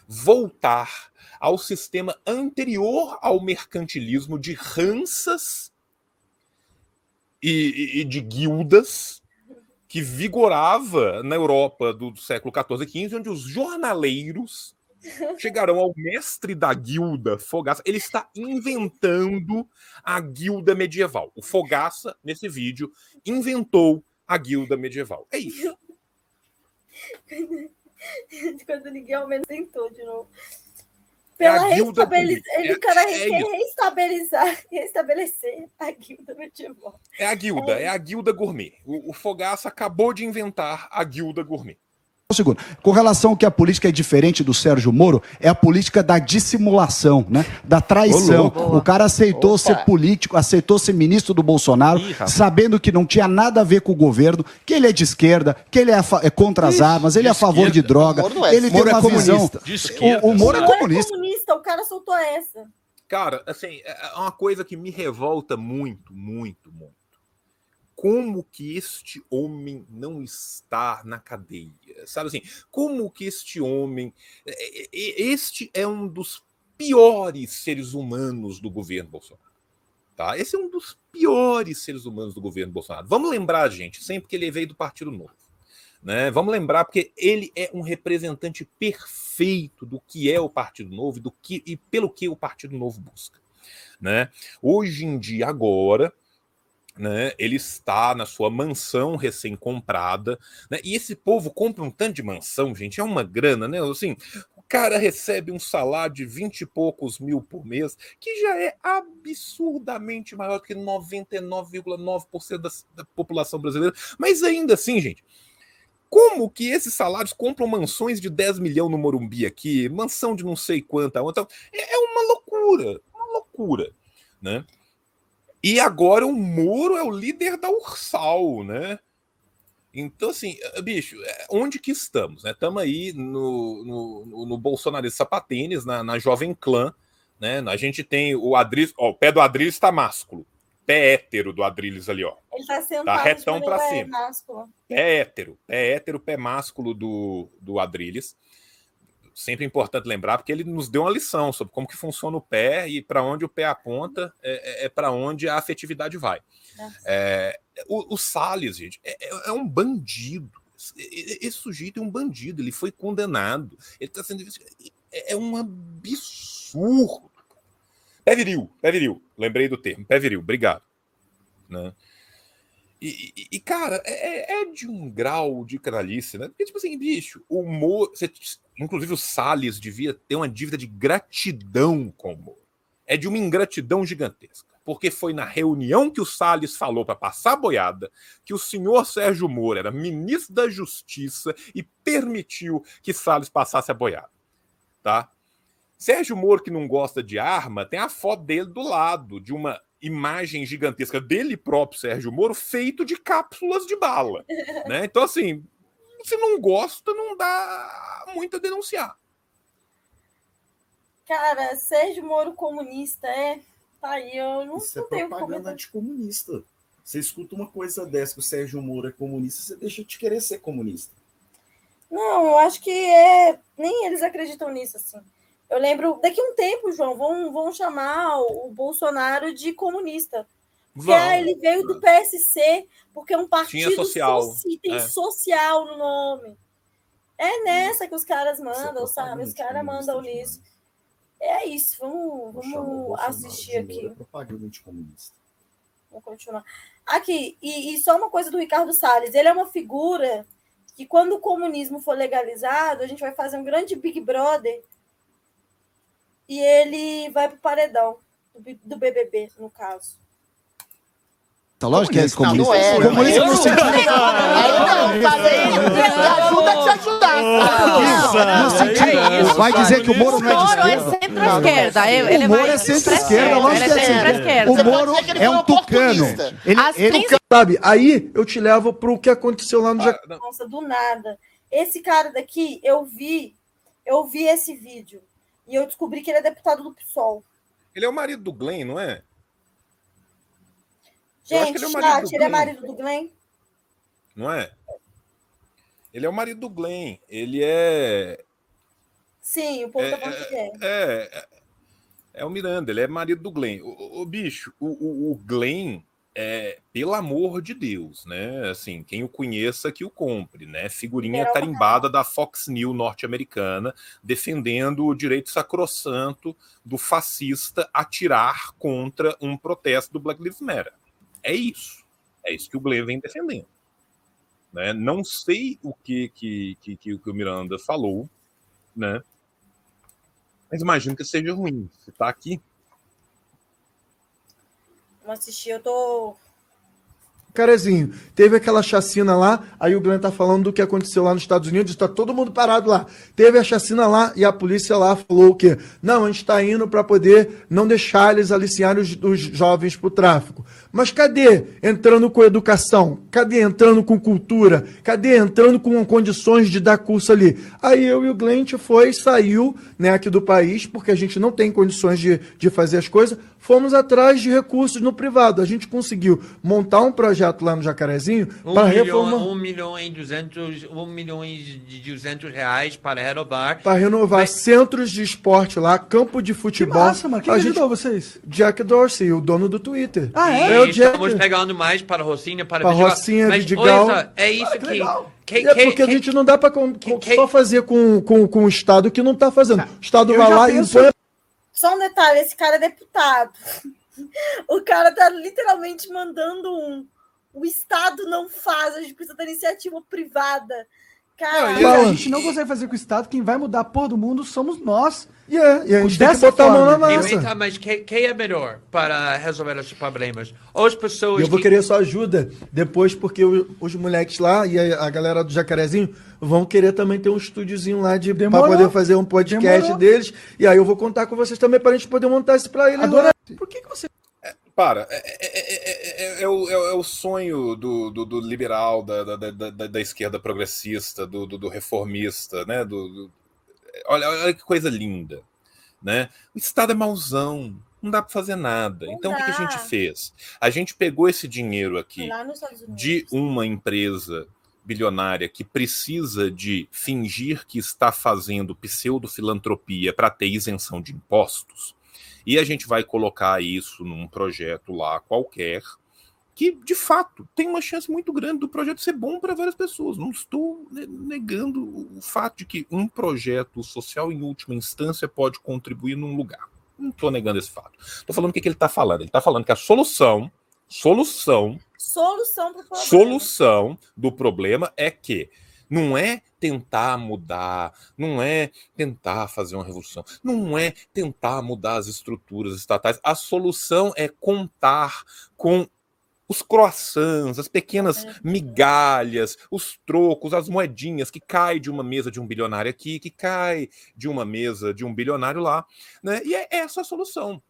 voltar ao sistema anterior ao mercantilismo de ranças e, e, de guildas que vigorava na Europa do século XIV e XV, onde os jornaleiros chegarão ao mestre da guilda Fogaça. Ele está inventando a guilda medieval. O Fogaça, nesse vídeo, inventou a guilda medieval. É isso. Quando ninguém ao menos tentou de novo. Pela restabelecer, ele é, quer é restabelecer, restabelecer a guilda medieval. É a guilda, é, é a guilda gourmet. O, o Fogaça acabou de inventar a guilda gourmet. Um segundo. Com relação ao que a política é diferente do Sérgio Moro, é a política da dissimulação, né? Da traição. o cara aceitou Opa. ser político, aceitou ser ministro do Bolsonaro, Ih, sabendo que não tinha nada a ver com o governo, que ele é de esquerda, que ele é, é contra as armas, ele é a favor de droga, é. ele Moro tem uma é visão. O, o Moro é comunista. É comunista. O cara soltou essa. Cara, assim, é uma coisa que me revolta muito, muito, muito como que este homem não está na cadeia, sabe assim? Como que este homem, é, é, é, este é um dos piores seres humanos do governo Bolsonaro. Tá? Esse é um dos piores seres humanos do governo Bolsonaro. Vamos lembrar, gente, sempre que ele veio do Partido Novo. Né? Vamos lembrar, porque ele é um representante perfeito do que é o Partido Novo e, do que, e pelo que o Partido Novo busca. Né? Hoje em dia, agora, né? Ele está na sua mansão recém-comprada, né? E esse povo compra um tanto de mansão, gente, é uma grana, né? Assim, o cara recebe um salário de 20 e poucos mil por mês, que já é absurdamente maior do que 99,9% da, da população brasileira, mas ainda assim, gente, como que esses salários compram mansões de 10 milhões no Morumbi aqui, mansão de não sei quanta, então é uma loucura, uma loucura, né? E agora o Moro é o líder da Ursal, né? Então, assim, eh, bicho, é, onde que estamos? Estamos né? aí no, no, no Bolsonaro Sapatênis, na, na Jovem Clã, né? A gente tem o Adriles, ó, o pé do Adriles está másculo. Pé hétero do Adriles ali, ó. Ele tá sentado. Tá retão para cima. É pé hétero, pé hétero, pé másculo do, do Adriles sempre importante lembrar, porque ele nos deu uma lição sobre como que funciona o pé e para onde o pé aponta é, é, é para onde a afetividade vai. É, o, o Salles, gente, é, é, é um bandido. Esse sujeito é um bandido, ele foi condenado. Ele está sendo. É, é um absurdo. Pé viril, pé viril. Lembrei do termo, pé viril, obrigado. Né? E, e, cara, é, é, é de um grau de canalice, né? Porque, tipo assim, bicho, o Moro. Você, inclusive, o Salles devia ter uma dívida de gratidão com o Moro. É de uma ingratidão gigantesca. Porque foi na reunião que o Salles falou para passar a boiada que o senhor Sérgio Moro era ministro da Justiça e permitiu que Salles passasse a boiada. Tá? Sérgio Moro, que não gosta de arma, tem a foto dele do lado de uma imagem gigantesca dele próprio, Sérgio Moro, feito de cápsulas de bala. Né? Então, assim, se não gosta, não dá muito a denunciar. Cara, Sérgio Moro comunista é. Tá aí, eu não, Isso não é tenho propaganda anticomunista. Você escuta uma coisa dessa que o Sérgio Moro é comunista, você deixa de querer ser comunista. Não, eu acho que é. Nem eles acreditam nisso, assim. Eu lembro, daqui a um tempo, João, vão, vão chamar o Bolsonaro de comunista. Porque ah, ele veio do PSC, porque é um partido social, soci, tem é. social no nome. É nessa que os caras mandam, sabe? Os caras mandam nisso. É isso, vamos, vamos assistir aqui. É propaganda comunista. Vamos continuar. Aqui, e, e, só uma coisa do Ricardo Salles. Ele é uma figura que, quando o comunismo for legalizado, a gente vai fazer um grande Big Brother e ele vai para o paredão do BBB, no caso. Lógico que é Não, comunista. não é. Comunista no Não, sentido. Aí não. Me ajuda a te ajudar. No sentido, vai dizer que o Moro não é de Moro é esquerda? centro-esquerda. Ele ele O Moro é centro-esquerda, lógico que Ele é centro-esquerda. O Moro é um tucano. Ele, Sabe, aí eu te levo pro que aconteceu lá no. Nossa, do nada. Esse cara daqui, eu vi, eu vi esse vídeo e eu descobri que ele é deputado do PSOL. Ele é o marido do Glenn, não é? Gente, ele é chat, ele é marido do Glenn? Não é? Ele é o marido do Glenn. Ele é. Sim, o povo É, tá falando que é. É, é, é o Miranda, ele é marido do Glenn. O, o- o bicho, o, o, o Glenn, é, pelo amor de Deus, né? Assim, quem o conheça que o compre, né? Figurinha carimbada da Fox News norte-americana, defendendo o direito sacrossanto do fascista atirar contra um protesto do Black Lives Matter. É isso. É isso que o Glenn vem defendendo. Né? Não sei o que, que, que, que o Miranda falou, né? Mas imagino que seja ruim. Você tá aqui. Vamos assistir, eu tô. Carezinho, teve aquela chacina lá, aí o Glenn tá falando do que aconteceu lá nos Estados Unidos, tá todo mundo parado lá. Teve a chacina lá e a polícia lá falou o quê? Não, a gente tá indo para poder não deixar eles aliciarem os, os jovens pro tráfico. Mas cadê entrando com educação? Cadê entrando com cultura? Cadê entrando com condições de dar curso ali? Aí eu e o gente foi, saiu né, aqui do país, porque a gente não tem condições de, de fazer as coisas, fomos atrás de recursos no privado. A gente conseguiu montar um projeto lá no Jacarezinho Um para milhão, reformar. um milhão e duzentos, um milhão de duzentos reais para renovar. Para renovar centros de esporte lá, campo de futebol. massa, mano. Quem a ajudou vocês? Jack Dorsey, o dono do Twitter. Ah, é? o Estamos pegando mais para Rocinha, para Vidigal. Rocinha, Mas, Vidigal. olha, é isso Olha que que... legal. que- é que- porque a que- gente não dá para só fazer com, com, com o Estado que não está fazendo. O Estado Eu vai lá penso- e impõe Só um detalhe, esse cara é deputado. O cara tá literalmente mandando um. O Estado não faz, a gente precisa da iniciativa privada. Cara, E a gente não consegue fazer com o Estado, quem vai mudar a porra do mundo somos nós. e a gente tem que Dessa botar a mão na forma. massa. Então, mas quem, quem é melhor para resolver esses problemas? Ou as pessoas eu vou que- querer sua ajuda depois, porque o- os moleques lá e a, a galera do Jacarezinho vão querer também ter um estúdiozinho lá de, pra Demorou. poder fazer um podcast Demorou. deles. E aí eu vou contar com vocês também pra gente poder montar isso pra eles. Adorei. lá. Por que, que você. Para, é, é- é- é- é o, é o- é sonho do, do- do liberal, da, da, da- da- da esquerda progressista, do, do- do reformista, né? Do, olha, olha que coisa linda, né? O Estado é mauzão, não dá para fazer nada. então o que, a dá. gente fez? A gente pegou esse dinheiro aqui de uma empresa bilionária que precisa de fingir que está fazendo pseudo-filantropia para ter isenção de impostos, e a gente vai colocar isso num projeto lá qualquer, que de fato tem uma chance muito grande do projeto ser bom para várias pessoas. Não estou ne- negando o fato de que um projeto social, em última instância, pode contribuir num lugar. Não estou negando esse fato. Estou falando o que, que ele está falando. Ele está falando que a solução, solução Solução solução do problema é que não é tentar mudar, não é tentar fazer uma revolução, não é tentar mudar as estruturas estatais. A solução é contar com os croissants, as pequenas migalhas, os trocos, as moedinhas que cai de uma mesa de um bilionário aqui, que cai de uma mesa de um bilionário lá, né? E é essa a solução.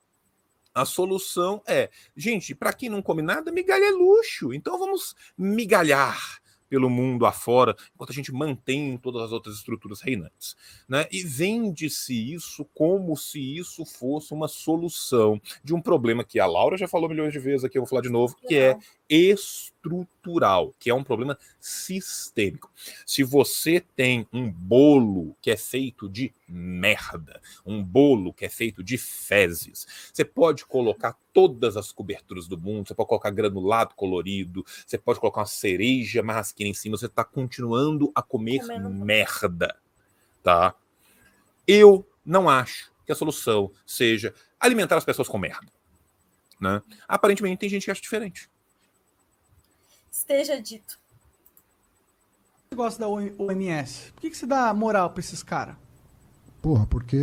A solução é, gente, para quem não come nada, migalha é luxo. Então vamos migalhar pelo mundo afora, enquanto a gente mantém todas as outras estruturas reinantes. Né? E vende-se isso como se isso fosse uma solução de um problema que a Laura já falou milhões de vezes aqui, eu vou falar de novo, que é estrutural, que é um problema sistêmico. Se você tem um bolo que é feito de merda, um bolo que é feito de fezes, você pode colocar todas as coberturas do mundo, você pode colocar granulado colorido, você pode colocar uma cereja marrasquina em cima, você está continuando a comer merda, tá? Eu não acho que a solução seja alimentar as pessoas com merda. Né? Aparentemente tem gente que acha diferente. Esteja dito. Você gosta da OMS? Por que, que você dá moral pra esses caras? Porra, porque.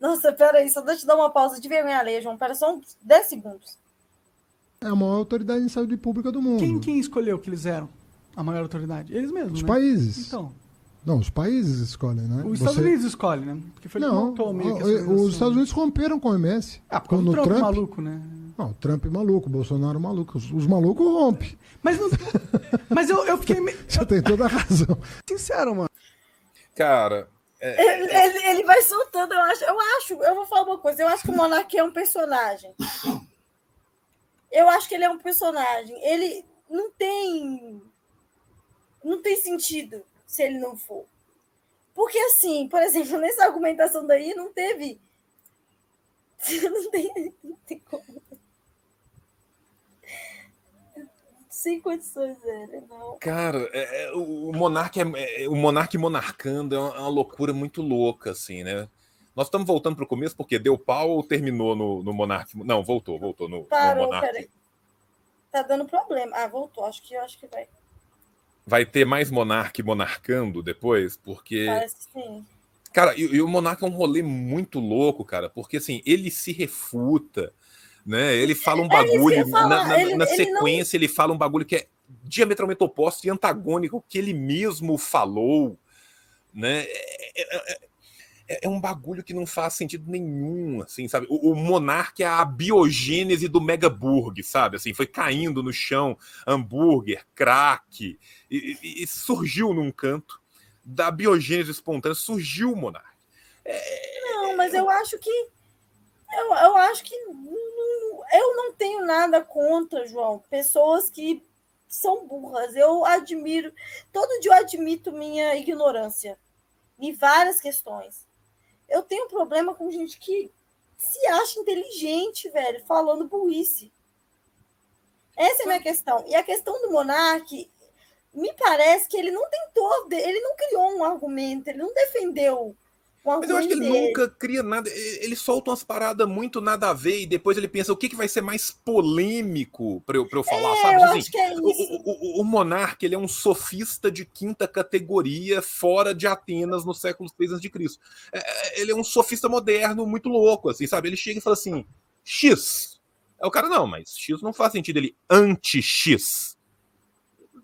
Nossa, peraí, só deixa eu dar uma pausa de vergonha alheia, João. Pera só uns 10 segundos. É a maior autoridade em saúde pública do mundo. Quem, quem escolheu que eles eram a maior autoridade? Eles mesmos, Os né? países. Então, Não, os países escolhem, né? os Estados Você- Unidos escolhem, né? Porque foi ele que Não, montou meio que o- os Estados Unidos romperam com o MS. Ah, por causa do Trump, maluco, né? Não, o Trump é maluco, o Bolsonaro é maluco. Os, os malucos rompem. Mas, não- mas eu, eu fiquei meio... Você tem toda a razão. sincero, mano. Cara, Ele, ele- ele vai soltando, eu acho, eu acho, eu vou falar uma coisa, eu acho que o Monark é um personagem. Eu acho que ele é um personagem. Ele não tem. Não tem sentido se ele não for. Porque, assim, por exemplo, nessa argumentação daí, não teve. Não tem, não tem como. Sem condições, velho, não. Cara, é- é, o Monark é, é- o Monark monarcando é uma, é uma loucura muito louca, assim, né? Nós estamos voltando para o começo porque deu pau ou terminou no, no Monark? Não, voltou, voltou no, no Parou, Monark. peraí. Tá dando problema. Ah, voltou. Acho que, acho que vai. Vai ter mais Monark monarcando depois, porque. Parece que sim. Cara, e, e o Monarca é um rolê muito louco, cara, porque assim, ele se refuta, né? Ele fala um É bagulho, falar, na, na- ele- na ele não- sequência ele fala um bagulho que é diametralmente oposto e antagônico ao que ele mesmo falou, né? É, é- é- é- é um bagulho que não faz sentido nenhum, assim, sabe? O, o Monarca é a biogênese do Megaburg, sabe? Assim, foi caindo no chão, hambúrguer, crack, e- e- e surgiu num canto da biogênese espontânea surgiu o monarca. Não, mas eu acho que. Eu, eu acho que. Eu não tenho nada contra, João. Pessoas que são burras. Eu admiro. Todo dia eu admito minha ignorância em várias questões. Eu tenho problema com gente que se acha inteligente, velho, falando burrice. Essa é a minha questão. E a questão do Monark, me parece que ele não tentou, ele não criou um argumento, ele não defendeu um. Mas eu acho que ele dele. nunca cria nada. Ele solta umas paradas muito nada a ver e depois ele pensa o que, que vai ser mais polêmico pra eu, pra eu falar, É, sabe? eu Assim, acho que é o- isso. O, o, o monarca ele é um sofista de quinta categoria fora de Atenas no século 3 a.C. É, é, ele é um sofista moderno muito louco, assim, sabe? Ele chega e fala assim: X. Aí o cara, não, mas X não faz sentido. Ele anti-X.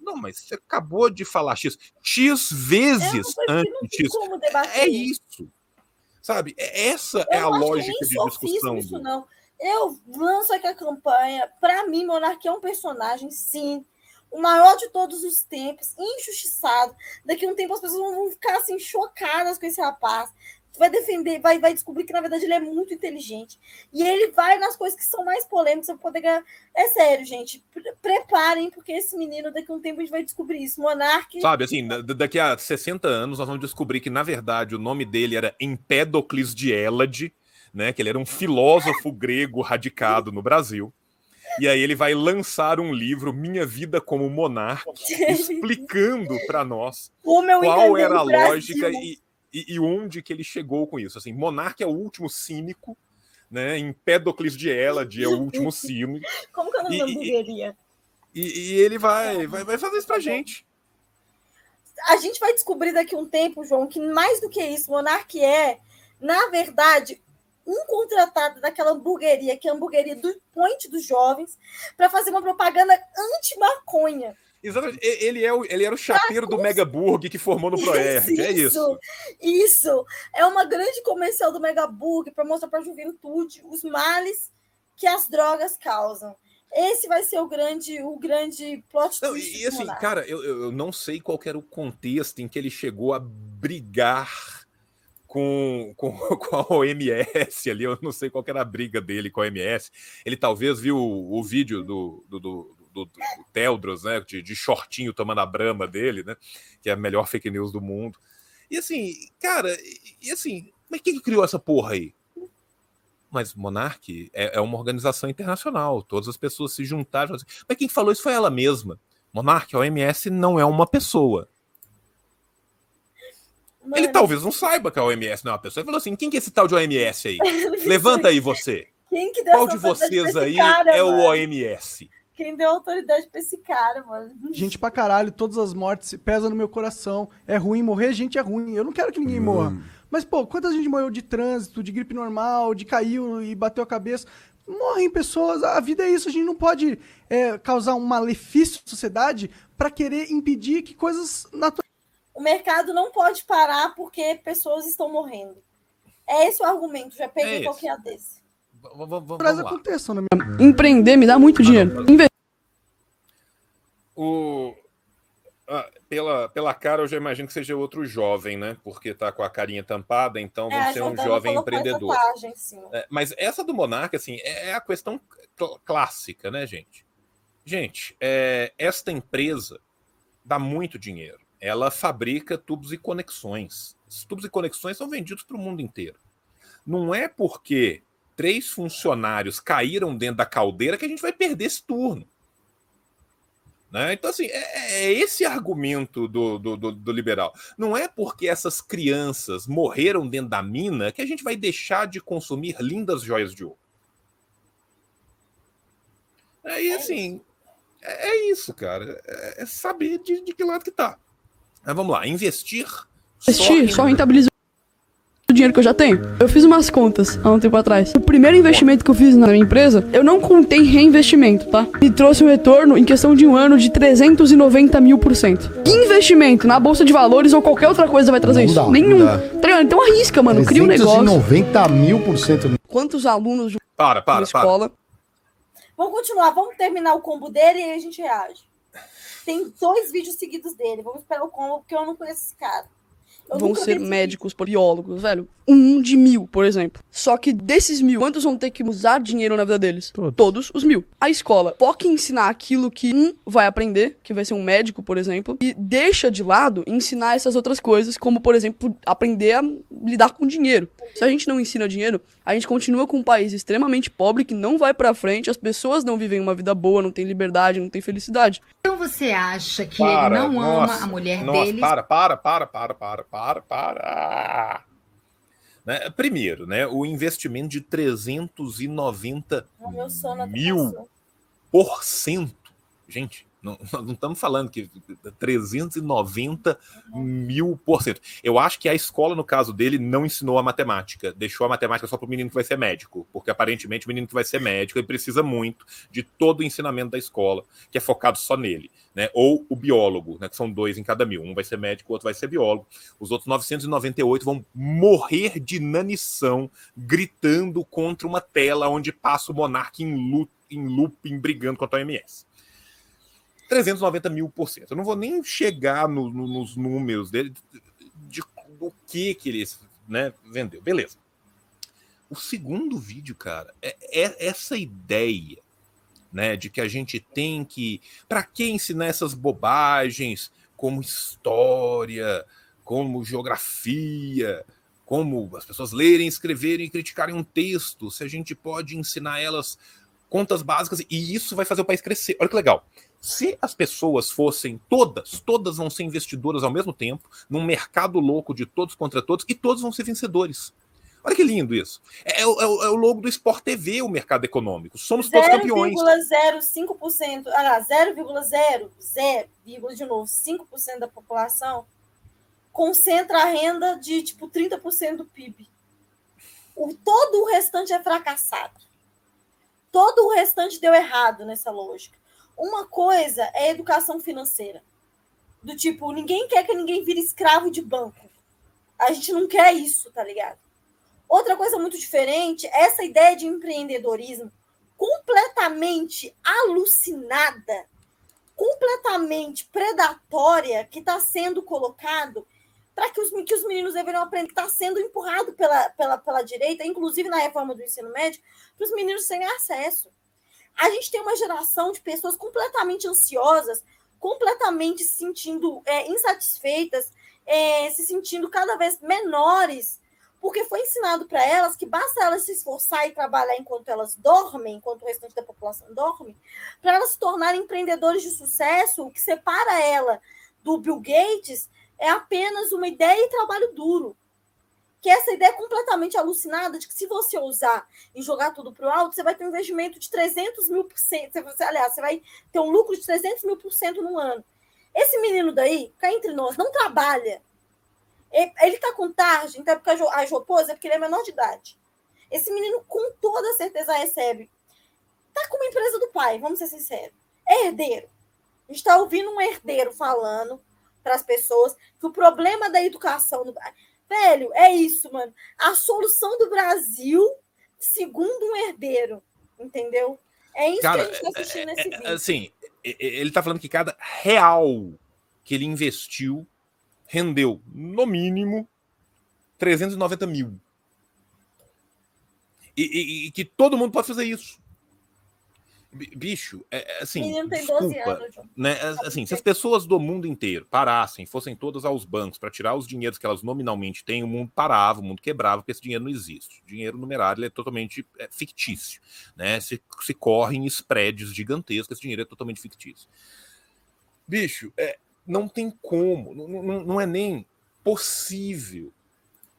Não, mas você acabou de falar X. X vezes anti-X. É isso. Sabe? É- Essa é Eu a acho que lógica de discussão. Isso não. Eu lanço aqui a campanha. Para mim, Monarquia é um personagem, sim. O maior de todos os tempos, injustiçado. Daqui a um tempo as pessoas vão ficar assim, chocadas com esse rapaz. Vai defender, vai, vai descobrir que, na verdade, ele é muito inteligente. E ele vai nas coisas que são mais polêmicas para poder ganhar. É sério, gente. pre- Preparem, porque esse menino, daqui a um tempo, a gente vai descobrir isso. Monarque. Sabe, assim, da- daqui a 60 anos nós vamos descobrir que, na verdade, o nome dele era Empédocles de Élade, né? Que ele era um filósofo grego radicado no Brasil. E aí ele vai lançar um livro, Minha Vida como Monarca, explicando para nós qual era a lógica e, e, e onde que ele chegou com isso. Assim, Monarca é o último cínico, né? Empédocles de Élade é o último cínico. Como que é o nome E- e- hamburgueria? E, e ele vai, vai, vai fazer isso pra gente. a gente vai descobrir daqui a um tempo, João, que mais do que isso, Monark é, na verdade, um contratado daquela hamburgueria, que é a hamburgueria do Point dos Jovens, para fazer uma propaganda anti-maconha. Exatamente. Ele, é o, ele era o chapeiro do Megaburg que formou no Proerd. É isso. Isso. É uma grande comercial do Megaburg para mostrar para a juventude os males que as drogas causam. Esse vai ser o grande, o grande plot Não, twist. e assim, cara, eu, eu não sei qual era o contexto em que ele chegou a brigar com, com, com a OMS ali. Eu não sei qual era a briga dele com a OMS. Ele talvez viu o, o vídeo do, do, do, do, do Teldros, né? De, de shortinho tomando a brama dele, né? Que é a melhor fake news do mundo. E assim, cara, e, assim, mas quem que criou essa porra aí? Mas Monark é, é uma organização internacional. Todas as pessoas se juntaram. assim, Mas quem falou isso foi ela mesma. Monark, a OMS não é uma pessoa. Ele talvez não saiba que a OMS não é uma pessoa. Ele falou assim: quem que é esse tal de OMS aí? Levanta aí você. Quem que deu Qual de vocês aí cara, é o mano? OMS? Quem deu autoridade para esse cara, mano? Gente pra caralho, todas as mortes pesam no meu coração. É ruim, morrer gente é ruim. Eu não quero que ninguém morra. Mas, pô, quanta gente morreu de trânsito, de gripe normal, de caiu e bateu a cabeça. morrem pessoas. A vida é isso. A gente não pode é, causar um malefício à sociedade para querer impedir que coisas naturais. O mercado não pode parar porque pessoas estão morrendo. É esse o argumento. Já peguei É qualquer desse. Naturais aconteçam na minha. Empreender me dá muito dinheiro. O... ah, pela, pela cara, eu já imagino que seja outro jovem, né? Porque tá com a carinha tampada, então É, vamos ser um jovem essa empreendedor. É, mas essa do Monarca, assim, é é a questão cl- clássica, né, gente? Gente, é, esta empresa dá muito dinheiro. Ela fabrica tubos e conexões. Esses tubos e conexões são vendidos para o mundo inteiro. Não é porque três funcionários caíram dentro da caldeira que a gente vai perder esse turno. Né? Então, assim, é, é esse argumento do, do, do- do liberal. Não é porque essas crianças morreram dentro da mina que a gente vai deixar de consumir lindas joias de ouro. Aí, assim, é, é isso, cara. É, é saber de, de que lado que tá. Mas vamos lá, investir. Investir só rentabiliza o dinheiro que eu já tenho. Eu fiz umas contas há um tempo atrás. O primeiro investimento que eu fiz na minha empresa, eu não contei reinvestimento, tá? Me trouxe um retorno em questão de um ano de 390 mil por cento. Que investimento na bolsa de valores ou qualquer outra coisa vai trazer Não isso? dá, Nenhum. dá. Tá? Então arrisca, mano. Cria um negócio. 390 mil por cento. Quantos alunos de Para, para, escola Vamos continuar, vamos terminar o combo dele e aí a gente reage. Tem dois vídeos seguidos dele. Vamos esperar o combo, porque eu não conheço esse cara. Eu vão ser médicos, biólogos, velho. Um de mil, por exemplo. Só que desses mil, quantos vão ter que usar dinheiro na vida deles? Todos, os mil. A escola foca em ensinar aquilo que um vai aprender, que vai ser um médico, por exemplo, e deixa de lado ensinar essas outras coisas, como, por exemplo, aprender a lidar com dinheiro. Se a gente não ensina dinheiro, a gente continua com um país extremamente pobre que não vai pra frente, as pessoas não vivem uma vida boa, não tem liberdade, não tem felicidade. Então você acha que Para, ele não ama nossa, a mulher nossa, dele? Para, para, para, para, para, para, para. Né, Primeiro, né, o investimento de 390 O meu sono até mil por cento. Gente, não, não estamos falando que 390 mil por cento. Eu acho que a escola, no caso dele, não ensinou a matemática. Deixou a matemática só para o menino que vai ser médico. Porque aparentemente o menino que vai ser médico ele precisa muito de todo o ensinamento da escola, que é focado só nele. Né? Ou o biólogo, né? que são dois em cada mil. Um vai ser médico, o outro vai ser biólogo. Os outros 998 vão morrer de inanição gritando contra uma tela onde passa o monarca em, em looping brigando contra a OMS. 390 mil por cento. Eu não vou nem chegar no- no- nos números dele, de, do que que ele né, vendeu. Beleza. O segundo vídeo, cara, é, é essa ideia né, de que a gente tem que. Para que ensinar essas bobagens como história, como geografia, como as pessoas lerem, escreverem e criticarem um texto, se a gente pode ensinar elas contas básicas e isso vai fazer o país crescer. Olha que legal. Se as pessoas fossem todas, todas vão ser investidoras ao mesmo tempo, num mercado louco de todos contra todos, e todos vão ser vencedores. Olha que lindo isso. É, é é é o logo do Sport TV, o mercado econômico. Somos todos campeões. 0,05%, ah, 0,0, 0, de novo, 5% da população concentra a renda de tipo 30% do PIB. O, todo o restante é fracassado. Todo o restante deu errado nessa lógica. Uma coisa é educação financeira. Do tipo, ninguém quer que ninguém vire escravo de banco. A gente não quer isso, tá ligado? Outra coisa muito diferente, essa ideia de empreendedorismo completamente alucinada, completamente predatória que está sendo colocado para que os, que os meninos deveriam aprender, está sendo empurrado pela, pela, pela direita, inclusive na reforma do ensino médio, para os meninos terem acesso. A gente tem uma geração de pessoas completamente ansiosas, completamente se sentindo é, insatisfeitas, é, se sentindo cada vez menores, porque foi ensinado para elas que basta elas se esforçar e trabalhar enquanto elas dormem, enquanto o restante da população dorme, para elas se tornarem empreendedores de sucesso, o que separa ela do Bill Gates é apenas uma ideia e trabalho duro. Que essa ideia é completamente alucinada de que se você usar e jogar tudo para o alto, você vai ter um investimento de 300 mil por cento. Você, aliás, você vai ter um lucro de 300 mil por cento no ano. Esse menino daí, cá entre nós, não trabalha. Ele está com tarde, então é porque a Jo- a Jopôs é porque ele é menor de idade. Esse menino, com toda certeza, recebe. Tá com uma empresa do pai, vamos ser sinceros. É herdeiro. A gente está ouvindo um herdeiro falando para as pessoas que o problema da educação no Velho, é isso, mano. A solução do Brasil, segundo um herdeiro, entendeu? É isso Cara, que a gente está assistindo nesse é, vídeo. assim, ele tá falando que cada real que ele investiu rendeu, no mínimo, 390 mil. E, e- e que todo mundo pode fazer isso. Bi- Bicho, é, é assim. Menino tem 12 desculpa, anos, né? Assim, se as pessoas do mundo inteiro parassem, fossem todas aos bancos para tirar os dinheiros que elas nominalmente têm, o mundo parava, o mundo quebrava, porque esse dinheiro não existe. O dinheiro numerário é totalmente é, fictício. Né? Se, se corre em spreads gigantescos, esse dinheiro é totalmente fictício. Bicho, é, não tem como, não, não- não é nem possível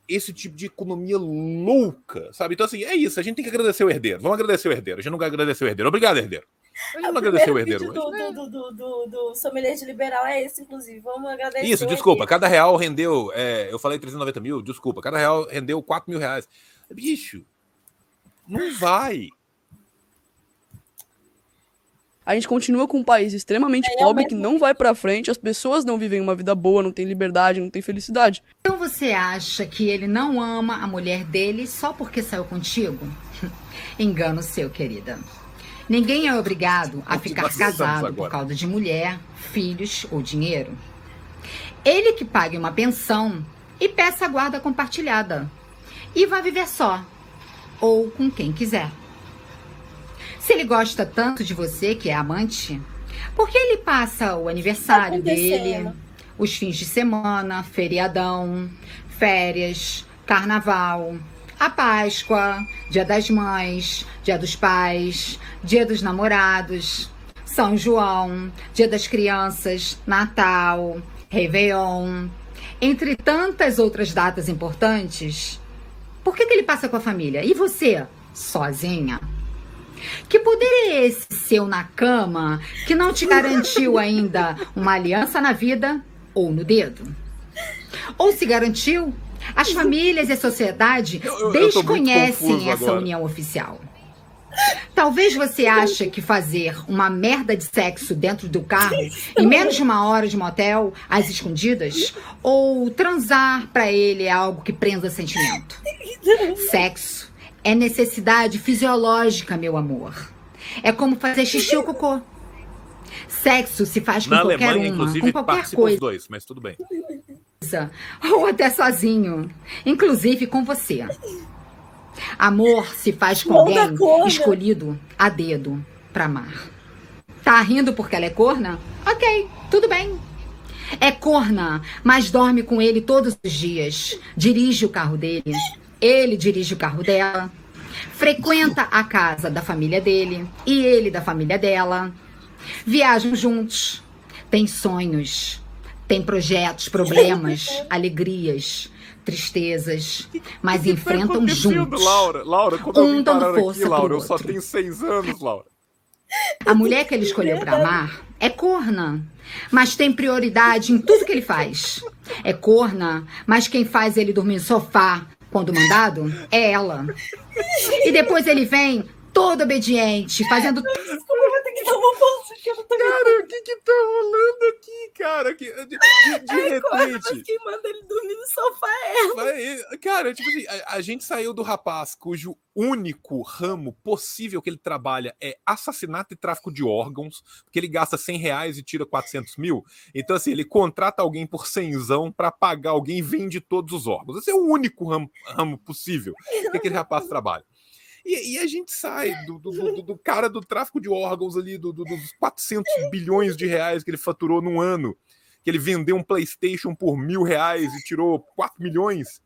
esse tipo de economia louca, sabe? Então, assim, é isso. A gente tem que agradecer o herdeiro. Vamos agradecer o herdeiro. A gente não vai agradecer o herdeiro. Obrigado, herdeiro. A gente não agradeceu o herdeiro vídeo hoje. do, do, do, do, do sommelier de liberal é esse, inclusive. Vamos agradecer. Isso, desculpa. Cada real rendeu. é, eu falei 390 mil, desculpa. Cada real rendeu 4 mil reais. Bicho, não vai. A gente continua com um país extremamente É, pobre que não vai pra frente, as pessoas não vivem uma vida boa, não tem liberdade, não tem felicidade. Então você acha que ele não ama a mulher dele só porque saiu contigo? Engano seu, querida. Ninguém é obrigado a ficar casado agora? por causa de mulher, filhos ou dinheiro. Ele que pague uma pensão e peça a guarda compartilhada. E vá viver só. Ou com quem quiser. Se ele gosta tanto de você, que é amante, por que ele passa o aniversário Tá dele, os fins de semana, feriadão, férias, carnaval, a Páscoa, Dia das Mães, Dia dos Pais, Dia dos Namorados, São João, Dia das Crianças, Natal, Réveillon, entre tantas outras datas importantes? Por que, que ele passa com a família? E você, sozinha? Que poder é esse seu na cama que não te garantiu ainda uma aliança na vida ou no dedo? Ou se garantiu, as famílias e a sociedade eu desconhecem essa agora. união oficial. Talvez você ache que fazer uma merda de sexo dentro do carro em menos de uma hora de motel, às escondidas, ou transar pra ele é algo que prenda sentimento. Sexo é necessidade fisiológica, meu amor. É como fazer xixi ou cocô. Sexo se faz com Na qualquer Alemanha, uma, inclusive, com qualquer coisa os dois, mas tudo bem. ou até sozinho, inclusive com você. Amor se faz com alguém escolhido a dedo pra amar. Tá rindo porque ela é corna? Ok, tudo bem. É corna, mas dorme com ele todos os dias. Dirige o carro dele. Ele dirige o carro dela. Frequenta a casa da família dele e ele da família dela. Viajam juntos. Tem sonhos. Tem projetos, problemas, alegrias, tristezas, mas enfrentam Tá acontecendo, juntos. Laura, Laura, quando eu Um vim dando aqui, força pro Laura, eu só outro. tenho seis anos, Laura. A mulher que ele escolheu pra amar é corna, mas tem prioridade em tudo que ele faz. É corna, mas quem faz ele dormir no sofá quando mandado é ela. E depois ele vem todo obediente, fazendo Desculpa, vou ter que dar uma pausa que não tô Cara, o que que tá rolando aqui, cara? Que, de, de, de É corna, repente. quem manda ele dormir no sofá é ela. Vai- Cara, tipo assim, a, a gente saiu do rapaz cujo único ramo possível que ele trabalha é assassinato e tráfico de órgãos, porque ele gasta 100 reais e tira 400 mil. Então, assim, ele contrata alguém por cenzão para pagar alguém e vende todos os órgãos. Esse é o único ramo, ramo possível que aquele rapaz trabalha. E, e a gente sai do, do- do- do cara do tráfico de órgãos ali, do- do- dos 400 bilhões de reais que ele faturou num ano, que ele vendeu um PlayStation por mil reais e tirou 4 milhões.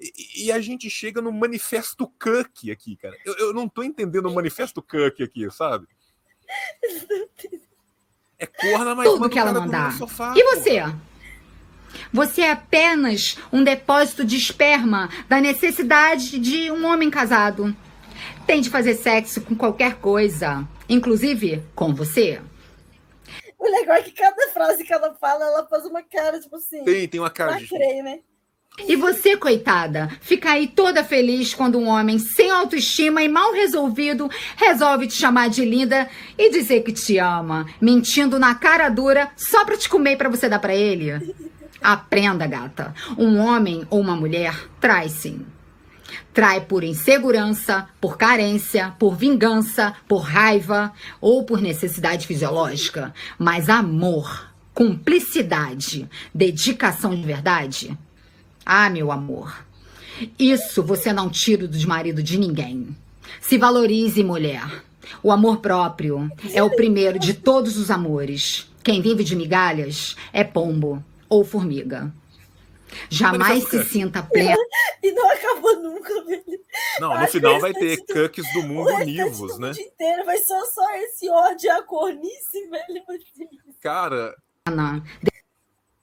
E, e a gente chega no manifesto Cook aqui, cara. Eu, eu não tô entendendo o manifesto Cook aqui, sabe? É corna, mas tudo que ela mandar. sofá, e você? Você é apenas um depósito de esperma da necessidade de um homem casado. Tem de fazer sexo com qualquer coisa, inclusive com você. O legal é que cada frase que ela fala, ela faz uma cara, tipo assim. Tem, tem uma cara de- Lacrei, né? E você, coitada, fica aí toda feliz quando um homem sem autoestima e mal resolvido resolve te chamar de linda e dizer que te ama, mentindo na cara dura só pra te comer e pra você dar pra ele? Aprenda, gata. Um homem ou uma mulher trai sim. Trai por insegurança, por carência, por vingança, por raiva ou por necessidade fisiológica. Mas amor, cumplicidade, dedicação de verdade. Ah, meu amor. Isso você não tira dos maridos de ninguém. Se valorize, mulher. O amor próprio é o primeiro de todos os amores. Quem vive de migalhas é pombo ou formiga. Jamais se sinta plena. E não acaba nunca, velho. Não, no Acho final que vai ter cucks do o mundo univos, né? mundo inteiro vai ser só esse ódio e a cornice, velho. Cara, de-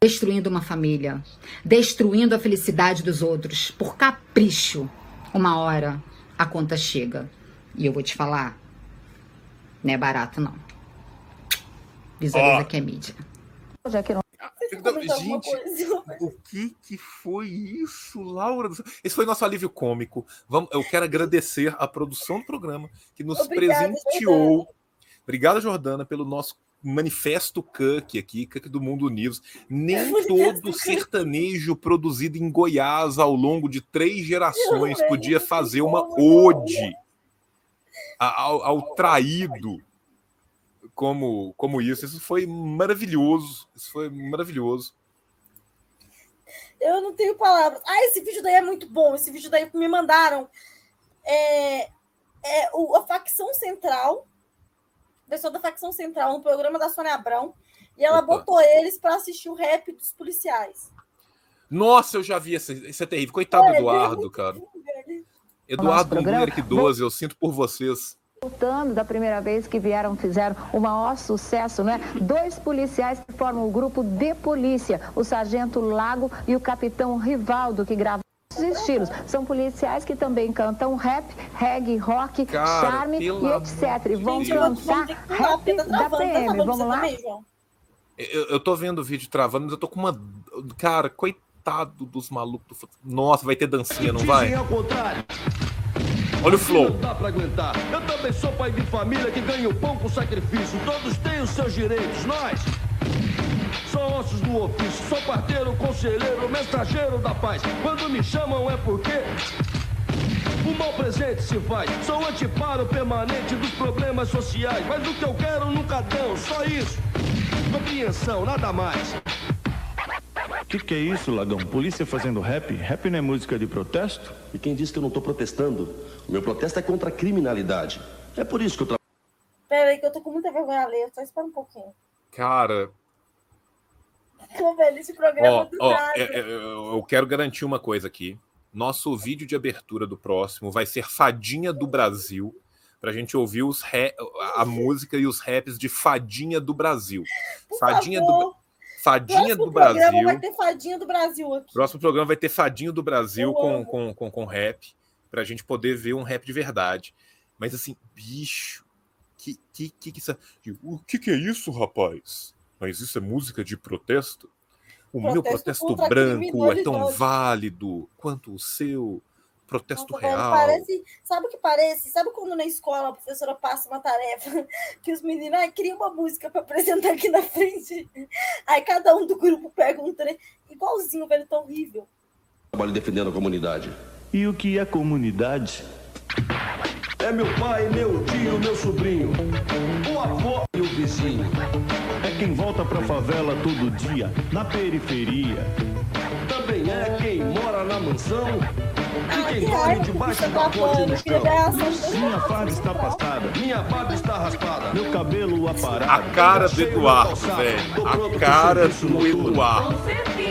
destruindo uma família, destruindo a felicidade dos outros por capricho. Uma hora a conta chega. E eu vou te falar, não é barato não. Visualiza Ó. que é mídia. Vocês Então, comentam gente, o que que foi isso, Laura? Esse foi nosso alívio cômico. Vamos, eu quero agradecer a produção do programa que nos Obrigada, presenteou. Obrigada, Jordana, pelo nosso manifesto Cuck aqui, Cuck do Mundo Unidos. Nem todo sertanejo produzido em Goiás ao longo de três gerações podia fazer uma ode ao, ao traído como, como isso. Isso foi maravilhoso. Isso foi maravilhoso. Eu não tenho palavras. Ah, esse vídeo daí é muito bom. Esse vídeo daí que me mandaram. É, é o, a facção central. Pessoa da facção central no programa da Sônia Abrão. E ela Opa. botou eles para assistir o rap dos policiais. Nossa, eu já vi esse, isso é terrível. Coitado do Olha, Eduardo, cara. Eduardo programa. Henrique 12, eu sinto por vocês. Voltando da primeira vez que vieram, fizeram o maior sucesso, né? Dois policiais que formam o grupo de polícia, o sargento Lago e o capitão Rivaldo, que gravam os estilos. São policiais que também cantam rap, reggae, rock, Cara, charme e etc. E vão cantar rap tá da travando. Tá PM. Vamos você lá? também? Eu, eu tô vendo o vídeo travando, mas eu tô com uma. Cara, coitado dos malucos. do- Nossa, vai ter dancinha, não vai? Dizem ao contrário. Olha o flow. Não dá pra aguentar. Eu também sou pai de família que ganha o pão com sacrifício. Todos têm os seus direitos. Nós sou ossos do ofício. Sou parteiro, conselheiro, mensageiro da paz. Quando me chamam é porque um bom presente se faz. Sou antiparo permanente dos problemas sociais. Mas o que eu quero nunca dão. Só isso. Compreensão, nada mais. O que, que é isso, Lagão? Polícia fazendo rap? Rap não é música de protesto? E quem disse que eu não estou protestando? O meu protesto é contra a criminalidade. É por isso que eu trabalho. Pera aí, que eu tô com muita vergonha alheia. Só espera um pouquinho. Cara, Pô, velho, esse programa ó, do ó, é- é- eu quero garantir uma coisa aqui. Nosso vídeo de abertura do próximo vai ser Fadinha do Brasil. Pra gente ouvir os a música e os raps de Fadinha do Brasil. Fadinha do, favor. Fadinha Próximo do programa Brasil. vai ter fadinha do Brasil aqui. Próximo programa vai ter Fadinho do Brasil com, com, com, com rap, pra gente poder ver um rap de verdade. Mas assim, bicho, que que que, que isso- o que, que é isso, rapaz? Mas isso é música de protesto? O meu Protesto protesto contra a branco é tão válido quanto o seu protesto Nossa, velho, real. parece, sabe o que parece? Sabe quando na escola a professora passa uma tarefa que os meninos ah, cria uma música para apresentar aqui na frente? Aí cada um do grupo pega um trem igualzinho, velho, tão horrível. trabalho defendendo a comunidade. E o que é comunidade? É meu pai, meu tio, meu sobrinho, o avô e o vizinho. É quem volta pra favela todo dia, na periferia. Também é quem mora na mansão e quem que dorme raiva debaixo da ponte queria chão. do- Minha farda está passada, Minha barba está raspada. meu cabelo aparado. A cara do Eduardo, velho. A cara do Eduardo.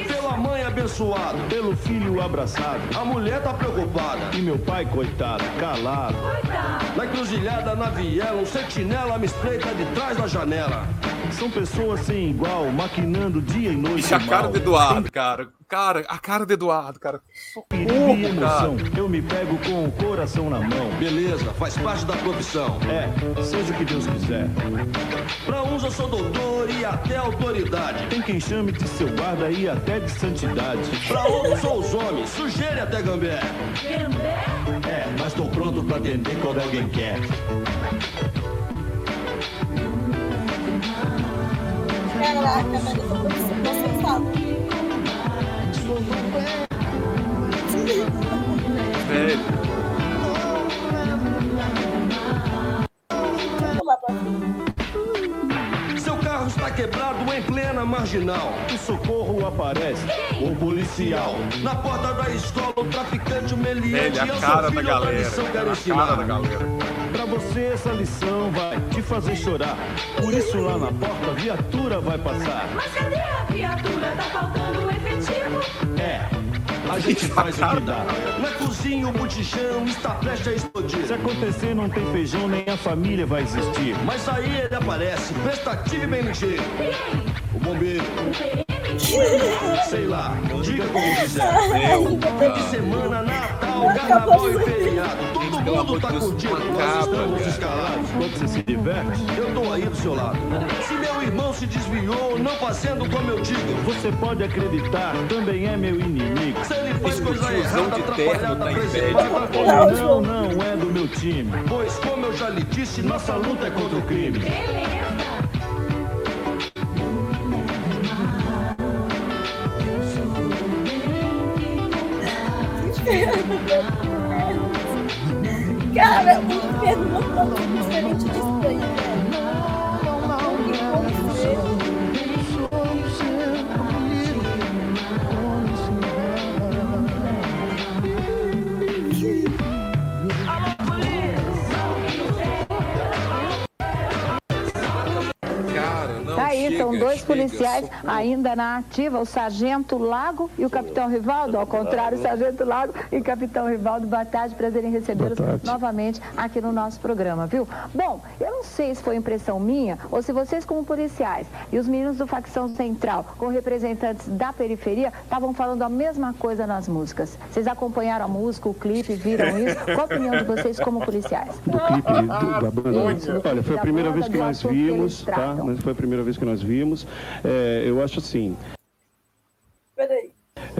Pela mãe abençoada, Pelo filho abraçado. a mulher tá preocupada. E meu pai, coitado, calado. Na encruzilhada, na viela, um sentinela me espreita de trás da janela. São pessoas sem igual, maquinando dia e noite. Bicho, a cara do Eduardo, cara. Cara, a cara do Eduardo, cara. E emoção. Eu me pego com o coração na mão. Beleza, faz parte da profissão. É, seja o que Deus quiser. Pra uns eu sou doutor e até autoridade. Tem quem chame de seu guarda e até de santidade. Pra outros sou os homens, sujeira até gambé. É, mas tô pronto pra atender quando alguém quer. Caraca, velho, eu tô. Velho. Quebrado em plena marginal. O socorro aparece, o policial. Na porta da escola, o traficante humilhante Velho, é a o cara da galera. lição quer A cara da galera. Pra você essa lição vai te fazer chorar. Por isso lá na porta a viatura vai passar. Mas cadê a viatura? Tá faltando efetivo. É, a gente faz o que dá. Na cozinha, o botijão está prestes a explodir. Se acontecer não tem feijão, nem a família vai existir. Mas aí ele aparece, prestativo e bem ligeiro. O bombeiro. Sei lá, diga como quiser. Fim de semana, Natal, Carnaval e feriado. Todo mundo tá curtindo, nós estamos escalados. Quando você se diverte, Eu tô aí do seu lado. Se meu irmão se desviou, não fazendo como eu digo. você pode acreditar, também é meu inimigo. Se ele faz coisa errada, atrapalhada, tá em preservada, Não, não é do meu time. Pois, como eu já lhe disse, nossa luta é contra o crime. Cara, o inferno não tá muito diferente disso aí, aí, chega, são dois chega, policiais socorro. ainda na ativa, o Sargento Lago e o Capitão Rivaldo. Ao contrário, o Sargento Lago e o Capitão Rivaldo, boa tarde, prazer em recebê-los novamente aqui no nosso programa, viu? Bom, eu não sei se foi impressão minha ou se vocês, como policiais, e os meninos do Facção Central, com representantes da periferia, estavam falando a mesma coisa nas músicas. Vocês acompanharam a música, o clipe, viram isso? Qual a opinião de vocês como policiais? do clipe do- da banda. Olha, foi a primeira vez que nós vimos, tá? Mas foi a primeira vez que nós vimos. É, eu acho assim.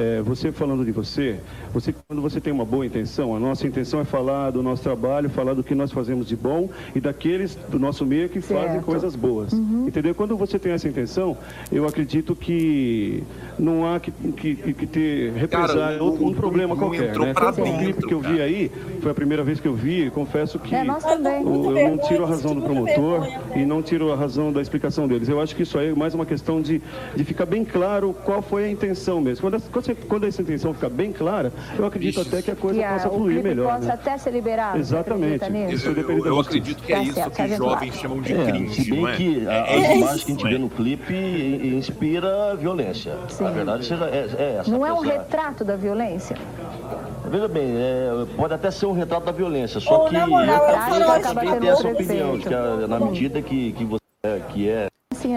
É, você falando de você, você, quando você tem uma boa intenção, a nossa intenção é falar do nosso trabalho, falar do que nós fazemos de bom e daqueles do nosso meio que fazem Certo. coisas boas. Entendeu? Quando você tem essa intenção, eu acredito que não há que, que, que- que ter represália, um o- problema o- qualquer. entrou Né? pra Tanto que o clipe dentro, que eu vi aí, foi a primeira vez que eu vi, confesso que É, nós também. o- eu não tiro a razão do promotor e não tiro a razão da explicação deles. Eu acho que isso aí é mais uma questão de, de ficar bem claro qual foi a intenção mesmo. Quando, quando, você- quando essa intenção ficar bem clara, eu acredito até que a coisa Que a- possa o fluir clipe melhor. possa né? até ser liberado. Exatamente. Isso depende Eu, eu justiça. acredito que é Tá isso que Sargento jovens chamam de É, cringe, se bem não é? que a- É- é as isso, imagens que a gente é? vê no clipe in- inspira violência. A verdade seja, é, é essa. Não é um retrato da violência? Veja bem, é, pode até ser um retrato da violência, só que na moral, eu eu na medida que, que você é, que é Sim,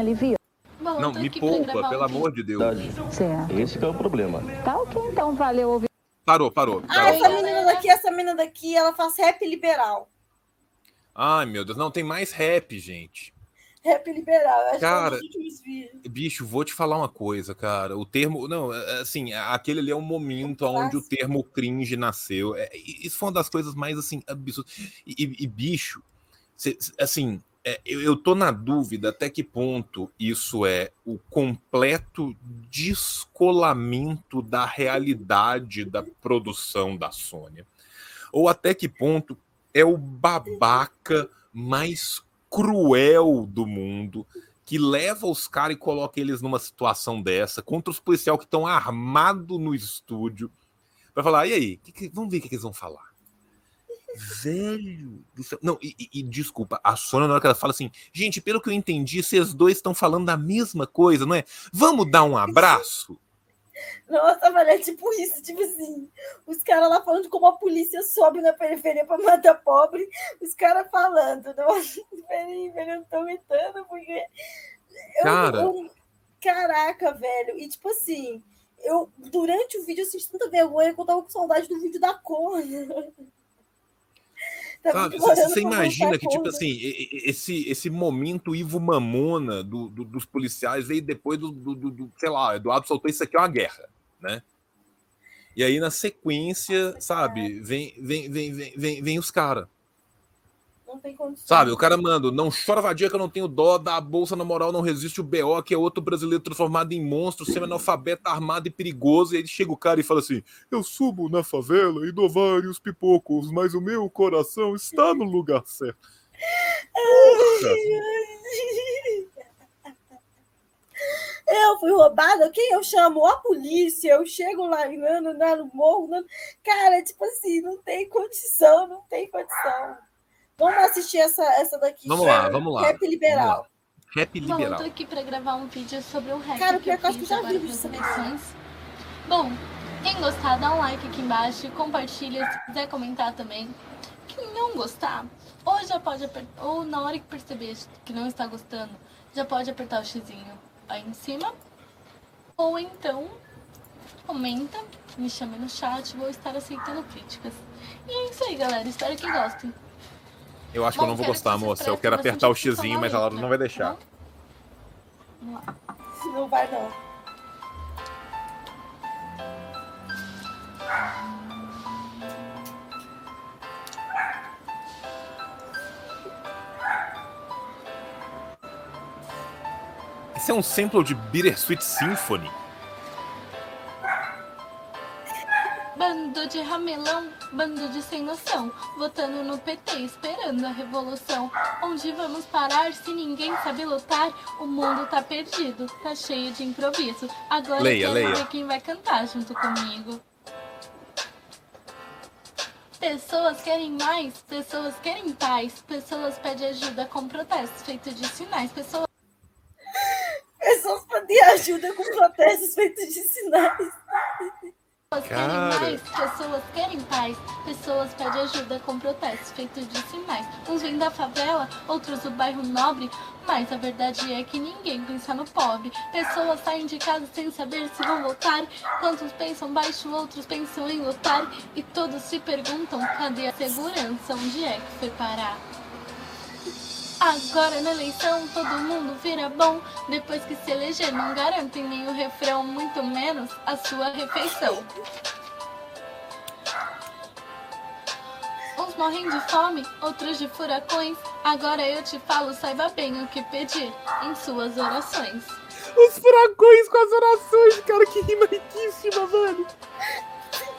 alivia. Não, me poupa, pelo amor de Deus. Certo. esse que é o problema. Tá ok, então, valeu ouvir. Parou, parou. Ah, parou. essa menina daqui, essa menina daqui, ela faz rap liberal. Ai, meu Deus. Não, tem mais rap, gente. Rap liberal. eu Acho Cara, que é um últimos vídeos. Bicho, vou te falar uma coisa, cara. O termo. Não, é, assim, aquele ali é um momento onde o termo cringe nasceu. É, isso foi uma das coisas mais, assim, absurdas. E, e- e, bicho, cê- assim, é, eu, tô na dúvida até que ponto isso é o completo descolamento da realidade da produção da Sônia. Ou até que ponto é o babaca mais cruel do mundo que leva os caras e coloca eles numa situação dessa contra os policiais que estão armados no estúdio para falar, e aí, que que- vamos ver o que, que eles vão falar. Velho do céu. Não, e, e- desculpa, a Sônia, na hora que ela fala assim, gente, pelo que eu entendi, vocês dois estão falando da mesma coisa, não é? Vamos dar um abraço? Nossa, velho, é tipo isso, tipo assim, os caras lá falando como a polícia sobe na periferia pra matar pobre, os caras falando, nossa, peraí, velho, eu tô aguentando, porque Eu- Cara. eu- caraca, velho. E tipo assim, eu durante o vídeo eu senti tanta vergonha que eu tava com saudade do vídeo da cor. Tava Sabe, você, imagina que, a tipo assim, esse, esse momento Ivo Mamona do, do- dos policiais veio depois do, do, do- do- sei lá, Eduardo soltou isso aqui é uma guerra, né? E aí, na sequência, sabe, vem, vem, vem, vem, vem, vem os caras. Não tem condição. Sabe, o cara manda, não chora vadia que eu não tenho dó, da bolsa na moral não resiste o BO, que é outro brasileiro transformado em monstro, semi-analfabeto, armado e perigoso. E aí chega o cara e fala assim: Eu subo na favela e dou vários pipocos, mas o meu coração está no lugar certo. Eu fui roubada, quem eu chamo? A polícia. Eu chego lá, no, no, no morro. Cara, tipo assim, não tem condição, não tem condição. Vamos assistir essa, essa daqui. Vamos lá, vamos lá. Rap Liberal. Rap Bom, eu liberal. tô aqui pra gravar um vídeo sobre o rap Cara, que eu que eu acho que já vi eleições. Bom, quem gostar, dá um like aqui embaixo, compartilha, se quiser comentar também. Quem não gostar, ou já pode apertar, ou na hora que perceber que não está gostando, já pode apertar o xizinho aí em cima. Ou então, comenta, me chame no chat, vou estar aceitando críticas. E é isso aí, galera. Espero que gostem. Eu acho que eu não vou gostar, moça. Eu quero apertar o xizinho, mas a Laura não vai deixar. Vamos lá. Não vai, não. Isso é um sample de Bittersweet Symphony. Bando de ramelão, bando de sem noção, votando no PT, esperando a revolução. Onde vamos parar se ninguém sabe lutar? O mundo tá perdido, tá cheio de improviso. Agora Leia, quero leia. ver quem vai cantar junto comigo. Pessoas querem mais, pessoas querem paz, pessoas pedem ajuda com protestos feitos de sinais, pessoas Pessoas pedem ajuda com protestos feitos de sinais. Pessoas Cara. querem mais, pessoas querem paz, pessoas pedem ajuda com protestos feitos de sinais. Uns vêm da favela, outros do bairro nobre, mas a verdade é que ninguém pensa no pobre. Pessoas saem de casa sem saber se vão voltar. Quantos pensam baixo, outros pensam em lutar. E todos se perguntam: cadê a segurança? Onde é que foi parar? Agora na eleição todo mundo vira bom. Depois que se eleger, não garantem nem o refrão, muito menos a sua refeição. Uns morrem de fome, outros de furacões. Agora eu te falo, saiba bem o que pedir em suas orações. Os furacões com as orações, cara, que rima riquíssima, velho.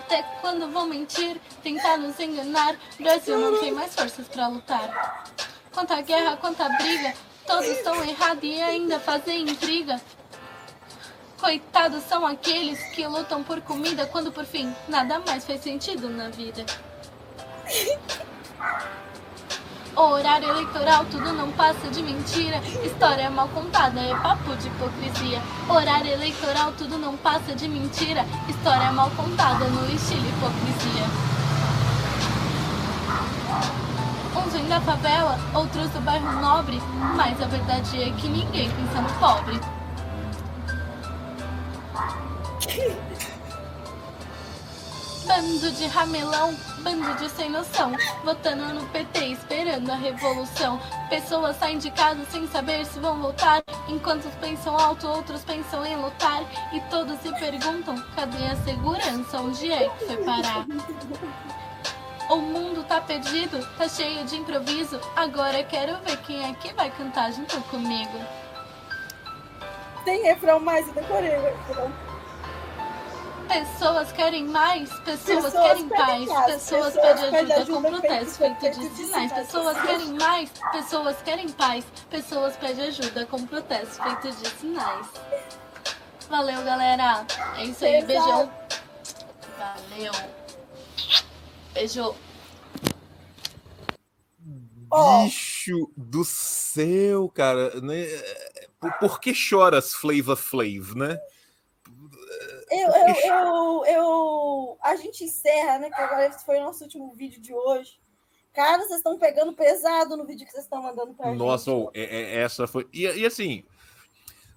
Até quando vão mentir, tentar nos enganar, Brasil não tem mais forças pra lutar. Quanta guerra, quanta briga, todos estão errados e ainda fazem intriga. Coitados são aqueles que lutam por comida quando por fim nada mais faz sentido na vida. Horário eleitoral, tudo não passa de mentira. História mal contada é papo de hipocrisia. Horário eleitoral, tudo não passa de mentira. História mal contada no estilo hipocrisia. Uns vêm da favela, outros do bairro nobre. Mas a verdade é que ninguém pensa no pobre. Bando de ramelão, bando de sem noção, votando no PT, esperando a revolução. Pessoas saem de casa sem saber se vão voltar, enquanto uns pensam alto, outros pensam em lutar. E todos se perguntam: cadê a segurança? Onde é que foi parar? O mundo tá perdido, tá cheio de improviso. Agora quero ver quem é que vai cantar junto comigo. Tem refrão mais, eu decorei o refrão. Pessoas querem mais, pessoas, Pessoas querem paz, paz, pessoas pessoas pedem pedem ajuda com ajuda protestos feito- feitos de sinais. Pessoas querem mais, pessoas querem paz, pessoas pedem ajuda com protestos feitos de sinais. Valeu, galera. É isso aí, beijão. Valeu. Beijo. Bicho do céu, cara. Né? Por, por que choras, Flava Flav, né? Eu, eu, eu, eu, a gente encerra, né? Que agora esse foi o nosso último vídeo de hoje. Cara, vocês estão pegando pesado no vídeo que vocês estão mandando pra Nossa, gente. ô, é- é- essa foi. E, e assim,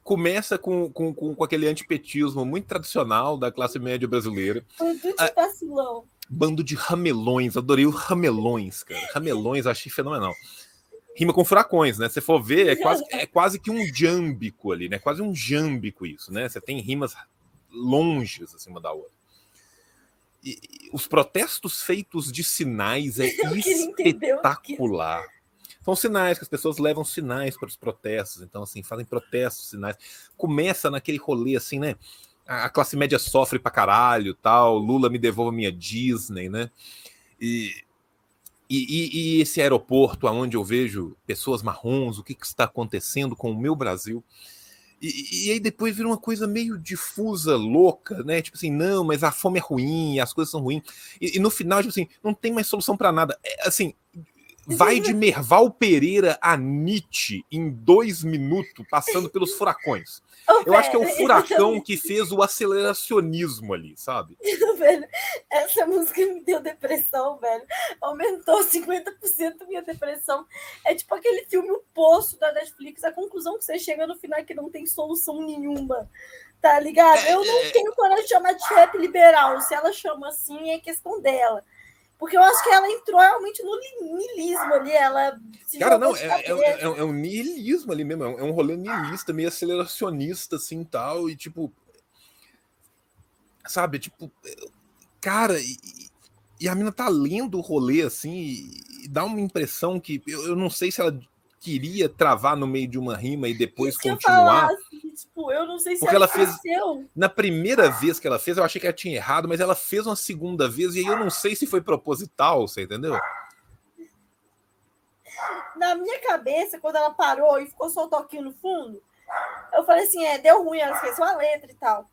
começa com, com, com, com aquele antipetismo muito tradicional da classe média brasileira. Bando de vacilão. Bando de ramelões, adorei o ramelões, cara. Ramelões, achei fenomenal. Rima com furacões, né? Se for ver, é quase, é quase que um jâmbico ali, né? Quase um jâmbico isso, né? Você tem rimas longes acima da outra. E, e os protestos feitos de sinais é Eu espetacular. São sinais que as pessoas levam sinais para os protestos, então assim, fazem protestos, sinais. Começa naquele rolê assim, né? A classe média sofre pra caralho, tal, Lula me devolva minha Disney, né? E, e, e- e esse aeroporto aonde eu vejo pessoas marrons, o que, que está acontecendo com o meu Brasil? E, e aí depois vira uma coisa meio difusa, louca, né? Tipo assim, não, mas a fome é ruim, as coisas são ruins. E, e no final, tipo assim, não tem mais solução para nada. É, assim, vai de Merval Pereira a Nietzsche em dois minutos, passando pelos furacões. Eu acho que é o furacão que fez o aceleracionismo ali, sabe? velho, essa música me deu depressão, velho. Aumentou 50% minha depressão. É tipo aquele filme O Poço da Netflix. A conclusão que você chega no final é que não tem solução nenhuma. Tá ligado? Eu não tenho coragem de chamar de rap liberal. Se ela chama assim, é questão dela. Porque eu acho que ela entrou realmente no li- niilismo ali. Ela se Cara, não, é, é, é, é um niilismo ali mesmo, é um, é um rolê niilista, meio aceleracionista, assim, tal, e tipo... Sabe, tipo... Cara, e, e a mina tá lendo o rolê, assim, e, e dá uma impressão que... Eu, eu não sei se ela queria travar no meio de uma rima e depois Isso eu continuar. falar, assim, tipo, eu não sei se Porque ela fez. esqueceu. Na primeira vez que ela fez, eu achei que ela tinha errado, mas ela fez uma segunda vez, e aí eu não sei se foi proposital, você entendeu? na minha cabeça, quando ela parou e ficou só o toquinho no fundo, eu falei assim, é, deu ruim, ela esqueceu a letra e tal.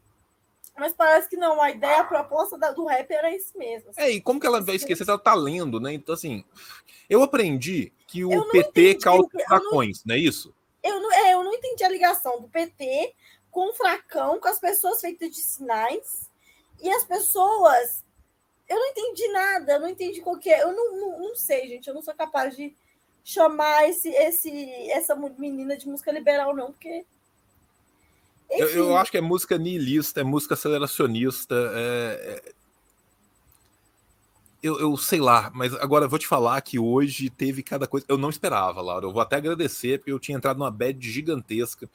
Mas parece que não, a ideia, a proposta do rap era isso mesmo. É, e como que ela vai esquecer se ela tá lendo, né? Então, assim, eu aprendi que o PT causa eu não- não é isso? Eu não, é, eu não entendi a ligação do PT com o fracão, com as pessoas feitas de sinais, e as pessoas. Eu não entendi nada, eu não entendi qualquer. Eu não, não, não sei, gente. Eu não sou capaz de chamar esse, esse, essa menina de música liberal, não, porque. Eu, eu acho que é música nihilista, é música aceleracionista, é- é- Eu, eu sei lá, mas agora eu vou te falar que hoje teve cada coisa. Eu não esperava, Laura. Eu vou até agradecer, porque eu tinha entrado numa bad gigantesca.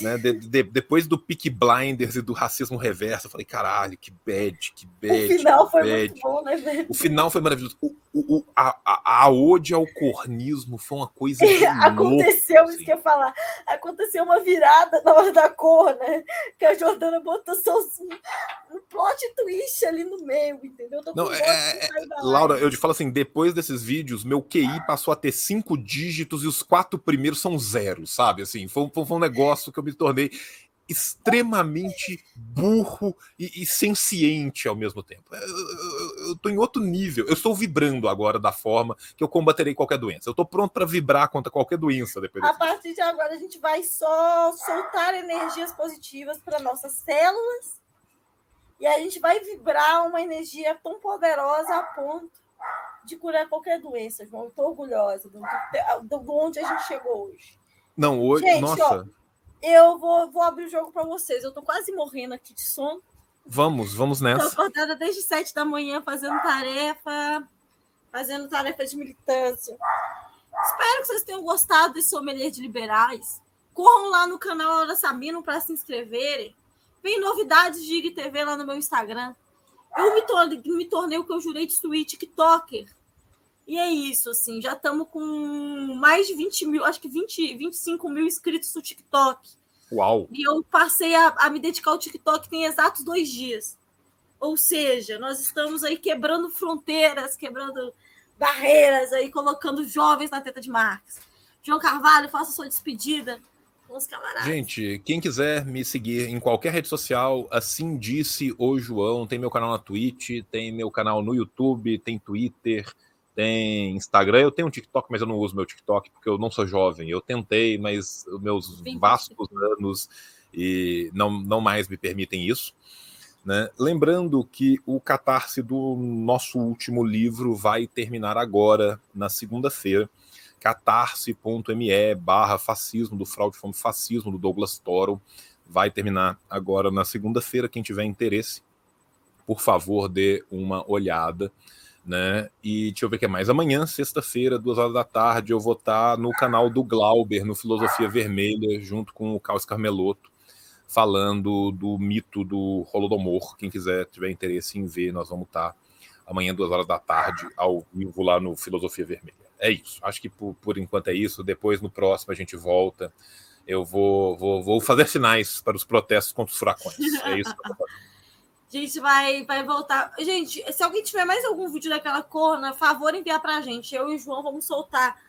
Né? De- de- depois do Peak Blinders e do racismo reverso, eu falei, caralho, que bad, que bad. O final foi bad. muito bom, né, velho? O final foi maravilhoso. O, o- o- a, a, a ode ao cornismo foi uma coisa. Aconteceu isso que eu ia falar. Aconteceu uma virada na hora da cor, né? Que a Jordana botou só um plot twist ali no meio, entendeu? Não, é- sair da Laura, eu te falo assim, depois desses vídeos, meu QI passou a ter cinco dígitos e os quatro primeiros são zero, sabe? Assim, foi, um- foi um negócio que eu me tornei extremamente burro e, e senciente ao mesmo tempo. Eu, tô em outro nível. Eu estou vibrando agora da forma que eu combaterei qualquer doença. Eu tô pronto para vibrar contra qualquer doença depois A partir de agora, a gente vai só soltar energias positivas para nossas células e a gente vai vibrar uma energia tão poderosa a ponto de curar qualquer doença, João. Eu tô orgulhosa do, do, do onde a gente chegou hoje. Não, hoje, Gente, nossa. Eu vou, vou abrir o jogo para vocês. Eu tô quase morrendo aqui de sono. Vamos, vamos nessa. acordada desde sete da manhã fazendo tarefa, fazendo tarefa de militância. Espero que vocês tenham gostado desse sommelier de liberais. Corram lá no canal Laura Sabino para se inscreverem. Vem novidades de IGTV lá no meu Instagram. Eu me, tor- me tornei o que eu jurei de suíte TikToker. E é isso, assim, já estamos com mais de 20 mil, acho que 20, 25 mil inscritos no TikTok. Uau. E eu passei a, a me dedicar ao TikTok tem exatos dois dias. Ou seja, nós estamos aí quebrando fronteiras, quebrando barreiras, aí colocando jovens na teta de Marx. João Carvalho, faça sua despedida com os camaradas. Gente, quem quiser me seguir em qualquer rede social, assim disse o João, tem meu canal na Twitch, tem meu canal no YouTube, tem Twitter, tem Instagram. Eu tenho um TikTok, mas eu não uso meu TikTok porque eu não sou jovem. Eu tentei, mas meus vastos anos e não, não mais me permitem isso. Né? Lembrando que o catarse do nosso último livro vai terminar agora, na segunda-feira. catarse.me barra fascismo do fraude fome fascismo do Douglas Toro. Vai terminar agora na segunda-feira. Quem tiver interesse, por favor, dê uma olhada. Né? E deixa eu ver o que é mais. Amanhã, sexta-feira, duas horas da tarde, eu vou estar no canal do Glauber, no Filosofia Vermelha, junto com o Carlos Carmeloto, falando do mito do Holodomor. Quem quiser, tiver interesse em ver, nós vamos estar amanhã, duas horas da tarde, ao vivo lá no Filosofia Vermelha. É isso. Acho que por, por enquanto é isso. Depois, no próximo, a gente volta. Eu vou, vou, vou fazer sinais para os protestos contra os furacões. É isso que eu vou fazer. A gente vai, vai voltar. Gente, se alguém tiver mais algum vídeo daquela corna, favor enviar pra gente. Eu e o João vamos soltar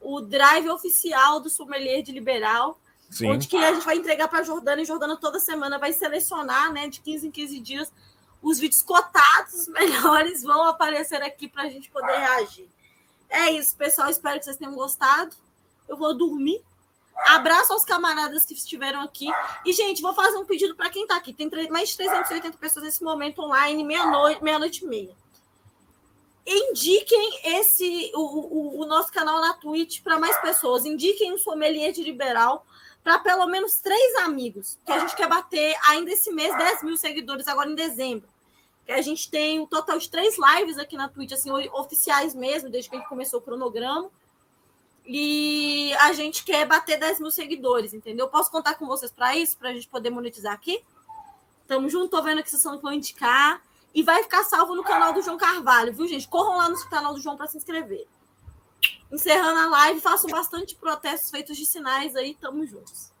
o drive oficial do sommelier de liberal. Sim. Onde que a gente vai entregar para Jordana e Jordana toda semana vai selecionar, né, de 15 em 15 dias, os vídeos cotados os melhores vão aparecer aqui para a gente poder reagir. É isso, pessoal. Espero que vocês tenham gostado. Eu vou dormir. Abraço aos camaradas que estiveram aqui. E, gente, vou fazer um pedido para quem está aqui. Tem mais de 380 pessoas nesse momento online, meia-noite, meia-noite e meia. Indiquem esse o, o, o nosso canal na Twitch para mais pessoas. Indiquem um sommelier de liberal para pelo menos três amigos. Que a gente quer bater ainda esse mês 10 mil seguidores agora em dezembro. Que a gente tem um total de três lives aqui na Twitch, assim, oficiais mesmo, desde que a gente começou o cronograma. E a gente quer bater 10 mil seguidores, entendeu? Posso contar com vocês para isso, para a gente poder monetizar aqui? Tamo junto, tô vendo que vocês vão indicar. E vai ficar salvo no canal do João Carvalho, viu, gente? Corram lá no canal do João para se inscrever. Encerrando a live, façam bastante protestos feitos de sinais aí, tamo juntos.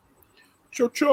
Tchau, tchau!